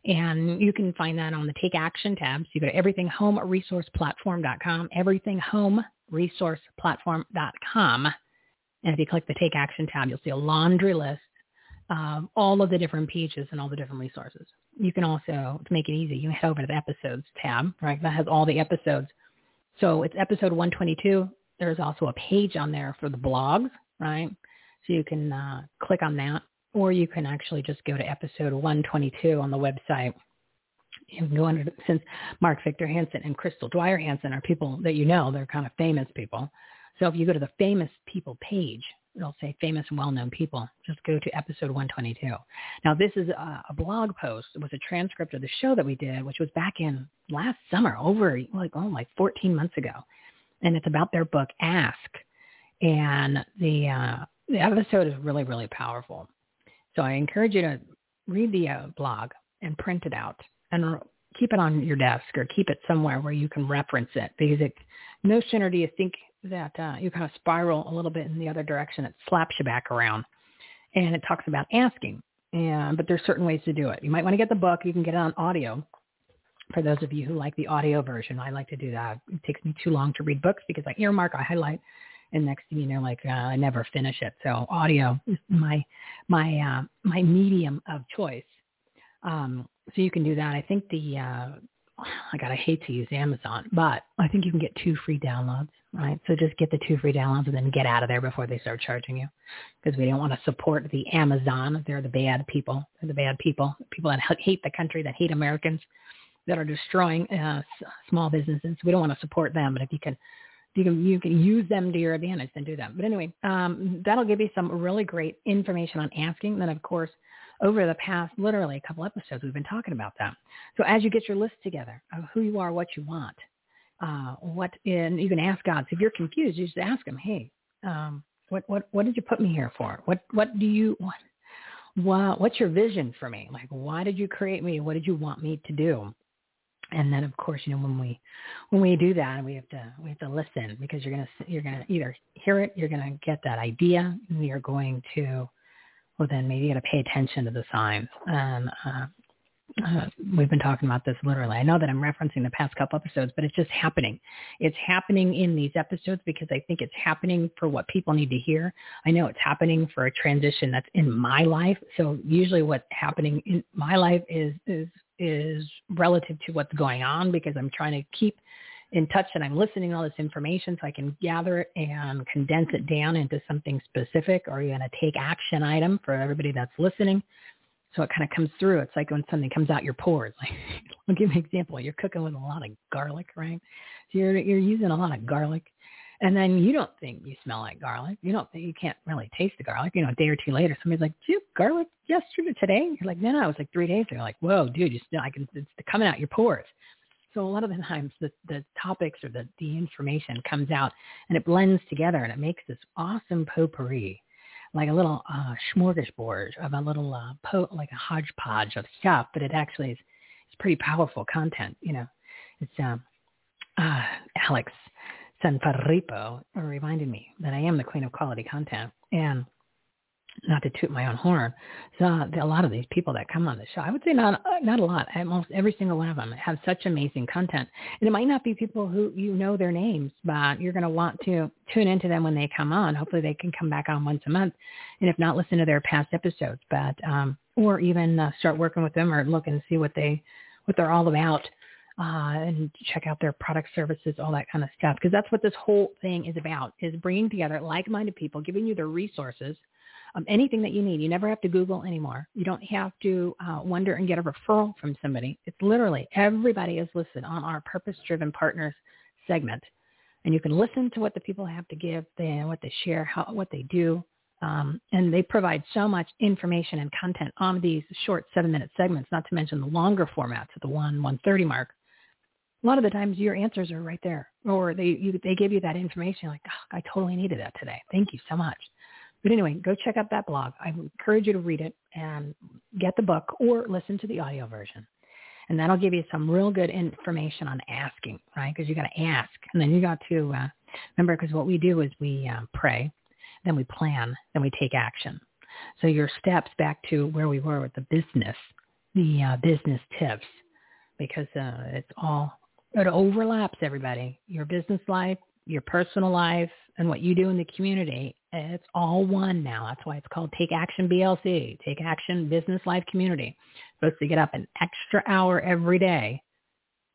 And you can find that on the Take Action tab. So you go to everythinghomeresourceplatform.com, everythinghomeresourceplatform.com and if you click the Take Action tab, you'll see a laundry list of all of the different pages and all the different resources. You can also, to make it easy, you can head over to the Episodes tab, right? That has all the episodes. So it's episode 122. There's also a page on there for the blogs, right? So you can uh, click on that, or you can actually just go to episode 122 on the website. You can go under, since Mark Victor Hansen and Crystal Dwyer Hansen are people that you know, they're kind of famous people. So if you go to the famous people page, it'll say famous and well-known people. Just go to episode 122. Now this is a, a blog post. It was a transcript of the show that we did, which was back in last summer, over like oh like 14 months ago, and it's about their book Ask, and the uh, the episode is really really powerful. So I encourage you to read the uh, blog and print it out and keep it on your desk or keep it somewhere where you can reference it because it no sooner do you think that uh, you kind of spiral a little bit in the other direction. It slaps you back around. And it talks about asking. And but there's certain ways to do it. You might want to get the book. You can get it on audio. For those of you who like the audio version, I like to do that. It takes me too long to read books because I earmark, I highlight, and next thing you know, like uh, I never finish it. So audio is my my uh, my medium of choice. Um, so you can do that. I think the uh, I got I hate to use Amazon, but I think you can get two free downloads, right? So just get the two free downloads and then get out of there before they start charging you, because we don't want to support the Amazon. They're the bad people. They're the bad people. People that hate the country, that hate Americans, that are destroying uh, small businesses. We don't want to support them. But if you can, you can you can use them to your advantage, then do that. But anyway, um, that'll give you some really great information on asking. Then of course over the past literally a couple episodes, we've been talking about that. So as you get your list together of who you are, what you want, uh, what, and you can ask God. So if you're confused, you just ask him, hey, um, what, what, what did you put me here for? What, what do you, what, what, what's your vision for me? Like, why did you create me? What did you want me to do? And then, of course, you know, when we when we do that, we have to we have to listen because you're gonna you're gonna either hear it, you're gonna get that idea, and you're going to well then maybe you got to pay attention to the signs. And uh, uh, we've been talking about this literally. I know that I'm referencing the past couple episodes, but it's just happening. It's happening in these episodes because I think it's happening for what people need to hear. I know it's happening for a transition that's in my life. So usually what's happening in my life is is is relative to what's going on because I'm trying to keep in touch and I'm listening to all this information so I can gather it and condense it down into something specific or even a take action item for everybody that's listening. So it kind of comes through. It's like when something comes out your pores. Like, I'll give you an example. You're cooking with a lot of garlic, right? So you're you're using a lot of garlic, and then you don't think you smell like garlic. You don't think you can't really taste the garlic. You know, a day or two later, somebody's like, "Did you garlic yesterday, today?" You're like, "No, no, it was like three days ago." Like, "Whoa, dude, you still I can it's coming out your pores." So a lot of the times the, the topics or the, the information comes out and it blends together and it makes this awesome potpourri, like a little uh, smorgasbord of a little uh, po- like a hodgepodge of stuff, but it actually is it's pretty powerful content. You know, it's um, uh, Alex Sanfilippo reminded me that I am the queen of quality content and not to toot my own horn, so a lot of these people that come on the show, I would say not not a lot. Almost every single one of them have such amazing content, and it might not be people who you know their names, but you're going to want to tune into them when they come on. Hopefully, they can come back on once a month, and if not, listen to their past episodes, but um, or even uh, start working with them or look and see what they what they're all about. Uh, and check out their product services, all that kind of stuff. Because that's what this whole thing is about, is bringing together like-minded people, giving you the resources um, anything that you need. You never have to Google anymore. You don't have to uh, wonder and get a referral from somebody. It's literally everybody is listed on our purpose-driven partners segment, and you can listen to what the people have to give, they, what they share, how, what they do, um, and they provide so much information and content on these short seven-minute segments. Not to mention the longer formats at the one one thirty mark. A lot of the times your answers are right there, or they you, they give you that information like, oh, I totally needed that today. Thank you so much. But anyway, go check out that blog. I encourage you to read it and get the book or listen to the audio version. And that'll give you some real good information on asking, right? Because you got to ask. And then you got to uh, remember, because what we do is we uh, pray, then we plan, then we take action. So your steps back to where we were with the business, the uh, business tips, because uh, it's all, it overlaps everybody. Your business life, your personal life, and what you do in the community it's all one now. That's why it's called Take Action BLC, Take Action Business Life Community. You're supposed to get up an extra hour every day,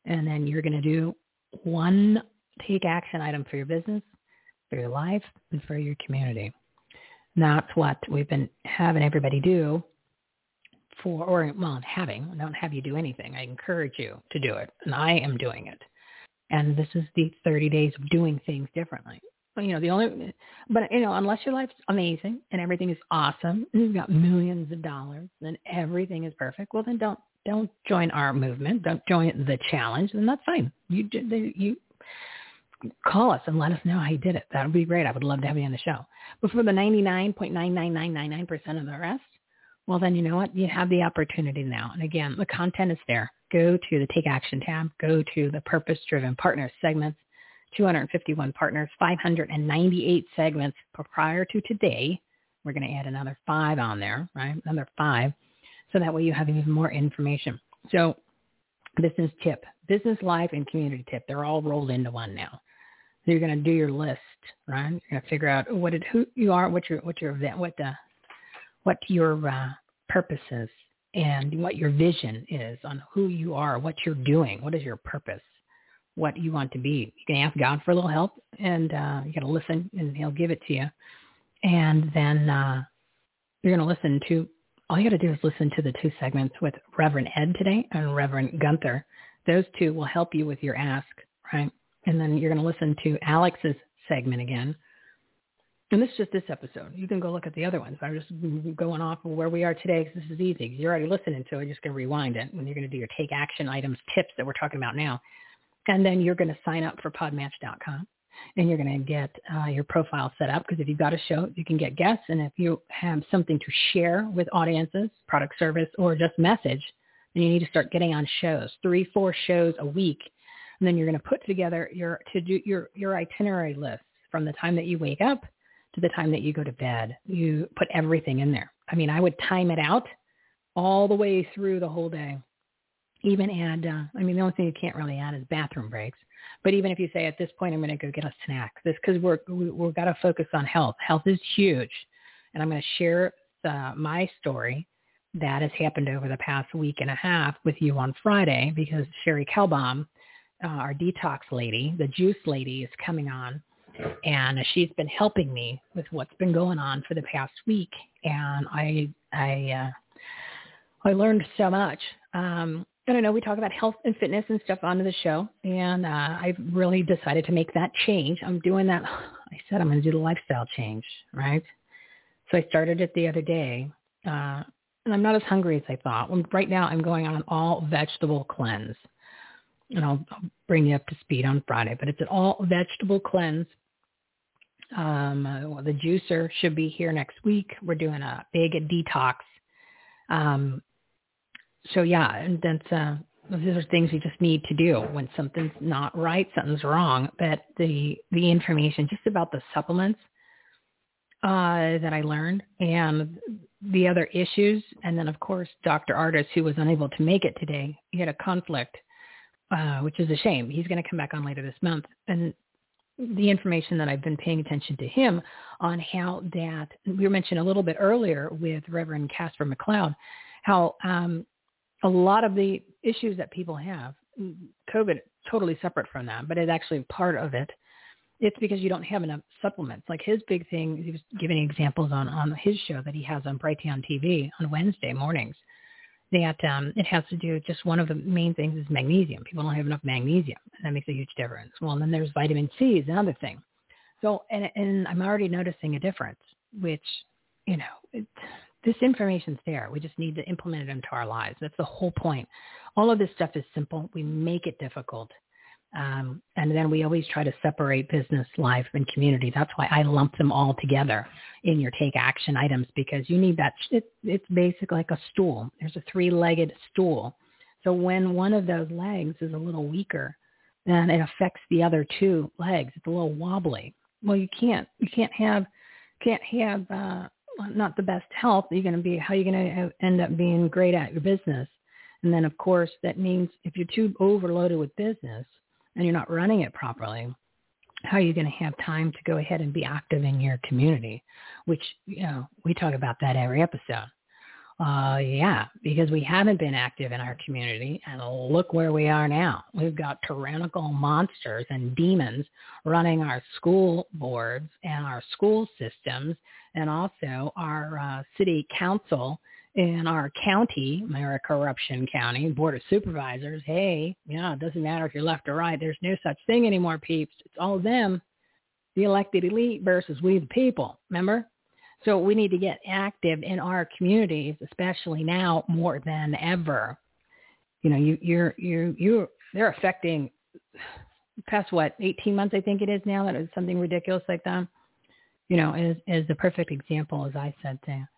and then you're going to do one take action item for your business, for your life, and for your community. That's what we've been having everybody do for, or well, having, I don't have you do anything. I encourage you to do it, and I am doing it. And this is the 30 days of doing things differently you know, the only, but you know, unless your life's amazing and everything is awesome, and you've got millions of dollars and everything is perfect, well then don't don't join our movement. Don't join the challenge, and that's fine. You you call us and let us know how you did it. That would be great. I would love to have you on the show. But for the ninety nine point nine nine nine nine nine percent of the rest, well then you know what? You have the opportunity now. And again, the content is there. Go to the Take Action tab. Go to the Purpose Driven Partners segments 251 partners, 598 segments prior to today. We're going to add another five on there, right? Another five. So that way you have even more information. So business tip, business life and community tip, they're all rolled into one now. So you're going to do your list, right? You're going to figure out what it, who you are, what your, what your event, what the, what your uh, purpose is, and what your vision is on who you are, what you're doing, what is your purpose, what you want to be. You can ask God for a little help, and uh, you got to listen, and He'll give it to you. And then uh, you're going to listen to. All you got to do is listen to the two segments with Reverend Ed today and Reverend Gunther. Those two will help you with your ask, right? And then you're going to listen to Alex's segment again and this is just this episode. You can go look at the other ones. I'm just going off of where we are today because this is easy. You're already listening to it. You're just going to rewind it when you're going to do your take action items tips that we're talking about now. And then you're going to sign up for podmatch.com and you're going to get uh, your profile set up because if you've got a show, you can get guests. And if you have something to share with audiences, product service, or just message, then you need to start getting on shows, three, four shows a week. And then you're going to put together your to do your your itinerary list from the time that you wake up to the time that you go to bed. You put everything in there. I mean, I would time it out all the way through the whole day. Even add, uh, I mean, the only thing you can't really add is bathroom breaks. But even if you say at this point, I'm going to go get a snack, this because we're we, we've got to focus on health. Health is huge, and I'm going to share the, my story that has happened over the past week and a half with you on Friday because Cherie Calbom, uh, our detox lady, the juice lady, is coming on and she's been helping me with what's been going on for the past week and i i uh i learned so much um I don't know. We talk about health and fitness and stuff onto the show, and uh, I've really decided to make that change. I'm doing that. I said I'm going to do the lifestyle change, right? So I started it the other day, uh, and I'm not as hungry as I thought. Right now, I'm going on an all vegetable cleanse, and I'll, I'll bring you up to speed on Friday. But it's an all vegetable cleanse um, well, the juicer should be here next week. We're doing a big detox. Um, so yeah, and that's uh, these are things you just need to do when something's not right, something's wrong. But the the information just about the supplements uh, that I learned and the other issues, and then of course Dr. Ardis, who was unable to make it today, he had a conflict, uh, which is a shame. He's going to come back on later this month, and the information that I've been paying attention to him on how that we were mentioned a little bit earlier with Reverend Caspar McCloud, how um, a lot of the issues that people have, COVID totally separate from that, but it's actually part of it. It's because you don't have enough supplements. Like his big thing, he was giving examples on on his show that he has on Brighteon TV on Wednesday mornings that um, it has to do just one of the main things is magnesium. People don't have enough magnesium, and that makes a huge difference. Well, and then there's vitamin C is another thing. So, and, and I'm already noticing a difference, which, you know, it, this information's there. We just need to implement it into our lives. That's the whole point. All of this stuff is simple. We make it difficult. Um, and then we always try to separate business, life, and community. That's why I lump them all together in your take action items because you need that. It, it's basically like a stool. There's a three-legged stool. So when one of those legs is a little weaker, then it affects the other two legs. It's a little wobbly. Well, you can't you can't have can't have uh, not the best health. You're going to be how you're you going to end up being great at your business. And then of course that means if you're too overloaded with business, and you're not running it properly, how are you going to have time to go ahead and be active in your community? Which, you know, we talk about that every episode. Uh, yeah, because we haven't been active in our community, and look where we are now. We've got tyrannical monsters and demons running our school boards and our school systems, and also our uh, city council in our county, our corruption county, board of supervisors, hey, yeah, it doesn't matter if you're left or right. There's no such thing anymore, peeps. It's all them, the elected elite versus we the people. Remember? So we need to get active in our communities, especially now more than ever. You know, you you're you you they're affecting past what 18 months I think it is now that it's something ridiculous like that. You know, is is the perfect example as I said to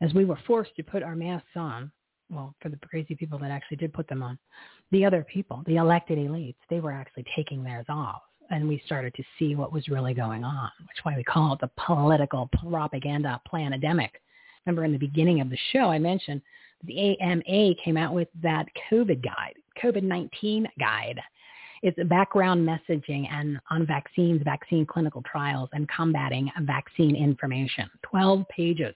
as we were forced to put our masks on, well, for the crazy people that actually did put them on, the other people, the elected elites, they were actually taking theirs off. And we started to see what was really going on, which is why we call it the political propaganda planedemic. Remember in the beginning of the show, I mentioned the AMA came out with that COVID guide, COVID-19 guide. It's background messaging and on vaccines, vaccine clinical trials, and combating vaccine information. 12 pages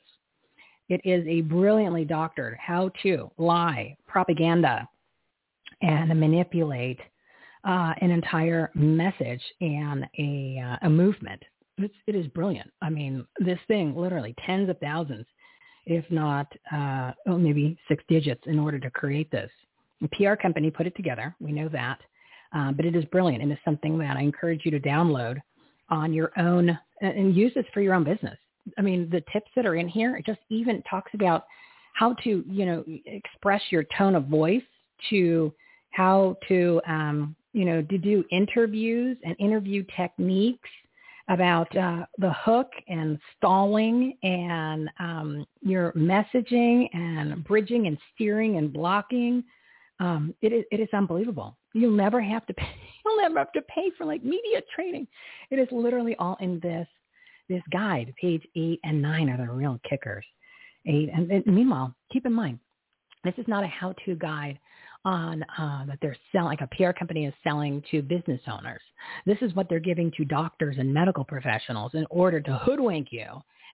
It is a brilliantly doctored how to lie, propaganda, and manipulate uh, an entire message and a, uh, a movement. It's, it is brilliant. I mean, this thing literally tens of thousands, if not uh, oh, maybe six digits in order to create this. A PR company put it together. We know that. Uh, but it is brilliant and it's something that I encourage you to download on your own and use this for your own business. I mean, the tips that are in here, it just even talks about how to, you know, express your tone of voice to how to, um, you know, to do interviews and interview techniques about uh, the hook and stalling and um, your messaging and bridging and steering and blocking. Um, it is it is unbelievable. You'll never have to pay. You'll never have to pay for like media training. It is literally all in this this guide. Page eight and nine are the real kickers. Eight and, and meanwhile, keep in mind, this is not a how-to guide on uh, that they're selling, like a PR company is selling to business owners. This is what they're giving to doctors and medical professionals in order to hoodwink you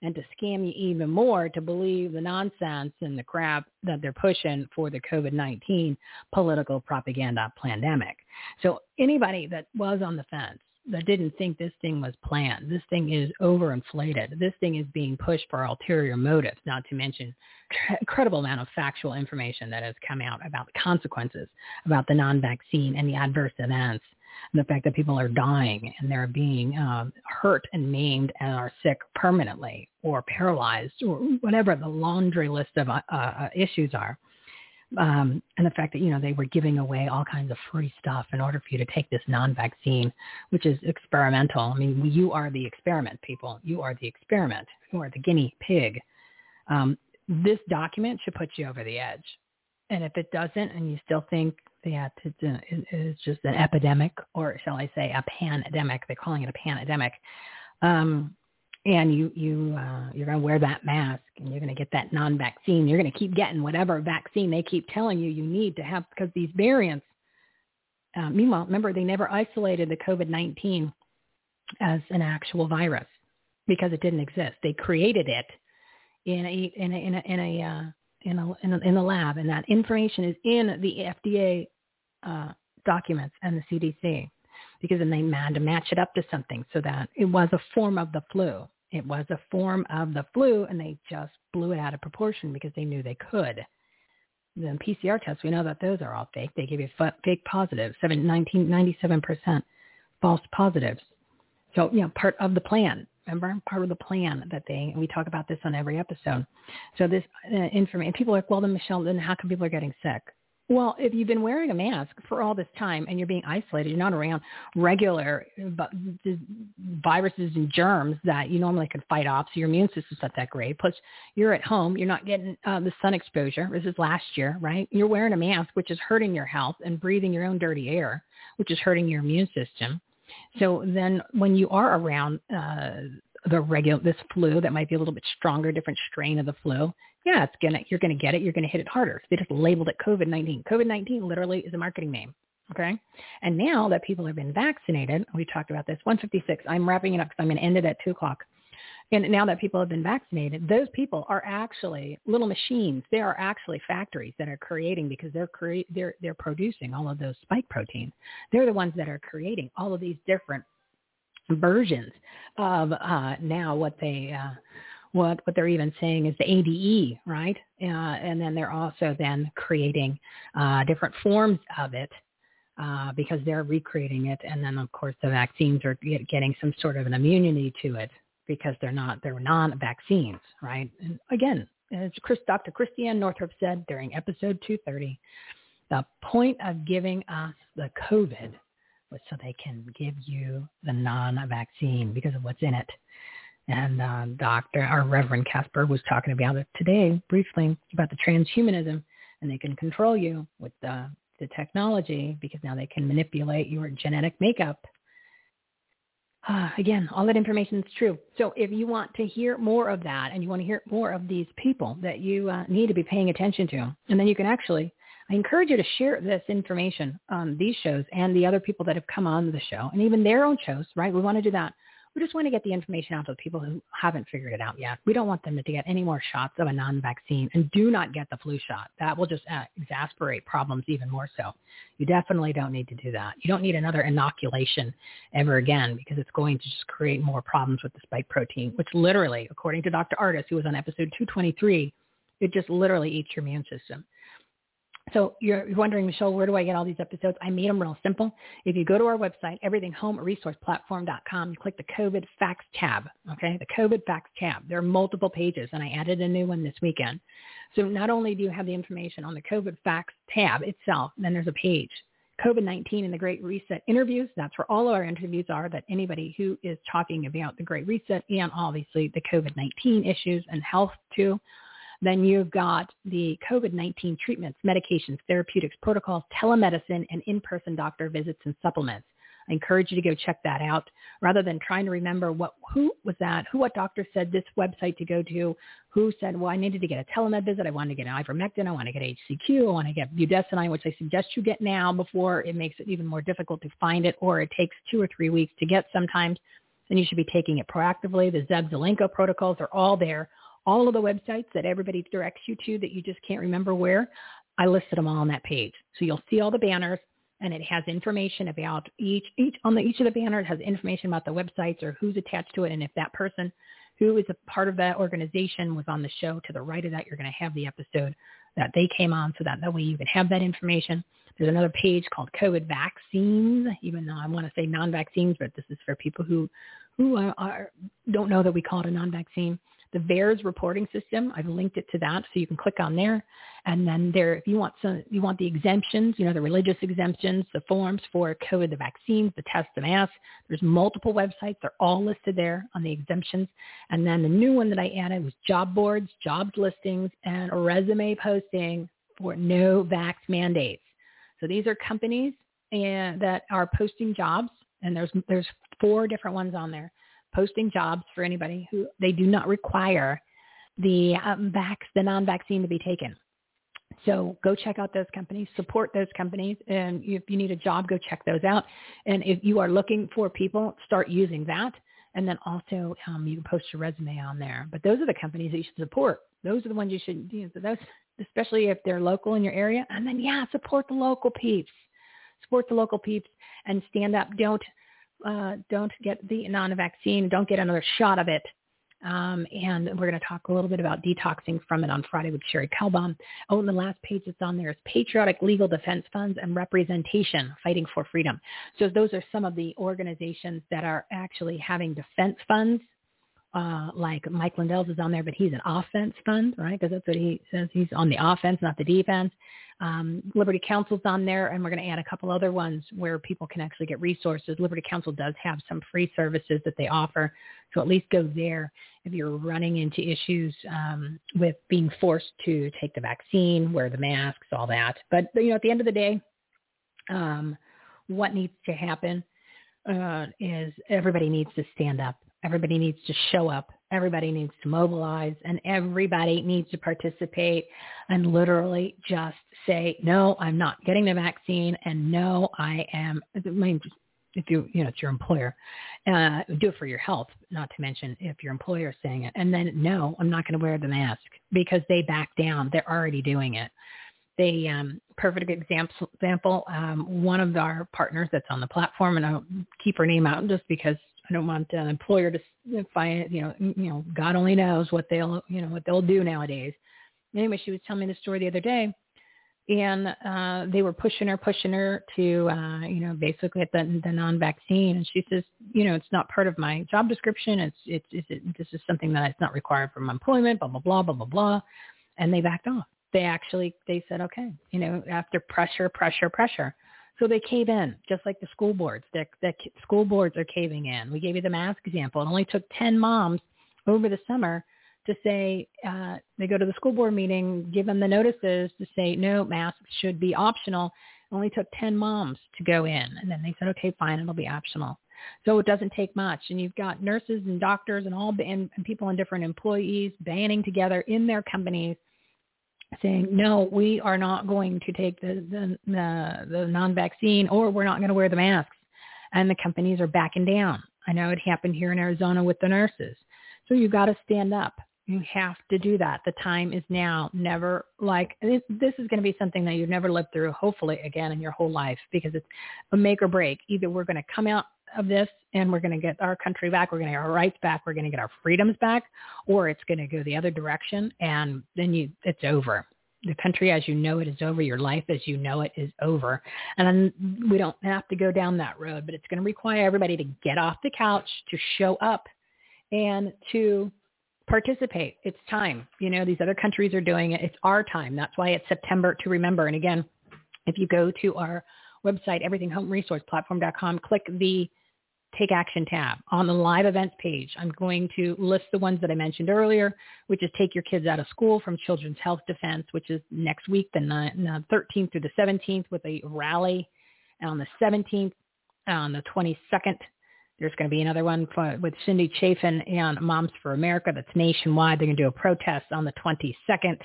and to scam you even more to believe the nonsense and the crap that they're pushing for the COVID-19 political propaganda pandemic. So anybody that was on the fence that didn't think this thing was planned. This thing is overinflated. This thing is being pushed for ulterior motives, not to mention incredible amount of factual information that has come out about the consequences, about the non-vaccine and the adverse events, and the fact that people are dying and they're being um, hurt and maimed and are sick permanently or paralyzed or whatever the laundry list of uh, uh, issues are um, and the fact that you know they were giving away all kinds of free stuff in order for you to take this non-vaccine, which is experimental. I mean, you are the experiment, people. You are the experiment. You are the guinea pig. Um, this document should put you over the edge. And if it doesn't, and you still think that it's, it's just an epidemic, or shall I say, a pandemic, they're calling it a pandemic. Um, and you you uh, you're going to wear that mask and you're going to get that non-vaccine. You're going to keep getting whatever vaccine they keep telling you you need to have because these variants. Uh, meanwhile, remember they never isolated the COVID-19 as an actual virus because it didn't exist. They created it in a in a in a in a, uh, in, a, in, a in the lab, and that information is in the FDA uh, documents and the CDC because then they had to match it up to something so that it was a form of the flu. It was a form of the flu, and they just blew it out of proportion because they knew they could. The PCR tests, we know that those are all fake. They give you fake positives, 19, 97% false positives. So, you know, part of the plan. Remember, part of the plan that they, we talk about this on every episode. So this uh, information, people are like, well, then Michele, then how come people are getting sick? Well, if you've been wearing a mask for all this time and you're being isolated, you're not around regular viruses and germs that you normally could fight off, so your immune system's not that great. Plus, you're at home, you're not getting uh, the sun exposure. This is last year, right? You're wearing a mask, which is hurting your health, and breathing your own dirty air, which is hurting your immune system. So then when you are around uh, the regular this flu that might be a little bit stronger, different strain of the flu, yeah, it's gonna you're gonna get it. You're gonna hit it harder. They just labeled it COVID nineteen. COVID nineteen literally is a marketing name. Okay, and now that people have been vaccinated, we talked about this. 156. I'm wrapping it up because I'm to end it at two o'clock. And now that people have been vaccinated, those people are actually little machines. They are actually factories that are creating because they're cre- they're they're producing all of those spike proteins. They're the ones that are creating all of these different versions of uh, now what they uh, what what they're even saying is the ADE, right? Uh, and then they're also then creating uh, different forms of it uh, because they're recreating it, and then of course the vaccines are get, getting some sort of an immunity to it because they're not they're non-vaccines, right? And again, as Chris, Dr. Christiane Northrup said during episode 230, the point of giving us the COVID was so they can give you the non-vaccine because of what's in it. And uh, Dr. our Reverend Caspar was talking about it today briefly about the transhumanism, and they can control you with the, the technology because now they can manipulate your genetic makeup. Uh, again, all that information is true. So if you want to hear more of that and you want to hear more of these people that you uh, need to be paying attention to, and then you can actually I encourage you to share this information on these shows and the other people that have come on the show and even their own shows, right? We want to do that We just want to get the information out to the people who haven't figured it out yet. We don't want them to get any more shots of a non-vaccine and do not get the flu shot. That will just uh, exasperate problems even more so. You definitely don't need to do that. You don't need another inoculation ever again because it's going to just create more problems with the spike protein, which literally, according to Dr. Ardis, who was on episode 223, it just literally eats your immune system. So you're wondering, Michele, where do I get all these episodes? I made them real simple. If you go to our website, everythinghomeresourceplatform.com, you click the COVID facts tab, okay? The COVID facts tab. There are multiple pages, and I added a new one this weekend. So not only do you have the information on the COVID facts tab itself, then there's a page. COVID-19 and the Great Reset interviews. That's where all of our interviews are that anybody who is talking about the Great Reset and obviously the COVID-19 issues and health too then you've got the COVID-19 treatments, medications, therapeutics, protocols, telemedicine, and in-person doctor visits and supplements. I encourage you to go check that out rather than trying to remember what who was that, who what doctor said this website to go to, who said, well, I needed to get a telemed visit, I wanted to get an ivermectin, I want to get HCQ, I want to get budesonide, which I suggest you get now before it makes it even more difficult to find it, or it takes two or three weeks to get sometimes. Then you should be taking it proactively. The Zev Zelenko protocols are all there all of the websites that everybody directs you to that you just can't remember where, I listed them all on that page. So you'll see all the banners and it has information about each, each on the, each of the banners has information about the websites or who's attached to it. And if that person who is a part of that organization was on the show to the right of that, you're going to have the episode that they came on so that that way you can have that information. There's another page called COVID vaccines, even though I want to say non-vaccines, but this is for people who, who are, are don't know that we call it a non-vaccine the VAERS reporting system. I've linked it to that, so you can click on there. And then there, if you want some, you want the exemptions, you know, the religious exemptions, the forms for COVID, the vaccines, the tests, the mask. There's multiple websites. They're all listed there on the exemptions. And then the new one that I added was job boards, jobs listings, and a resume posting for no vax mandates. So these are companies and, that are posting jobs, and there's there's four different ones on there posting jobs for anybody who they do not require the um, vax, the non-vaccine to be taken. So go check out those companies, support those companies, and if you need a job, go check those out. And if you are looking for people, start using that. And then also um, you can post your resume on there. But those are the companies that you should support. Those are the ones you should, you know, those, especially if they're local in your area. And then yeah, support the local peeps. Support the local peeps and stand up. Don't uh, don't get the non-vaccine, don't get another shot of it. Um, and we're going to talk a little bit about detoxing from it on Friday with Cherie Calbom. Oh, and the last page that's on there is Patriotic Legal Defense Funds and Representation, Fighting for Freedom. So those are some of the organizations that are actually having defense funds uh, like Mike Lindell's is on there, but he's an offense fund, right? Because that's what he says. He's on the offense, not the defense. Um, Liberty Counsel's on there, and we're going to add a couple other ones where people can actually get resources. Liberty Counsel does have some free services that they offer, so at least go there if you're running into issues um, with being forced to take the vaccine, wear the masks, all that. But you know, at the end of the day, um, what needs to happen uh, is everybody needs to stand up Everybody needs to show up. Everybody needs to mobilize and everybody needs to participate and literally just say, no, I'm not getting the vaccine and no, I am, I mean, if you, you know, it's your employer, uh, do it for your health, not to mention if your employer is saying it. And then, no, I'm not going to wear the mask because they back down. They're already doing it. They, um, perfect example, example um, one of our partners that's on the platform, and I'll keep her name out just because I don't want an employer to find, you know, you know, God only knows what they'll, you know, what they'll do nowadays. Anyway, she was telling me the story the other day, and uh, they were pushing her, pushing her to, uh, you know, basically at the, the non-vaccine. And she says, you know, it's not part of my job description. It's, it's, it's it, this is something that it's not required for my employment. Blah blah blah blah blah blah. And they backed off. They actually, they said, okay, you know, after pressure, pressure, pressure so they cave in, just like the school boards. The school boards are caving in. We gave you the mask example. It only took 10 moms over the summer to say, uh, they go to the school board meeting, give them the notices to say, no, masks should be optional. It only took 10 moms to go in. And then they said, okay, fine, it'll be optional. So it doesn't take much. And you've got nurses and doctors and all and, and people and different employees banding together in their companies saying, no, we are not going to take the, the, the, the non-vaccine or we're not going to wear the masks. And the companies are backing down. I know it happened here in Arizona with the nurses. So you got to stand up. You have to do that. The time is now. Never like this, this is going to be something that you've never lived through, hopefully again in your whole life, because it's a make or break. Either we're going to come out of this and we're going to get our country back, we're going to get our rights back, we're going to get our freedoms back, or it's going to go the other direction and then you it's over. The country as you know it is over. Your life as you know it is over. And we don't have to go down that road, but it's going to require everybody to get off the couch, to show up, and to participate. It's time. You know, these other countries are doing it. It's our time. That's why it's September to remember. And again, if you go to our website, everythinghomeresourceplatform.com, click the Take Action tab. On the live events page, I'm going to list the ones that I mentioned earlier, which is Take Your Kids Out of School from Children's Health Defense, which is next week, the 13th through the 17th, with a rally And on the 17th. On the 22nd, there's going to be another one for, with Cindy Chafian and Moms for America. That's nationwide. They're going to do a protest on the 22nd.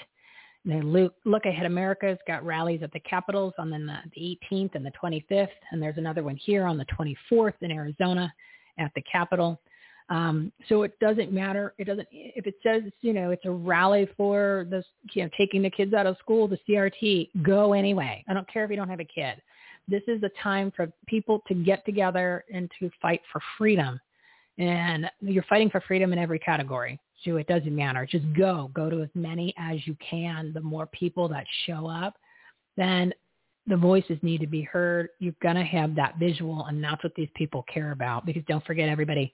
And look, look Ahead America's got rallies at the Capitals on the, the 18th and the 25th. And there's another one here on the 24th in Arizona at the Capitol. Um, so it doesn't matter. It doesn't, if it says, you know, it's a rally for this, you know, taking the kids out of school, the CRT, go anyway. I don't care if you don't have a kid. This is a time for people to get together and to fight for freedom. And you're fighting for freedom in every category. It doesn't matter. Just go. Go to as many as you can. The more people that show up, then the voices need to be heard. You're going to have that visual, and that's what these people care about. Because don't forget, everybody,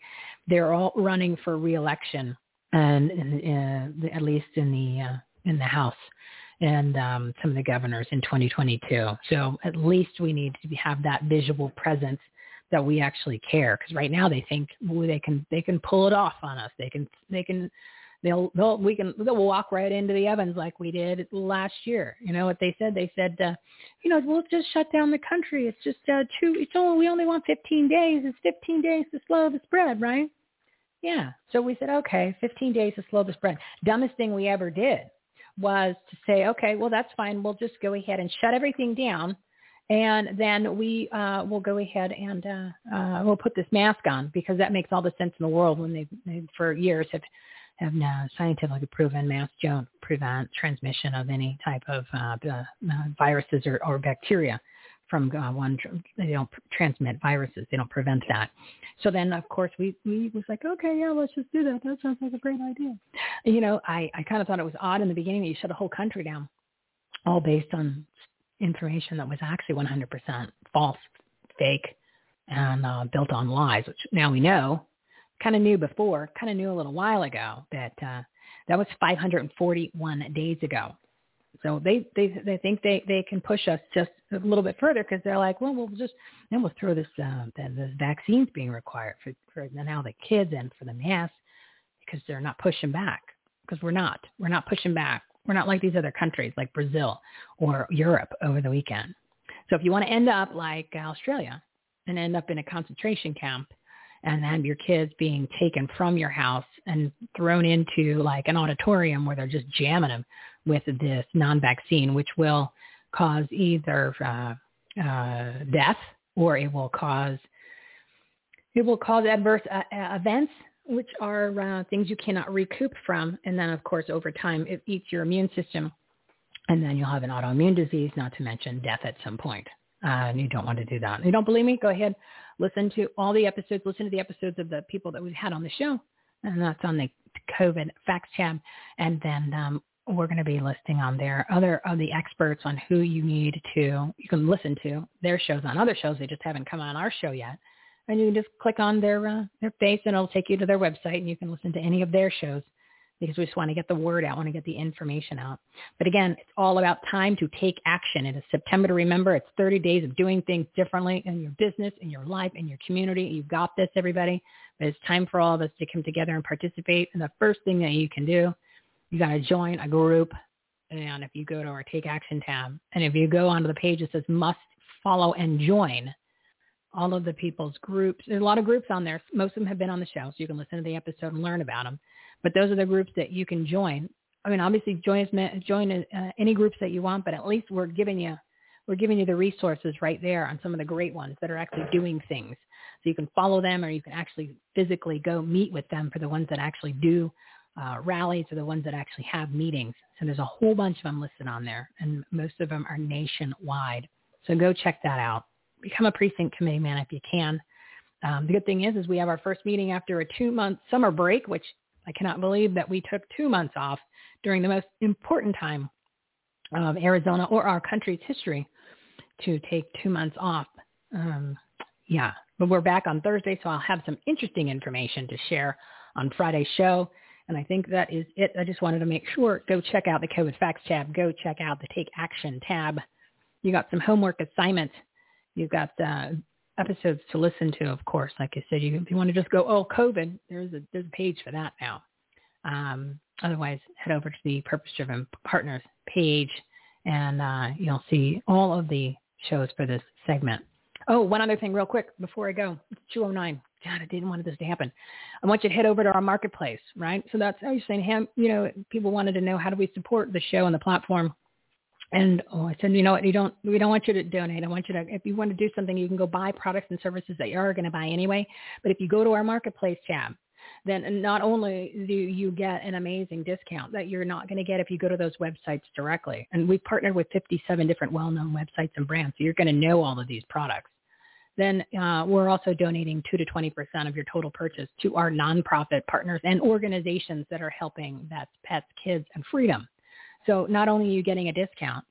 they're all running for reelection, and uh, at least in the uh, in the House and um, some of the governors in 2022. So at least we need to have that visual presence that we actually care. Because right now they think well, they can they can pull it off on us. They can they can they'll they'll we can they'll walk right into the ovens like we did last year. You know what they said? They said, uh, you know, we'll just shut down the country. It's just uh, two. It's only we only want 15 days. It's 15 days to slow the spread, right? Yeah. So we said, okay, 15 days to slow the spread. Dumbest thing we ever did was to say, okay, well, that's fine. We'll just go ahead and shut everything down. And then we uh, will go ahead and uh, uh, we'll put this mask on because that makes all the sense in the world when they, for years have have now scientifically proven masks don't prevent transmission of any type of uh, uh, viruses or, or bacteria from uh, one. They don't transmit viruses. They don't prevent that. So then, of course, we we was like, okay, yeah, let's just do that. That sounds like a great idea. You know, I I kind of thought it was odd in the beginning that you shut a whole country down, all based on information that was actually 100% false, fake, and uh, built on lies, which now we know. Kind of knew before, kind of knew a little while ago that uh, that was 541 days ago. So they they they think they they can push us just a little bit further because they're like, well, we'll just then we'll throw this uh, the, vaccines being required for for now the kids and for the mass because they're not pushing back because we're not we're not pushing back. We're not like these other countries like Brazil or Europe over the weekend. So if you want to end up like Australia and end up in a concentration camp and have your kids being taken from your house and thrown into like an auditorium where they're just jamming them with this non-vaccine, which will cause either uh, uh, death or it will cause it will cause adverse uh, events, which are uh, things you cannot recoup from. And then, of course, over time, it eats your immune system, and then you'll have an autoimmune disease, not to mention death at some point. Uh, and you don't want to do that. You don't believe me? Go ahead, listen to all the episodes. Listen to the episodes of the people that we've had on the show, and that's on the COVID facts tab. And then um, we're going to be listing on there other of the experts on who you need to you can listen to their shows on other shows they just haven't come on our show yet and you can just click on their uh, their face and it'll take you to their website and you can listen to any of their shows because we just want to get the word out, want to get the information out. But again, it's all about time to take action. It is September to remember. It's 30 days of doing things differently in your business, in your life, in your community. You've got this, everybody. But it's time for all of us to come together and participate. And the first thing that you can do you got to join a group. And if you go to our Take Action tab, and if you go onto the page that says must follow and join, all of the people's groups, there's a lot of groups on there. Most of them have been on the show, so you can listen to the episode and learn about them. But those are the groups that you can join. I mean, obviously join join uh, any groups that you want, but at least we're giving you we're giving you the resources right there on some of the great ones that are actually doing things. So you can follow them or you can actually physically go meet with them for the ones that actually do uh, rallies or the ones that actually have meetings. So there's a whole bunch of them listed on there, and most of them are nationwide. So go check that out. Become a precinct committee man if you can. Um, the good thing is, is we have our first meeting after a two-month summer break, which I cannot believe that we took two months off during the most important time of Arizona or our country's history to take two months off. Um, yeah, but we're back on Thursday, so I'll have some interesting information to share on Friday's show. And I think that is it. I just wanted to make sure, go check out the COVID Facts tab. Go check out the Take Action tab. You got some homework assignments. You've got uh, episodes to listen to, of course. Like I said, you, if you want to just go, oh, COVID, there's a, there's a page for that now. Um, otherwise, head over to the Purpose Driven Partners page, and uh, you'll see all of the shows for this segment. Oh, one other thing real quick before I go. It's 209. God, I didn't want this to happen. I want you to head over to our marketplace, right? So that's, how you're saying, you know, people wanted to know how do we support the show and the platform. And oh, I said, you know what? You don't. We don't want you to donate. I want you to. If you want to do something, you can go buy products and services that you are going to buy anyway. But if you go to our marketplace tab, then not only do you get an amazing discount that you're not going to get if you go to those websites directly. And we've partnered with 57 different well-known websites and brands, so you're going to know all of these products then uh, we're also donating 2 to 20% of your total purchase to our nonprofit partners and organizations that are helping vets, pets, kids, and freedom. So not only are you getting a discount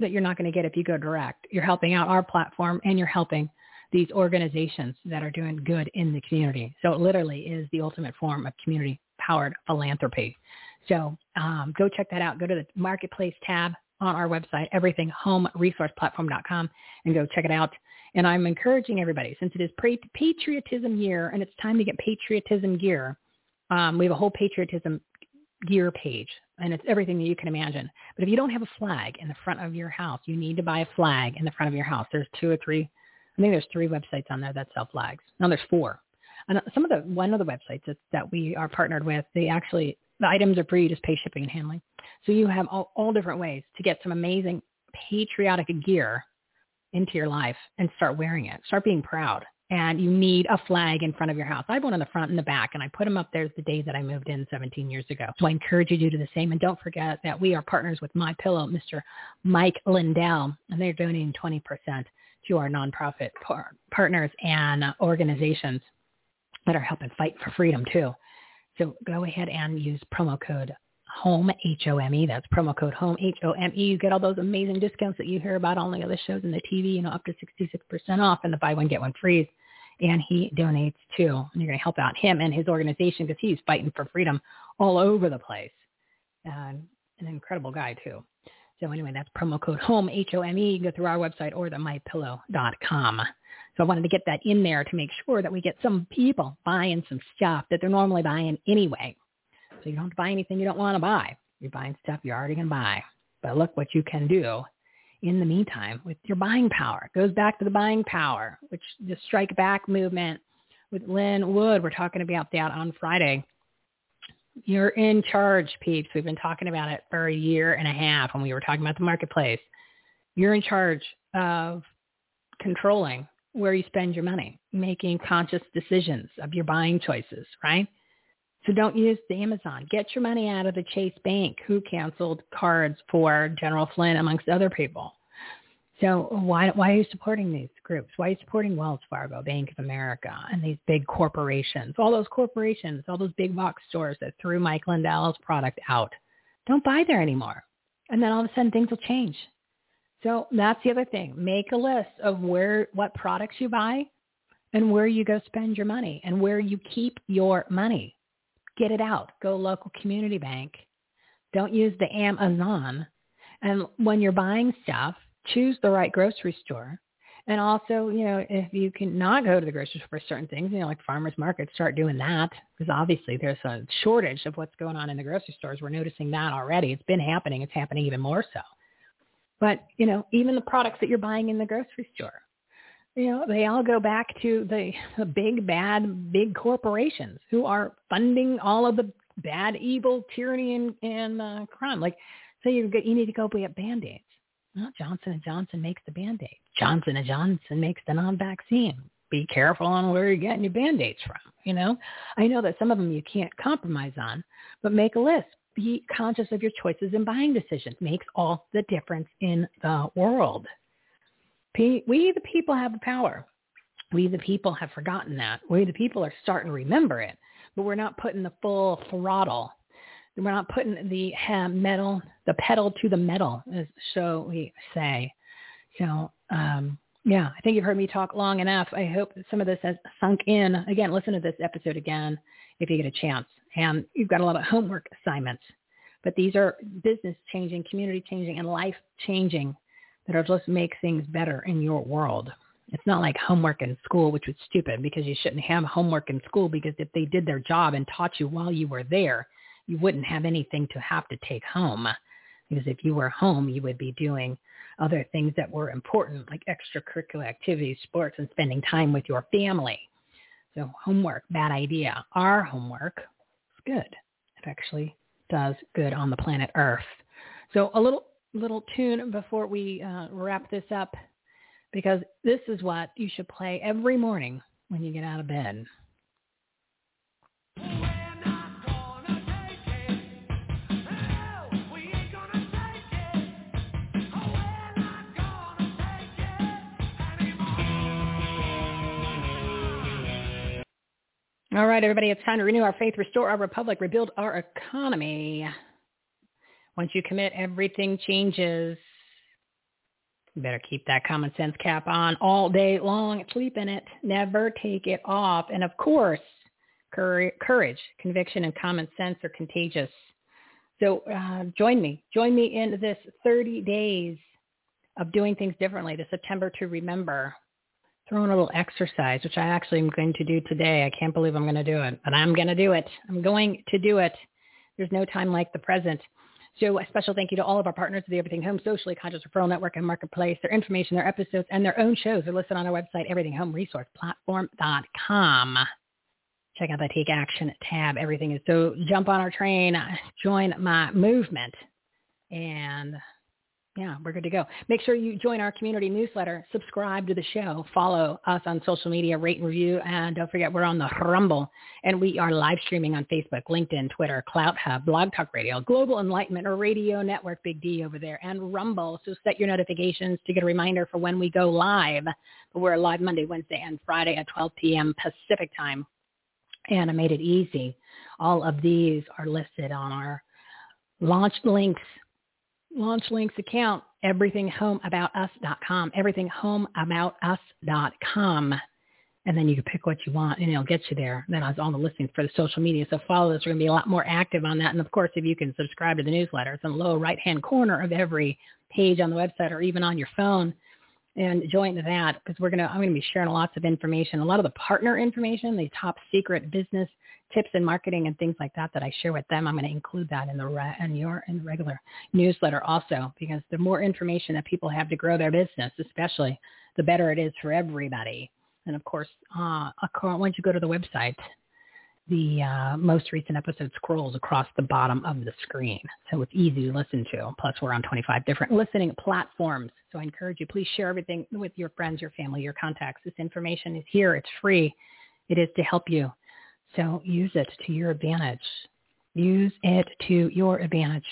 that you're not going to get if you go direct, you're helping out our platform and you're helping these organizations that are doing good in the community. So it literally is the ultimate form of community-powered philanthropy. So um, go check that out. Go to the Marketplace tab on our website, everythinghomeresourceplatform.com, and go check it out. And I'm encouraging everybody, since it is patriotism year and it's time to get patriotism gear, um, we have a whole patriotism gear page and it's everything that you can imagine. But if you don't have a flag in the front of your house, you need to buy a flag in the front of your house. There's two or three, I think there's three websites on there that sell flags. No, there's four. And some of the, one of the websites that, that we are partnered with, they actually, the items are free, you just pay shipping and handling. So you have all, all different ways to get some amazing patriotic gear into your life and start wearing it. Start being proud. And you need a flag in front of your house. I have one on the front and the back, and I put them up there the day that I moved in 17 years ago. So I encourage you to do the same. And don't forget that we are partners with My Pillow, Mr. Mike Lindell, and they're donating 20% to our nonprofit par- partners and organizations that are helping fight for freedom too. So go ahead and use promo code home h-o-m-e that's promo code home h-o-m-e you get all those amazing discounts that you hear about on the other shows in the tv you know up to 66% off and the buy one get one free and he donates too. And you're going to help out him and his organization because he's fighting for freedom all over the place. And an incredible guy too. So anyway that's promo code home h-o-m-e you can go through our website or the mypillow.com so I wanted to get that in there to make sure that we get some people buying some stuff that they're normally buying anyway. So you don't have to buy anything you don't want to buy. You're buying stuff you're already going to buy. But look what you can do in the meantime with your buying power. It goes back to the buying power, which the strike back movement with Lin Wood. We're talking about that on Friday. You're in charge, peeps. We've been talking about it for a year and a half when we were talking about the marketplace. You're in charge of controlling where you spend your money, making conscious decisions of your buying choices, right? So don't use the Amazon. Get your money out of the Chase Bank, who canceled cards for General Flynn, amongst other people. So why why are you supporting these groups? Why are you supporting Wells Fargo, Bank of America, and these big corporations? All those corporations, all those big box stores that threw Mike Lindell's product out. Don't buy there anymore. And then all of a sudden things will change. So that's the other thing. Make a list of where what products you buy and where you go spend your money and where you keep your money get it out. Go local community bank. Don't use the Amazon. And when you're buying stuff, choose the right grocery store. And also, you know, if you can not go to the grocery store for certain things, you know, like farmers markets, start doing that because obviously there's a shortage of what's going on in the grocery stores. We're noticing that already. It's been happening. It's happening even more so. But, you know, even the products that you're buying in the grocery store, you know, they all go back to the, the big, bad, big corporations who are funding all of the bad, evil, tyranny, and, and uh, crime. Like, so you get, you need to go get Band-Aids. Well, Johnson & Johnson makes the Band-Aid. Johnson & Johnson makes the non-vaccine. be careful on where you're getting your band-aids from. You know, I know that some of them you can't compromise on, but make a list. Be conscious of your choices and buying decisions. Makes all the difference in the world. We, the people, have the power. We, the people, have forgotten that. We, the people, are starting to remember it, but we're not putting the full throttle. We're not putting the metal, the pedal to the metal, as so we say. So, um, yeah, I think you've heard me talk long enough. I hope some of this has sunk in. Again, listen to this episode again if you get a chance. And you've got a lot of homework assignments, but these are business changing, community changing, and life changing that will just make things better in your world. It's not like homework in school, which was stupid because you shouldn't have homework in school because if they did their job and taught you while you were there, you wouldn't have anything to have to take home. Because if you were home, you would be doing other things that were important, like extracurricular activities, sports, and spending time with your family. So homework, bad idea. Our homework is good. It actually does good on the planet Earth. So a little little tune before we uh, wrap this up, because this is what you should play every morning when you get out of bed. All right, everybody, it's time to renew our faith, restore our republic, rebuild our economy. Once you commit, everything changes. You better keep that common sense cap on all day long. Sleep in it. Never take it off. And of course, courage, conviction, and common sense are contagious. So uh, join me. Join me in this 30 days of doing things differently, the September to remember throw in a little exercise, which I actually am going to do today. I can't believe I'm going to do it, but I'm going to do it. I'm going to do it. There's no time like the present. So a special thank you to all of our partners of the Everything Home Socially Conscious Referral Network and Marketplace. Their information, their episodes, and their own shows are listed on our website, everythinghomeresourceplatform.com. Check out the Take Action tab. Everything is so jump on our train, join my movement, and yeah, we're good to go. Make sure you join our community newsletter, subscribe to the show, follow us on social media, rate and review, and don't forget we're on the Rumble, and we are live streaming on Facebook, LinkedIn, Twitter, Clout Hub, Blog Talk Radio, Global Enlightenment or Radio Network, Big D over there, and Rumble. So set your notifications to get a reminder for when we go live. We're live Monday, Wednesday, and Friday at 12 p.m. Pacific time, and I made it easy. All of these are listed on our launch links Launch Links account, everythinghomeaboutus.com, everythinghomeaboutus.com. And then you can pick what you want and it'll get you there. Then I was on the listings for the social media. So follow us. We're going to be a lot more active on that. And of course, if you can subscribe to the newsletter, it's in the lower right-hand corner of every page on the website or even on your phone and join that because we're going to, I'm going to be sharing lots of information, a lot of the partner information, the top secret business tips in marketing and things like that that I share with them. I'm going to include that in the re- in your in the regular newsletter also because the more information that people have to grow their business, especially, the better it is for everybody. And of course, uh, once you go to the website, the uh, most recent episode scrolls across the bottom of the screen. So it's easy to listen to. Plus, we're on 25 different listening platforms. So I encourage you, please share everything with your friends, your family, your contacts. This information is here. It's free. It is to help you. So use it to your advantage. Use it to your advantage.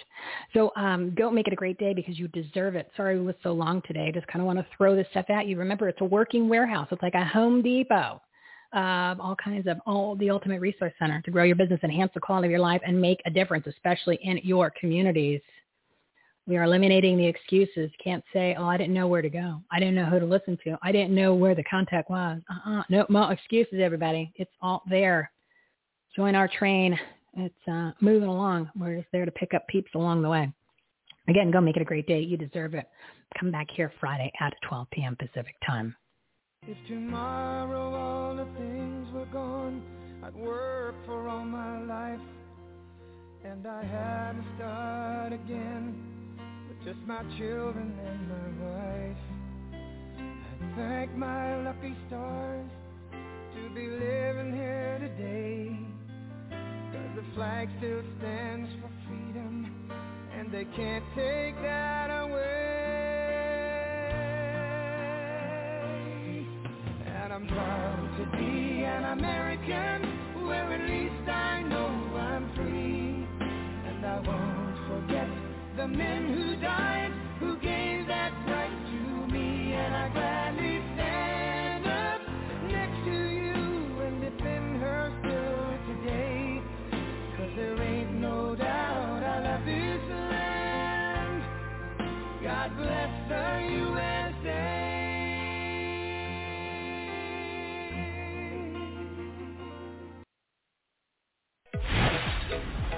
So um, go make it a great day because you deserve it. Sorry it was so long today. Just kind of want to throw this stuff at you. Remember, it's a working warehouse. It's like a Home Depot. Um, all kinds of all the ultimate resource center to grow your business, enhance the quality of your life, and make a difference, especially in your communities. We are eliminating the excuses. Can't say, oh, I didn't know where to go. I didn't know who to listen to. I didn't know where the contact was. Uh-uh. No, no excuses, everybody. It's all there join our train. It's uh, moving along. We're just there to pick up peeps along the way. Again, go make it a great day. You deserve it. Come back here Friday at 12 p.m. Pacific time. If tomorrow all the things were gone, I'd work for all my life. And I had to start again with just my children and my wife. I'd thank my lucky stars to be living here today the flag still stands for freedom, and they can't take that away. And I'm proud to be an American, where at least I know I'm free. And I won't forget the men who died,